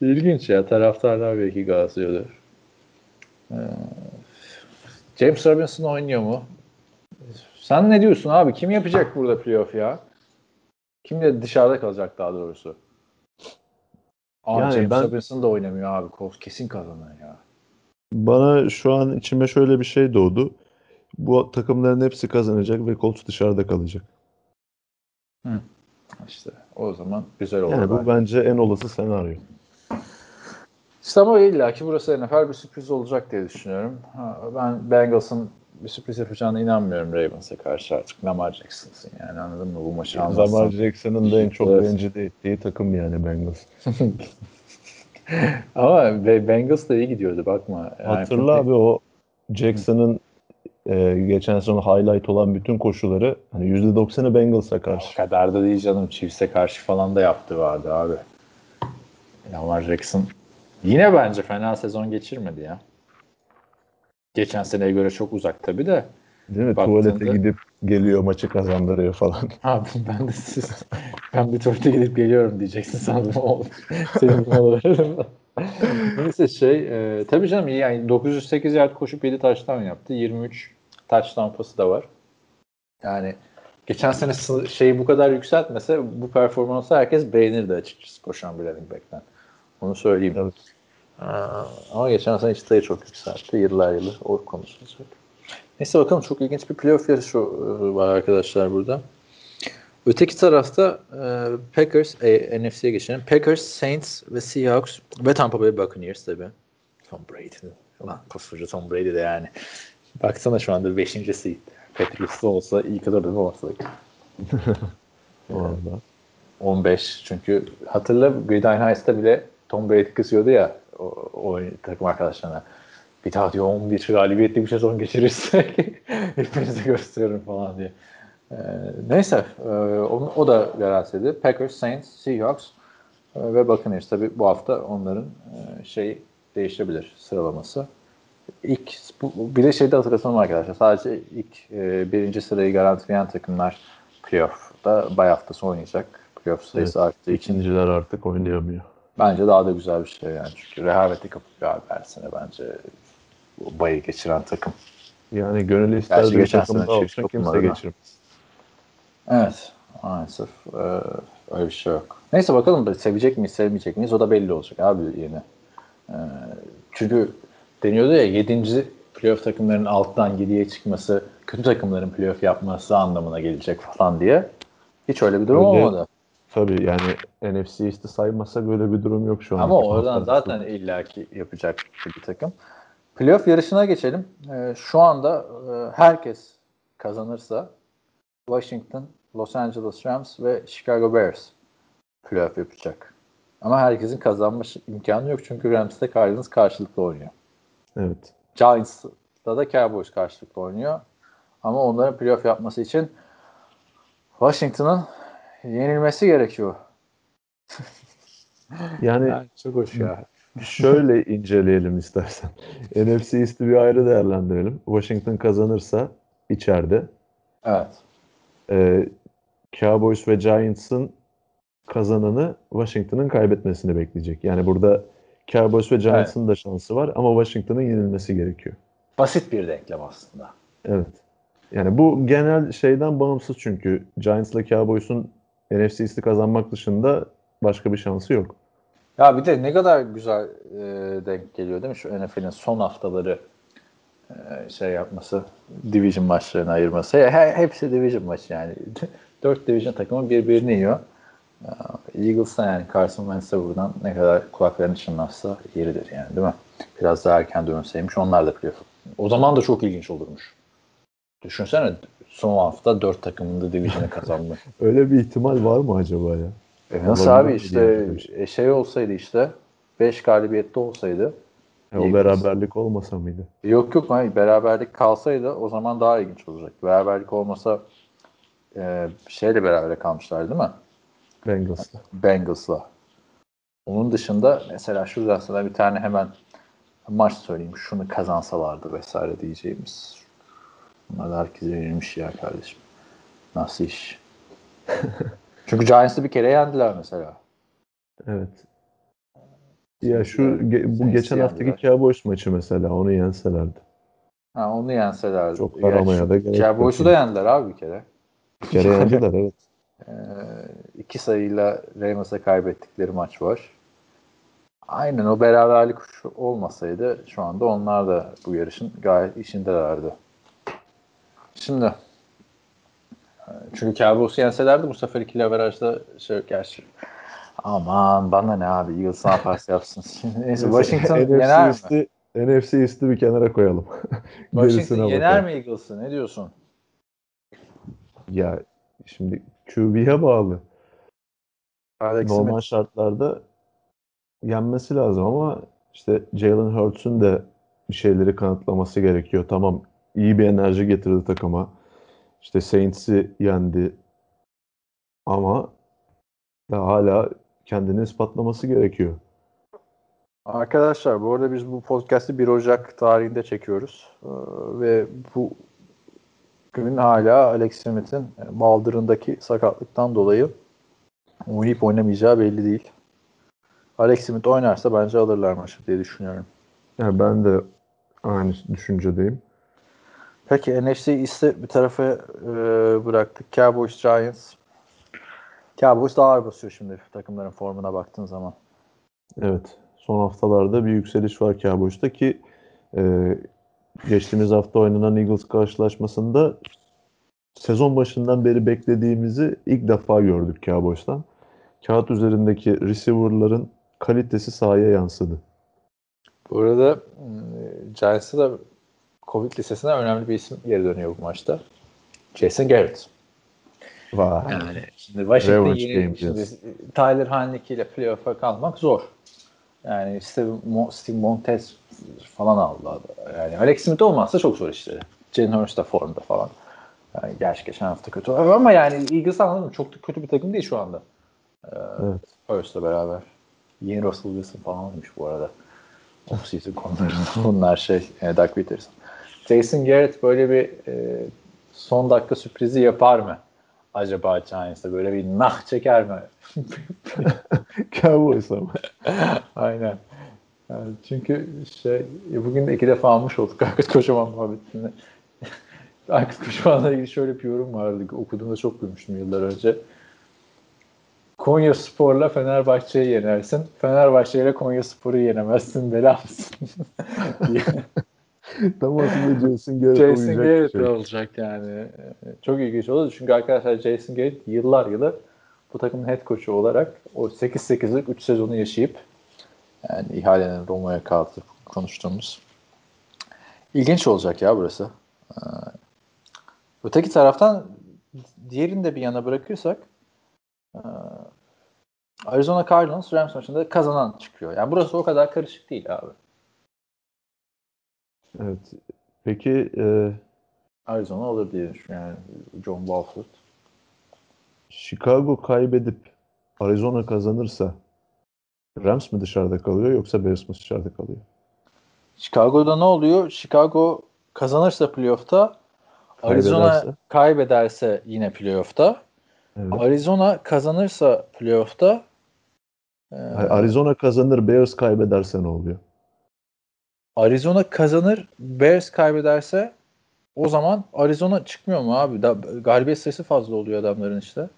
İlginç ya taraftarlar belki gazlıyordur. Ee, James Robinson oynuyor mu? Sen ne diyorsun abi? Kim yapacak burada playoff ya? Kim de dışarıda kalacak daha doğrusu? Abi Yani James ben- Robinson da oynamıyor abi. Colts kesin kazanır ya. Bana şu an içime şöyle bir şey doğdu. Bu takımların hepsi kazanacak ve Colts dışarıda kalacak. İşte o zaman güzel olur. Yani bu bence en olası senaryo. İşte ama illa ki burası NFL bir sürpriz olacak diye düşünüyorum. Ha, ben Bengals'ın bir sürpriz yapacağına inanmıyorum Ravens'e karşı artık. Lamar Jackson'sın yani anladın mı? Bu maçı Lamar almazsan. Jackson'ın da en çok Evet. rencide ettiği takım yani Bengals. [LAUGHS] Ama Be- Bengals da iyi gidiyordu bakma. Yani Hatırla abi o Jackson'ın e, geçen sezon highlight olan bütün koşuları hani %90'ı Bengals'a O karşı. kadar da değil canım. Chiefs'e karşı falan da yaptı vardı abi. Lamar Jackson yine bence fena sezon geçirmedi ya. Geçen seneye göre çok uzak tabii de. Değil mi? Baktığında- Tuvalete gidip geliyor maçı kazandırıyor falan. [LAUGHS] Abi ben de siz, ben bir tuvalete gidip geliyorum diyeceksin sandım oğlum. Senin numaralarım. Neyse şey e, tabii canım yani 908 yard koşup 7 touchdown yaptı. 23 touchdown pası da var. Yani geçen sene şeyi bu kadar yükseltmese bu performansı herkes beğenirdi açıkçası koşan bir running back'ten. Onu söyleyeyim. Evet. Aa, ama geçen sene çıtayı çok yükseltti. Yıllar yılı o konuşulacak. Neyse bakalım çok ilginç bir playoff yarışı e, var arkadaşlar burada. Öteki tarafta e, Packers, e, NFC'ye geçelim. Packers, Saints ve Seahawks ve Tampa Bay Buccaneers tabii. Tom Brady. Ulan koskoca Tom Brady de yani. Baksana şu anda 5. seed. Patriots'ta olsa iyi kadar da olmasak. Orada. 15 çünkü hatırla Gridiron Heist'ta bile Tom Brady kısıyordu ya o, o takım arkadaşlarına. Bir daha diyor 11 galibiyetli bir sezon geçirirsek [LAUGHS] hepinize gösteririm falan diye. Ee, neyse e, o, o da garantiydi. Packers, Saints, Seahawks e, ve Buccaneers. Tabi bu hafta onların e, şey değişebilir sıralaması. İlk bu, bir de şeyde hatırlatalım arkadaşlar. Sadece ilk e, birinci sırayı garantileyen takımlar playoff'da bay haftası oynayacak. Playoff sayısı Evet, arttığı için İkinciler artık oynayamıyor. Bence daha da güzel bir şey yani. Çünkü rehaveti kapıyor abi her sene bence bu bayı geçiren takım. Yani gönül Gerçi ister bir geçen takımda sene olsun kimse da. geçirmez. Evet. Maalesef e, öyle bir şey yok. Neyse bakalım sevecek miyiz, sevmeyecek miyiz o da belli olacak abi yine. E, çünkü deniyordu ya 7. playoff takımlarının alttan 7'ye çıkması kötü takımların playoff yapması anlamına gelecek falan diye. Hiç öyle bir durum Öyle. olmadı. Tabii yani NFC East'i saymasa böyle bir durum yok şu an. Ama oradan zaten illaki yapacak bir takım. Playoff yarışına geçelim. Ee, şu anda e, herkes kazanırsa Washington, Los Angeles Rams ve Chicago Bears playoff yapacak. Ama herkesin kazanma imkanı yok çünkü Rams'te Cardinals karşılıklı oynuyor. Evet. Giants'ta da Cowboys karşılıklı oynuyor. Ama onların playoff yapması için Washington'ın yenilmesi gerekiyor. [LAUGHS] Yani çok hoş ya. şöyle inceleyelim istersen. [LAUGHS] NFC East'i bir ayrı değerlendirelim. Washington kazanırsa içeride Evet. e, Cowboys ve Giants'ın kazananı Washington'ın kaybetmesini bekleyecek. Yani burada Cowboys ve Giants'ın da şansı var ama Washington'ın yenilmesi gerekiyor. Basit bir denklem aslında. Evet. Yani bu genel şeyden bağımsız çünkü Giants'la Cowboys'un NFC East'i kazanmak dışında başka bir şansı yok. Ya bir de ne kadar güzel e, denk geliyor değil mi şu NFL'in son haftaları e, şey yapması, division maçlarını ayırması. He, hepsi division maçı yani. [LAUGHS] Dört division takımı birbirini yiyor. E, Eagles'ta yani Carson Wentz'e buradan ne kadar kulaklarını çınlarsa yeridir yani değil mi? Biraz daha erken dönseymiş onlar da playoff. O zaman da çok ilginç olurmuş. Düşünsene son hafta dört takımın da division'ı kazandı. [LAUGHS] Öyle bir ihtimal var mı acaba ya? E nasıl Olabilir abi işte e, şey olsaydı işte 5 galibiyette olsaydı Ya o beraberlik olmasa mıydı? yok yok hayır, beraberlik kalsaydı o zaman daha ilginç olacak. Beraberlik olmasa e, şeyle beraber kalmışlar değil mi? Bengals'la. Bengals'la. Onun dışında mesela şuradan sana bir tane hemen maç söyleyeyim. Şunu kazansalardı vesaire diyeceğimiz. Bunlar da herkese verilmiş ya kardeşim. Nasıl iş? [LAUGHS] Çünkü Giants'ı bir kere yendiler mesela. Evet. Ya şu ge- bu geçen haftaki. Cowboys maçı mesela onu yenselerdi. Ha, onu yenselerdi. Çok aramaya da gerek Cowboys'u da yendiler abi bir kere. Bir kere yendiler evet. [LAUGHS] Ee, iki sayıyla Ravens'a kaybettikleri maç var. Aynen o beraberlik olmasaydı şu anda onlar da bu yarışın gayet içindelerdi. Şimdi e, çünkü Cowboys'u yenselerdi bu sefer ikili averajda şey gerçi aman bana ne abi Eagles ne yaparsa yapsın. [LAUGHS] Neyse Washington yener mi? NFC East'i bir kenara koyalım. [LAUGHS] Washington yener bakalım. mi Eagles'ı? Ne diyorsun? Ya şimdi QB'ye bağlı. Alex Normal Smith. şartlarda yenmesi lazım ama işte Jalen Hurts'un de bir şeyleri kanıtlaması gerekiyor. Tamam iyi bir enerji getirdi takıma. İşte Saints'i yendi. Ama ya hala kendini ispatlaması gerekiyor. Arkadaşlar bu arada biz bu podcast'i 1 Ocak tarihinde çekiyoruz. Ee, ve bu gün hala Alex Smith'in baldırındaki sakatlıktan dolayı oynayıp oynamayacağı belli değil. Alex Smith oynarsa bence alırlar maçı diye düşünüyorum. Yani ben de aynı düşüncedeyim. Peki NFC East'i bir tarafa e, bıraktık. Cowboys, Giants. Cowboys daha ağır basıyor şimdi takımların formuna baktığın zaman. Evet. Son haftalarda bir yükseliş var Cowboys'ta ki e, geçtiğimiz hafta oynanan Eagles karşılaşmasında sezon başından beri beklediğimizi ilk defa gördük Cowboys'tan. Kağıt üzerindeki receiver'ların kalitesi sahaya yansıdı. Bu arada e, Giants'ı da Covid listesine önemli bir isim geri dönüyor bu maçta. Jason Garrett. Vay. Yani şimdi Washington yeni, şimdi. Tyler Haneke ile playoff'a kalmak zor. Yani Steve, Mo, Steve Montez falan aldılar. Yani Alex Smith olmazsa çok zor işleri. Jalen Hurst da formda falan. Yani gerçi geçen hafta kötü. Ama yani Eagles anladın mı? Çok da kötü bir takım değil şu anda. Ee, Evet. Hurst'la beraber. Yeni Russell Wilson falan olmuş bu arada. Off-season konuları [LAUGHS] bunlar şey. E, Doug Peterson. Jason Garrett böyle bir e, son dakika sürprizi yapar mı? Acaba Giants'ta böyle bir nah çeker mi? [LAUGHS] Cowboys ama. Aynen. Yani çünkü şey e, bugün de iki defa almış olduk Aykut Kocaman muhabbetini. [LAUGHS] Aykut Kocaman'la ilgili şöyle bir yorum vardı. Okuduğumda çok gülmüştüm yıllar önce. Konya Spor'la Fenerbahçe'yi yenersin. Fenerbahçe ile Konya Spor'u yenemezsin. Bela mısın? [LAUGHS] [LAUGHS] Tam aslında Jason Garrett Jason Garrett şey. olacak yani. Çok ilginç oldu. Çünkü arkadaşlar Jason Garrett yıllar yılı bu takımın head coach'u olarak o 8-8'lik 3 sezonu yaşayıp yani ihalenin Roma'ya kalktı konuştuğumuz. İlginç olacak ya burası. Ee, Öteki taraftan diğerini de bir yana bırakırsak ee, Arizona Cardinals Rams maçında kazanan çıkıyor. Yani burası o kadar karışık değil abi. Evet. Peki e, Arizona olur diye düşünüyorum. Yani John Wolford. Chicago kaybedip Arizona kazanırsa Rams mi dışarıda kalıyor yoksa Bears mi dışarıda kalıyor? Chicago'da ne oluyor? Chicago kazanırsa playoff'ta Arizona Kaybederse? kaybederse yine playoff'ta. Evet. Arizona kazanırsa playoff'ta e, Arizona kazanır, Bears kaybederse ne oluyor? Arizona kazanır, Bears kaybederse o zaman Arizona çıkmıyor mu abi? Da, galibiyet sayısı fazla oluyor adamların işte.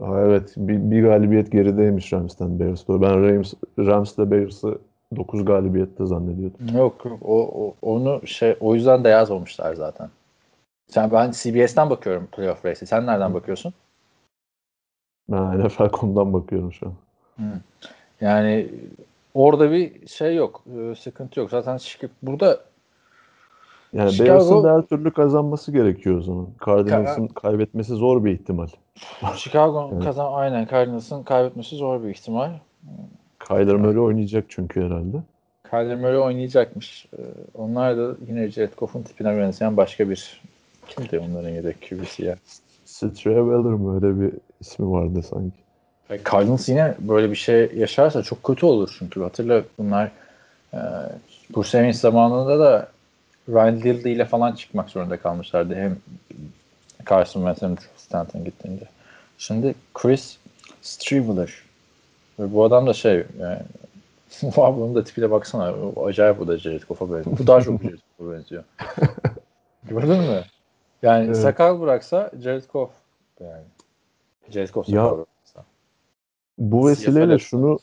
Aa, evet, bir, bir galibiyet gerideymiş Rams'ten Bears. Ben Rams, Rams'la Bears'ı 9 galibiyette zannediyordum. Yok yok. o, o onu şey o yüzden de yazmamışlar zaten. Sen ben CBS'ten bakıyorum playoff race'e. Sen nereden bakıyorsun? Ben NFL.com'dan bakıyorum şu an. Yani orada bir şey yok. e, Sıkıntı yok. Zaten şık- burada Yani Chicago- Bears'ın da her türlü kazanması gerekiyor o zaman. Cardinals'ın kaybetmesi zor bir ihtimal. [LAUGHS] Chicago Evet. kazan aynen Cardinals'ın kaybetmesi zor bir ihtimal. Kyler Murray oynayacak çünkü herhalde. Kyler Murray oynayacakmış. Ee, Onlar da yine Jared Goff'un tipine benzeyen başka bir kimdi onların yedek QB'si ya? Straveller mı öyle bir ismi vardı sanki. Ve Cardinals yine böyle bir şey yaşarsa çok kötü olur çünkü hatırla bunlar e, Arians zamanında da Ryan Lilly ile falan çıkmak zorunda kalmışlardı. Hem Carson Wentz hem Stanton gittiğinde. Şimdi Chris Streveler ve bu adam da şey yani Vay bunun da tipine baksana. O Acayip bu da Jared Goff'a benziyor. Bu daha çok Jared Goff'a benziyor. [LAUGHS] Gördün mü? Yani Evet. sakal bıraksa Jared Goff yani. Jared Goff sakal. Bu vesileyle şunu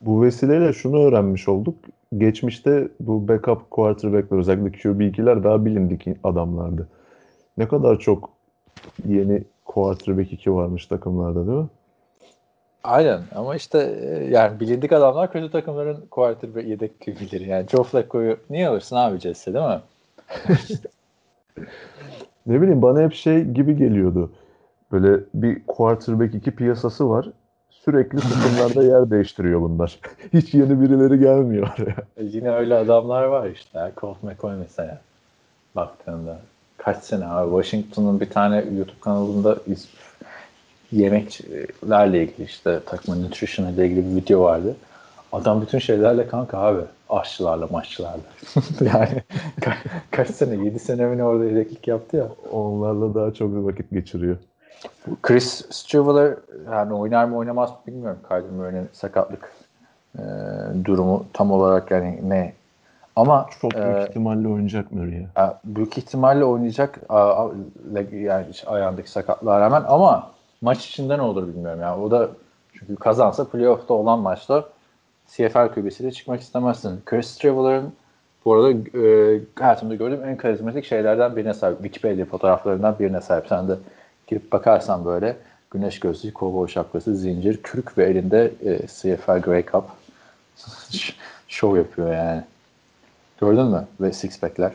bu vesileyle şunu öğrenmiş olduk. Geçmişte bu backup quarterback'ler özellikle QB2'ler daha bilindik adamlardı. Ne kadar çok yeni quarterback 2 varmış takımlarda değil mi? Aynen ama işte e, yani bilindik adamlar kötü takımların quarterback yedek QB'leri. Yani Joe Flacco'yu niye alırsın abi Jesse değil mi? [LAUGHS] Ne bileyim bana hep şey gibi geliyordu. Böyle bir quarterback 2 piyasası var. Sürekli takımlarda yer değiştiriyor bunlar. [LAUGHS] Hiç yeni birileri gelmiyor oraya. E, yine öyle adamlar var işte. Colt McCoy mesela baktığında. Kaç sene abi Washington'un bir tane YouTube kanalında yemeklerle ilgili işte takımın nutrition ile ilgili bir video vardı. Adam bütün şeylerle kanka abi. Aşçılarla maççılarla. [LAUGHS] yani ka- kaç sene? 7 sene mi orada yedeklik yaptı ya. Onlarla daha çok vakit geçiriyor. Chris Streveler yani oynar mı oynamaz mı bilmiyorum. Kyler Murray'nin sakatlık e, durumu tam olarak yani ne. Ama Çok büyük e, ihtimalle oynayacak Murray ya büyük ihtimalle oynayacak a- a- yani ayağındaki sakatlığa rağmen ama maç içinde ne olur bilmiyorum. Yani o da çünkü kazansa playoff'ta olan maçta CFL kübesiyle çıkmak istemezsin. Chris Streveler'ın Bu arada e, hayatımda gördüğüm en karizmatik şeylerden birine sahip. Wikipedia fotoğraflarından birine sahip. Sen de girip bakarsan böyle güneş gözlüğü, kovboy şapkası, zincir, kürk ve elinde e, CFL Grey Cup [LAUGHS] şov yapıyor yani. Gördün mü? Ve six pack'ler.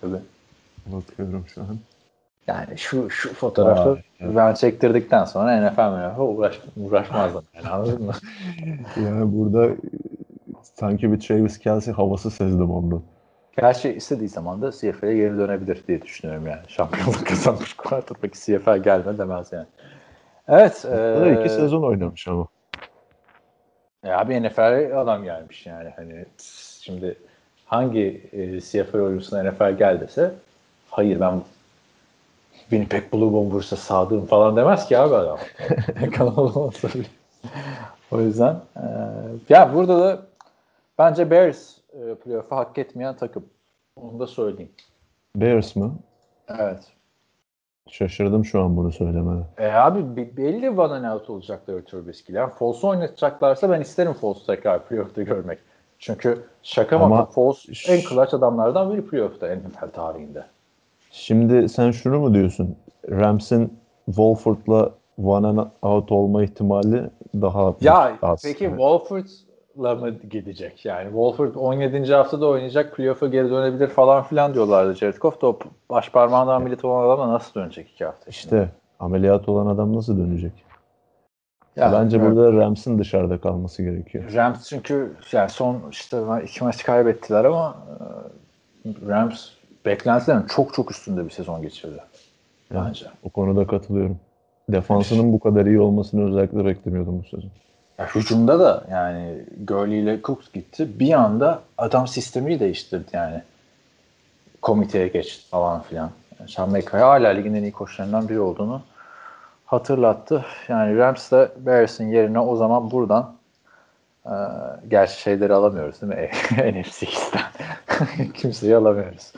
Tabii. Bakıyorum şu an. Yani şu şu fotoğrafı Vay, evet. ben çektirdikten sonra NFL NFL uğraş, uğraşmazdım yani anladın mı? [LAUGHS] Yani burada sanki bir Travis Kelsey havası sezdim ondan. Gerçi istediği zaman da CFL'e geri dönebilir diye düşünüyorum yani. Şampiyonluk kazanmış [LAUGHS] quarterback CFL gelme demez yani. Evet. Burada E, iki sezon oynamış ama. ya bir NFL adam gelmiş yani. Hani şimdi hangi e, CFL oyuncusuna NFL gel dese hayır ben Winnipeg Blue Bombers'a sadığım falan demez ki abi adam. [LAUGHS] Kanalı olsa bile. O yüzden e, ya burada da bence Bears e, playoff'u hak etmeyen takım. Onu da söyleyeyim. Bears mı? Evet. Şaşırdım şu an bunu söylemene. E abi be- belli and out olacakları Trubisky'ler. False oynatacaklarsa ben isterim False tekrar playoff'ta görmek. Çünkü şaka Ama mı False ş- en clutch adamlardan biri playoff'ta NFL tarihinde. Şimdi sen şunu mu diyorsun? Rams'in Wolford'la one and out olma ihtimali daha Ya az. peki Evet. Wolford'la mı gidecek? Yani Wolford 17. haftada oynayacak playoff'a geri dönebilir falan filan diyorlardı Jared Goff o baş parmağından ameliyat olan adamla nasıl dönecek iki hafta içinde? İşte ameliyat olan adam nasıl dönecek? Ya, Bence evet. burada Rams'in dışarıda kalması gerekiyor. Rams çünkü yani son işte iki maç kaybettiler ama e, Rams beklentilerin çok çok üstünde bir sezon geçirdi. Bence. O konuda katılıyorum. Defansının bu kadar iyi olmasını özellikle beklemiyordum bu sezon. Ya hücumda da yani Gurley ile Cooks gitti. Bir anda adam sistemi değiştirdi yani. Komiteye geçti falan filan. Yani Sean McVay hala ligin en iyi koçlarından biri olduğunu hatırlattı. Yani Rams de Bears'in yerine o zaman buradan e, gerçi şeyleri alamıyoruz değil mi? [LAUGHS] NFC. [LAUGHS] Kimseyi alamıyoruz.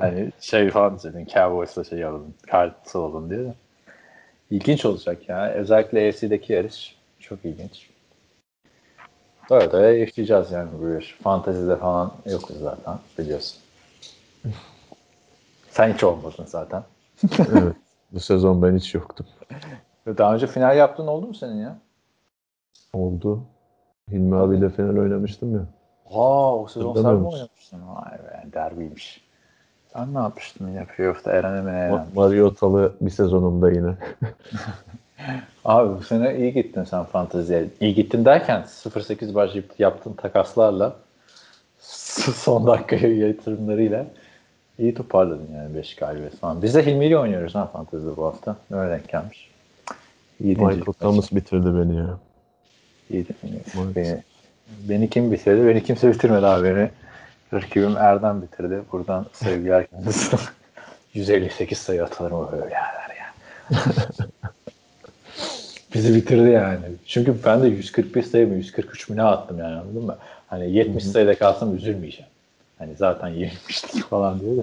Hani şey falan dedin Cowboys'la şey alalım. Cardinals alalım diye de. İlginç olacak ya. Özellikle AFC'deki yarış çok ilginç. Böyle de yaşayacağız yani bu yarış. Fantezide falan yokuz zaten biliyorsun. [LAUGHS] Sen hiç olmadın zaten. [LAUGHS] evet. Bu sezon ben hiç yoktum. Daha önce final yaptığın oldu mu senin ya? Oldu. Hilmi abiyle final oynamıştım ya. Aa o sezon sen mi oynamıştın? Vay be derbiymiş. Sen ne yapmıştın yine playoff'ta Eren'e mi Ma- Eren? Mariota'lı bir sezonumda yine. [LAUGHS] Abi bu sene iyi gittin sen fanteziye. İyi gittin derken 0-8 başlayıp yaptığın takaslarla son dakika yatırımlarıyla iyi toparladın yani 5 galibiyet falan. Biz de Hilmi ile oynuyoruz ha fantezide bu hafta. Öyle denk gelmiş. Michael Thomas bitirdi beni ya. İyiydi. Evet. Beni, beni kim bitirdi? Beni kimse bitirmedi abi beni. Rakibim Erdem bitirdi. Buradan sevgiler kendisine. [LAUGHS] 158 sayı atarım o böyle yerler ya. [LAUGHS] Bizi bitirdi yani. Çünkü ben de 141 sayı mı 143 mü ne attım yani anladın mı? Hani 70 sayıda kalsam üzülmeyeceğim. Hani zaten yenilmiştik [LAUGHS] falan diyor da.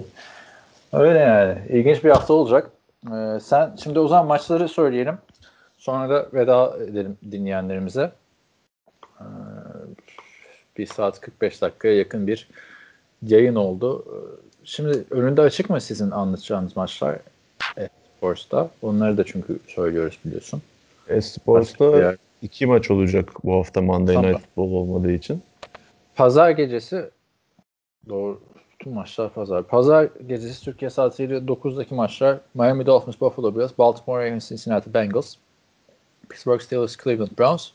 Öyle yani. İlginç bir hafta olacak. Ee, sen şimdi o zaman maçları söyleyelim. Sonra da veda edelim dinleyenlerimize. Ee, bir saat 45 dakikaya yakın bir yayın oldu. Ee, Şimdi önünde açık mı sizin anlatacağınız maçlar? Sports'ta. Onları da çünkü söylüyoruz biliyorsun. Esports'ta iki maç olacak bu hafta Monday. Night Football olmadığı için. Pazar gecesi doğru tüm maçlar pazar. Pazar gecesi Türkiye saatiyle 9'daki maçlar Miami Dolphins, Buffalo Bills, Baltimore Ravens, Cincinnati Bengals, Pittsburgh Steelers, Cleveland Browns,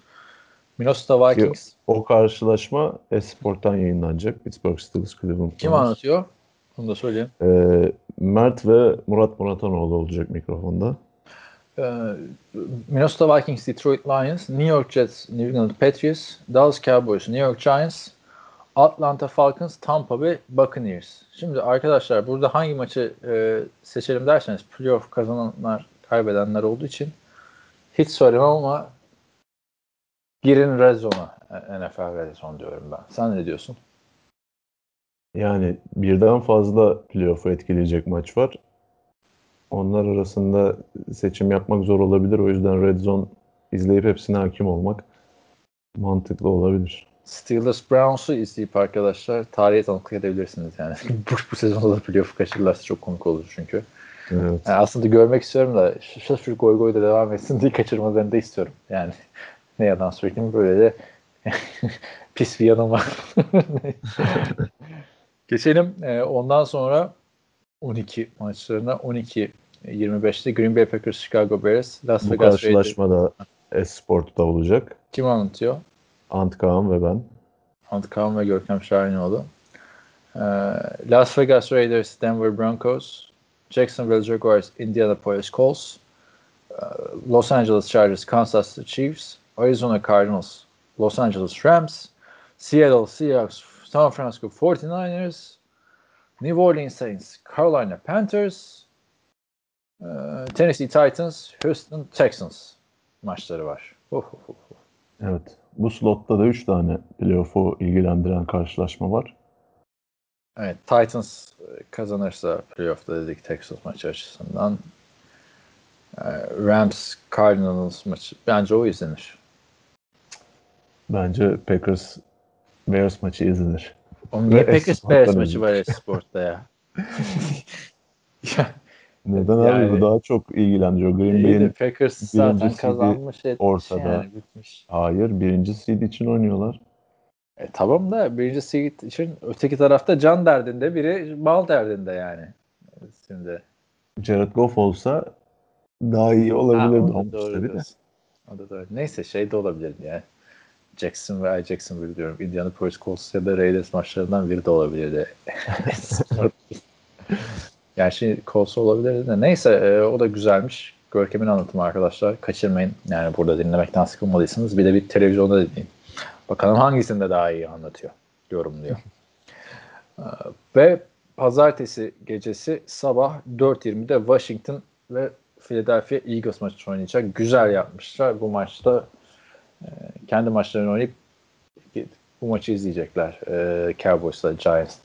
Minnesota Vikings. O karşılaşma Esport'tan yayınlanacak. Pittsburgh Steelers Cleveland Kim Browns. anlatıyor? Onu da söyleyeyim. Ee, Mert ve Murat Muratanoğlu olacak mikrofonda. Ee, Minnesota Vikings, Detroit Lions, New York Jets, New England Patriots, Dallas Cowboys, New York Giants, Atlanta Falcons, Tampa Bay Buccaneers. Şimdi arkadaşlar burada hangi maçı e, seçelim derseniz playoff kazananlar, kaybedenler olduğu için hiç söylemem ama girin red zone'a. NFL red zone diyorum ben. Sen ne diyorsun? Yani birden fazla playoff'u etkileyecek maç var. Onlar arasında seçim yapmak zor olabilir. O yüzden Red Zone izleyip hepsine hakim olmak mantıklı olabilir. Steelers Browns'u izleyip arkadaşlar tarihe tanıklık edebilirsiniz yani. [LAUGHS] bu, bu sezonda da playoff'u kaçırırlarsa çok komik olur çünkü. Evet. Yani aslında görmek istiyorum da şu, şu goy goy da devam etsin diye kaçırmalarını da istiyorum. Yani ne yalan söyleyeyim böyle de [LAUGHS] pis bir yanım var. [LAUGHS] Geçelim. Ee, ondan sonra 12 maçlarına 12 25'te Green Bay Packers, Chicago Bears, Las Bu Vegas Raiders. karşılaşmada Esport'ta olacak. Kim anlatıyor? Ant Kaan ve ben. Antkan ve Görkem Şahinoğlu. Ee, Las Vegas Raiders, Denver Broncos, Jacksonville Jaguars, Indianapolis Colts, ee, Los Angeles Chargers, Kansas City Chiefs, Arizona Cardinals, Los Angeles Rams, Seattle Seahawks, San Francisco 49ers, New Orleans Saints, Carolina Panthers, ee, Tennessee Titans, Houston Texans maçları var. Huh, huh, huh. Evet. Bu slotta da 3 tane playoff'u ilgilendiren karşılaşma var. Evet, Titans e, kazanırsa playoff'ta dedik Texas maçı açısından. Ee, Rams Cardinals maçı bence o izlenir. Bence Packers Bears maçı izlenir. Oğlum niye Esport'tan Bears maçı var Esport'ta ya? [LAUGHS] ya Neden Yani- abi? Bu daha çok ilgilendiriyor. Green Bay'in Packers zaten kazanmış etmiş ortada. yani bitmiş. hayır birinci seed için oynuyorlar. E, tamam da birinci seed için öteki tarafta can derdinde biri mal derdinde yani. Şimdi. Jared Goff olsa daha iyi Ha, olabilirdi. o da doğru tabii de. O da doğru. Neyse şey de olabilir yani. Jackson ve Jacksonville diyorum. Indianapolis Colts ya da Raiders maçlarından biri de olabilirdi. [LAUGHS] Gerçi Colts olabilirdi de. Neyse e, o da güzelmiş. Görkem'in anlatımı arkadaşlar. Kaçırmayın. Yani burada dinlemekten sıkılmadıysanız bir de bir televizyonda dinleyin. Bakalım hangisinde daha iyi anlatıyor. Yorumluyor. [LAUGHS] E, ve pazartesi gecesi sabah 4.20'de Washington ve Philadelphia Eagles maçı oynayacak. Güzel yapmışlar. Bu maçta e, kendi maçlarını oynayıp bu maçı izleyecekler. E, Cowboys'la Giants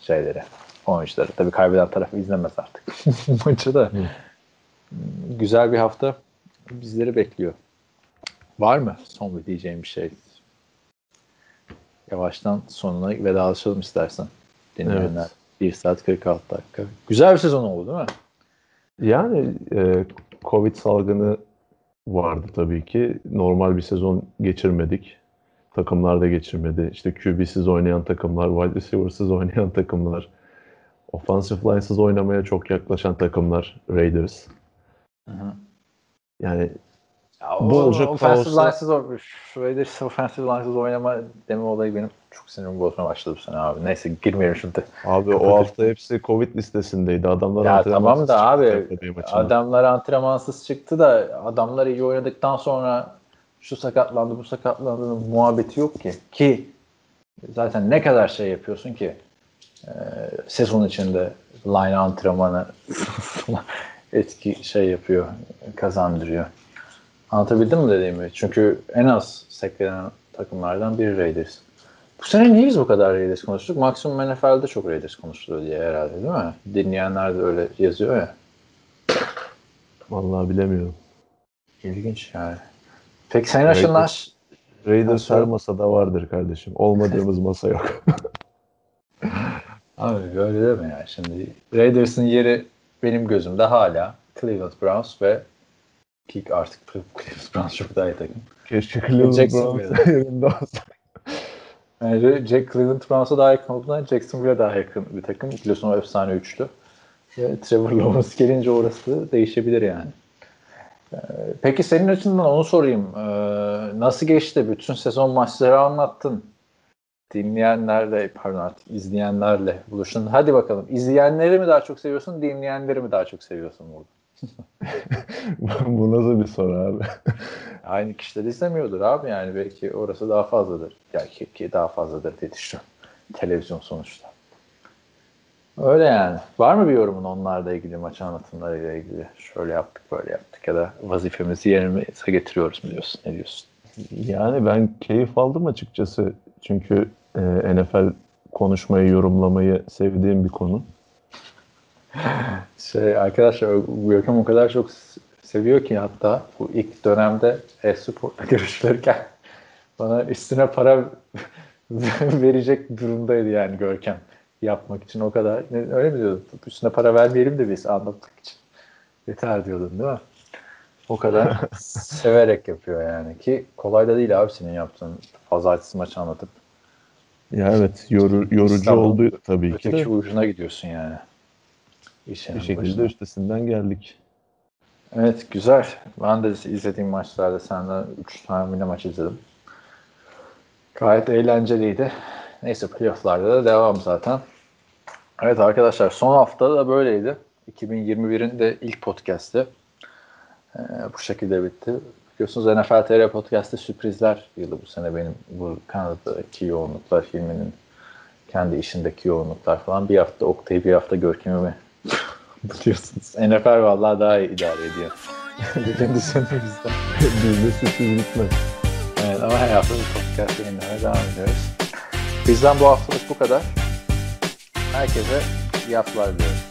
şeyleri, oyuncuları. Tabii kaybeden taraf izlemez artık [LAUGHS] bu maçı da. Güzel bir hafta bizleri bekliyor. Var mı son bir diyeceğim bir şey? Yavaştan sonuna vedalaşalım istersen. Dinleyenler. 1 saat 46 dakika. Güzel bir sezon oldu değil mi? Yani e, Covid salgını vardı tabii ki. Normal bir sezon geçirmedik. Takımlar da geçirmedi. İşte QB'siz oynayan takımlar, wide receiver'sız oynayan takımlar, offensive line'sız oynamaya çok yaklaşan takımlar, Raiders. Hı hı. Yani Ya Bu olacak offensive kaosa- line'sız o- Raiders offensive line'sız oynama deme olayı benim çok sinirimi bozmaya başladı bu sene abi. Neyse girmeyelim şimdi. abi o hafta hepsi Covid listesindeydi. Adamlar Ya tamam da abi adamlar antrenmansız çıktı da adamlar iyi oynadıktan sonra şu sakatlandı bu sakatlandı muhabbeti yok ki. Ki zaten ne kadar şey yapıyorsun ki e, sezon içinde line antrenmanı [LAUGHS] etki şey yapıyor kazandırıyor. Anlatabildim mi dediğimi? Çünkü en az seklenen takımlardan biri Raiders. Bu sene niye biz bu kadar Raiders konuştuk? Maksimum NFL'de çok Raiders konuşuluyor diye herhalde değil mi? Dinleyenler de öyle yazıyor ya. Vallahi bilemiyorum. İlginç yani. Peki Sayın Aşınlar Raiders Ha, her masada vardır kardeşim. Olmadığımız [LAUGHS] masa yok. Abi böyle deme ya şimdi. Raiders'ın yeri benim gözümde hala Cleveland Browns ve ki artık Cleveland Browns çok daha iyi takım. Keşke Cleveland yerinde olsa. Yani Jack Cleveland Browns'a daha yakın olduğundan Jacksonville'e daha yakın bir takım. Biliyorsun o efsane üçlü. Ve Trevor Lawrence gelince orası değişebilir yani. Ee, Peki senin açından onu sorayım. Ee, nasıl geçti? Bütün sezon maçları anlattın. Dinleyenlerle, pardon artık izleyenlerle buluştun. Hadi bakalım. İzleyenleri mi daha çok seviyorsun, dinleyenleri mi daha çok seviyorsun burada? Bu nasıl bir soru abi? [LAUGHS] Aynı kişiler izlemiyordur abi yani belki orası daha fazladır. Ya ki, ki daha fazladır diye düşünüyorum. Televizyon sonuçta. Öyle yani. Var mı bir yorumun onlarla ilgili, maç anlatımlarıyla ilgili? Şöyle yaptık, böyle yaptık ya da vazifemizi yerimize getiriyoruz mu diyorsun? Ne diyorsun? Yani ben keyif aldım açıkçası. Çünkü e, NFL konuşmayı, yorumlamayı sevdiğim bir konu. [LAUGHS] Şey arkadaşlar Görkem o kadar çok seviyor ki hatta bu ilk dönemde e-sporla [LAUGHS] görüşürken Bana üstüne para [LAUGHS] verecek durumdaydı yani Görkem yapmak için o kadar. Ne, öyle mi diyordun? Üstüne para vermeyelim de biz anlatmak için. Yeter diyordun değil mi? O kadar severek yapıyor yani ki kolay da değil abi senin yaptığın pazartesi maçı anlatıp Ya evet yoru, yorucu İstanbul, oldu tabii ki öteki de. ucuna gidiyorsun yani. İşinin Bir şekilde başına. üstesinden geldik. Evet güzel. Ben de izlediğim maçlarda senden 3 tane maç izledim. Gayet eğlenceliydi. Neyse playofflarda da devam zaten. Evet arkadaşlar son hafta da böyleydi. 2021'in de ilk podcast'i. Ee, bu şekilde bitti. Biliyorsunuz NFL TR Podcast'te sürprizler yılı bu sene benim bu Kanada'daki yoğunluklar filminin kendi işindeki yoğunluklar falan. Bir hafta Oktay'ı bir hafta Görkem'i Biliyorsunuz. NFL vallahi daha iyi idare ediyor. [LAUGHS] Dediğim bizden. [LAUGHS] Bizde sürpriz bitmez. Evet ama her hafta bir podcast yayınlamaya devam ediyoruz. Bizden bu haftalık bu kadar. Herkese iyi haftalar diliyoruz.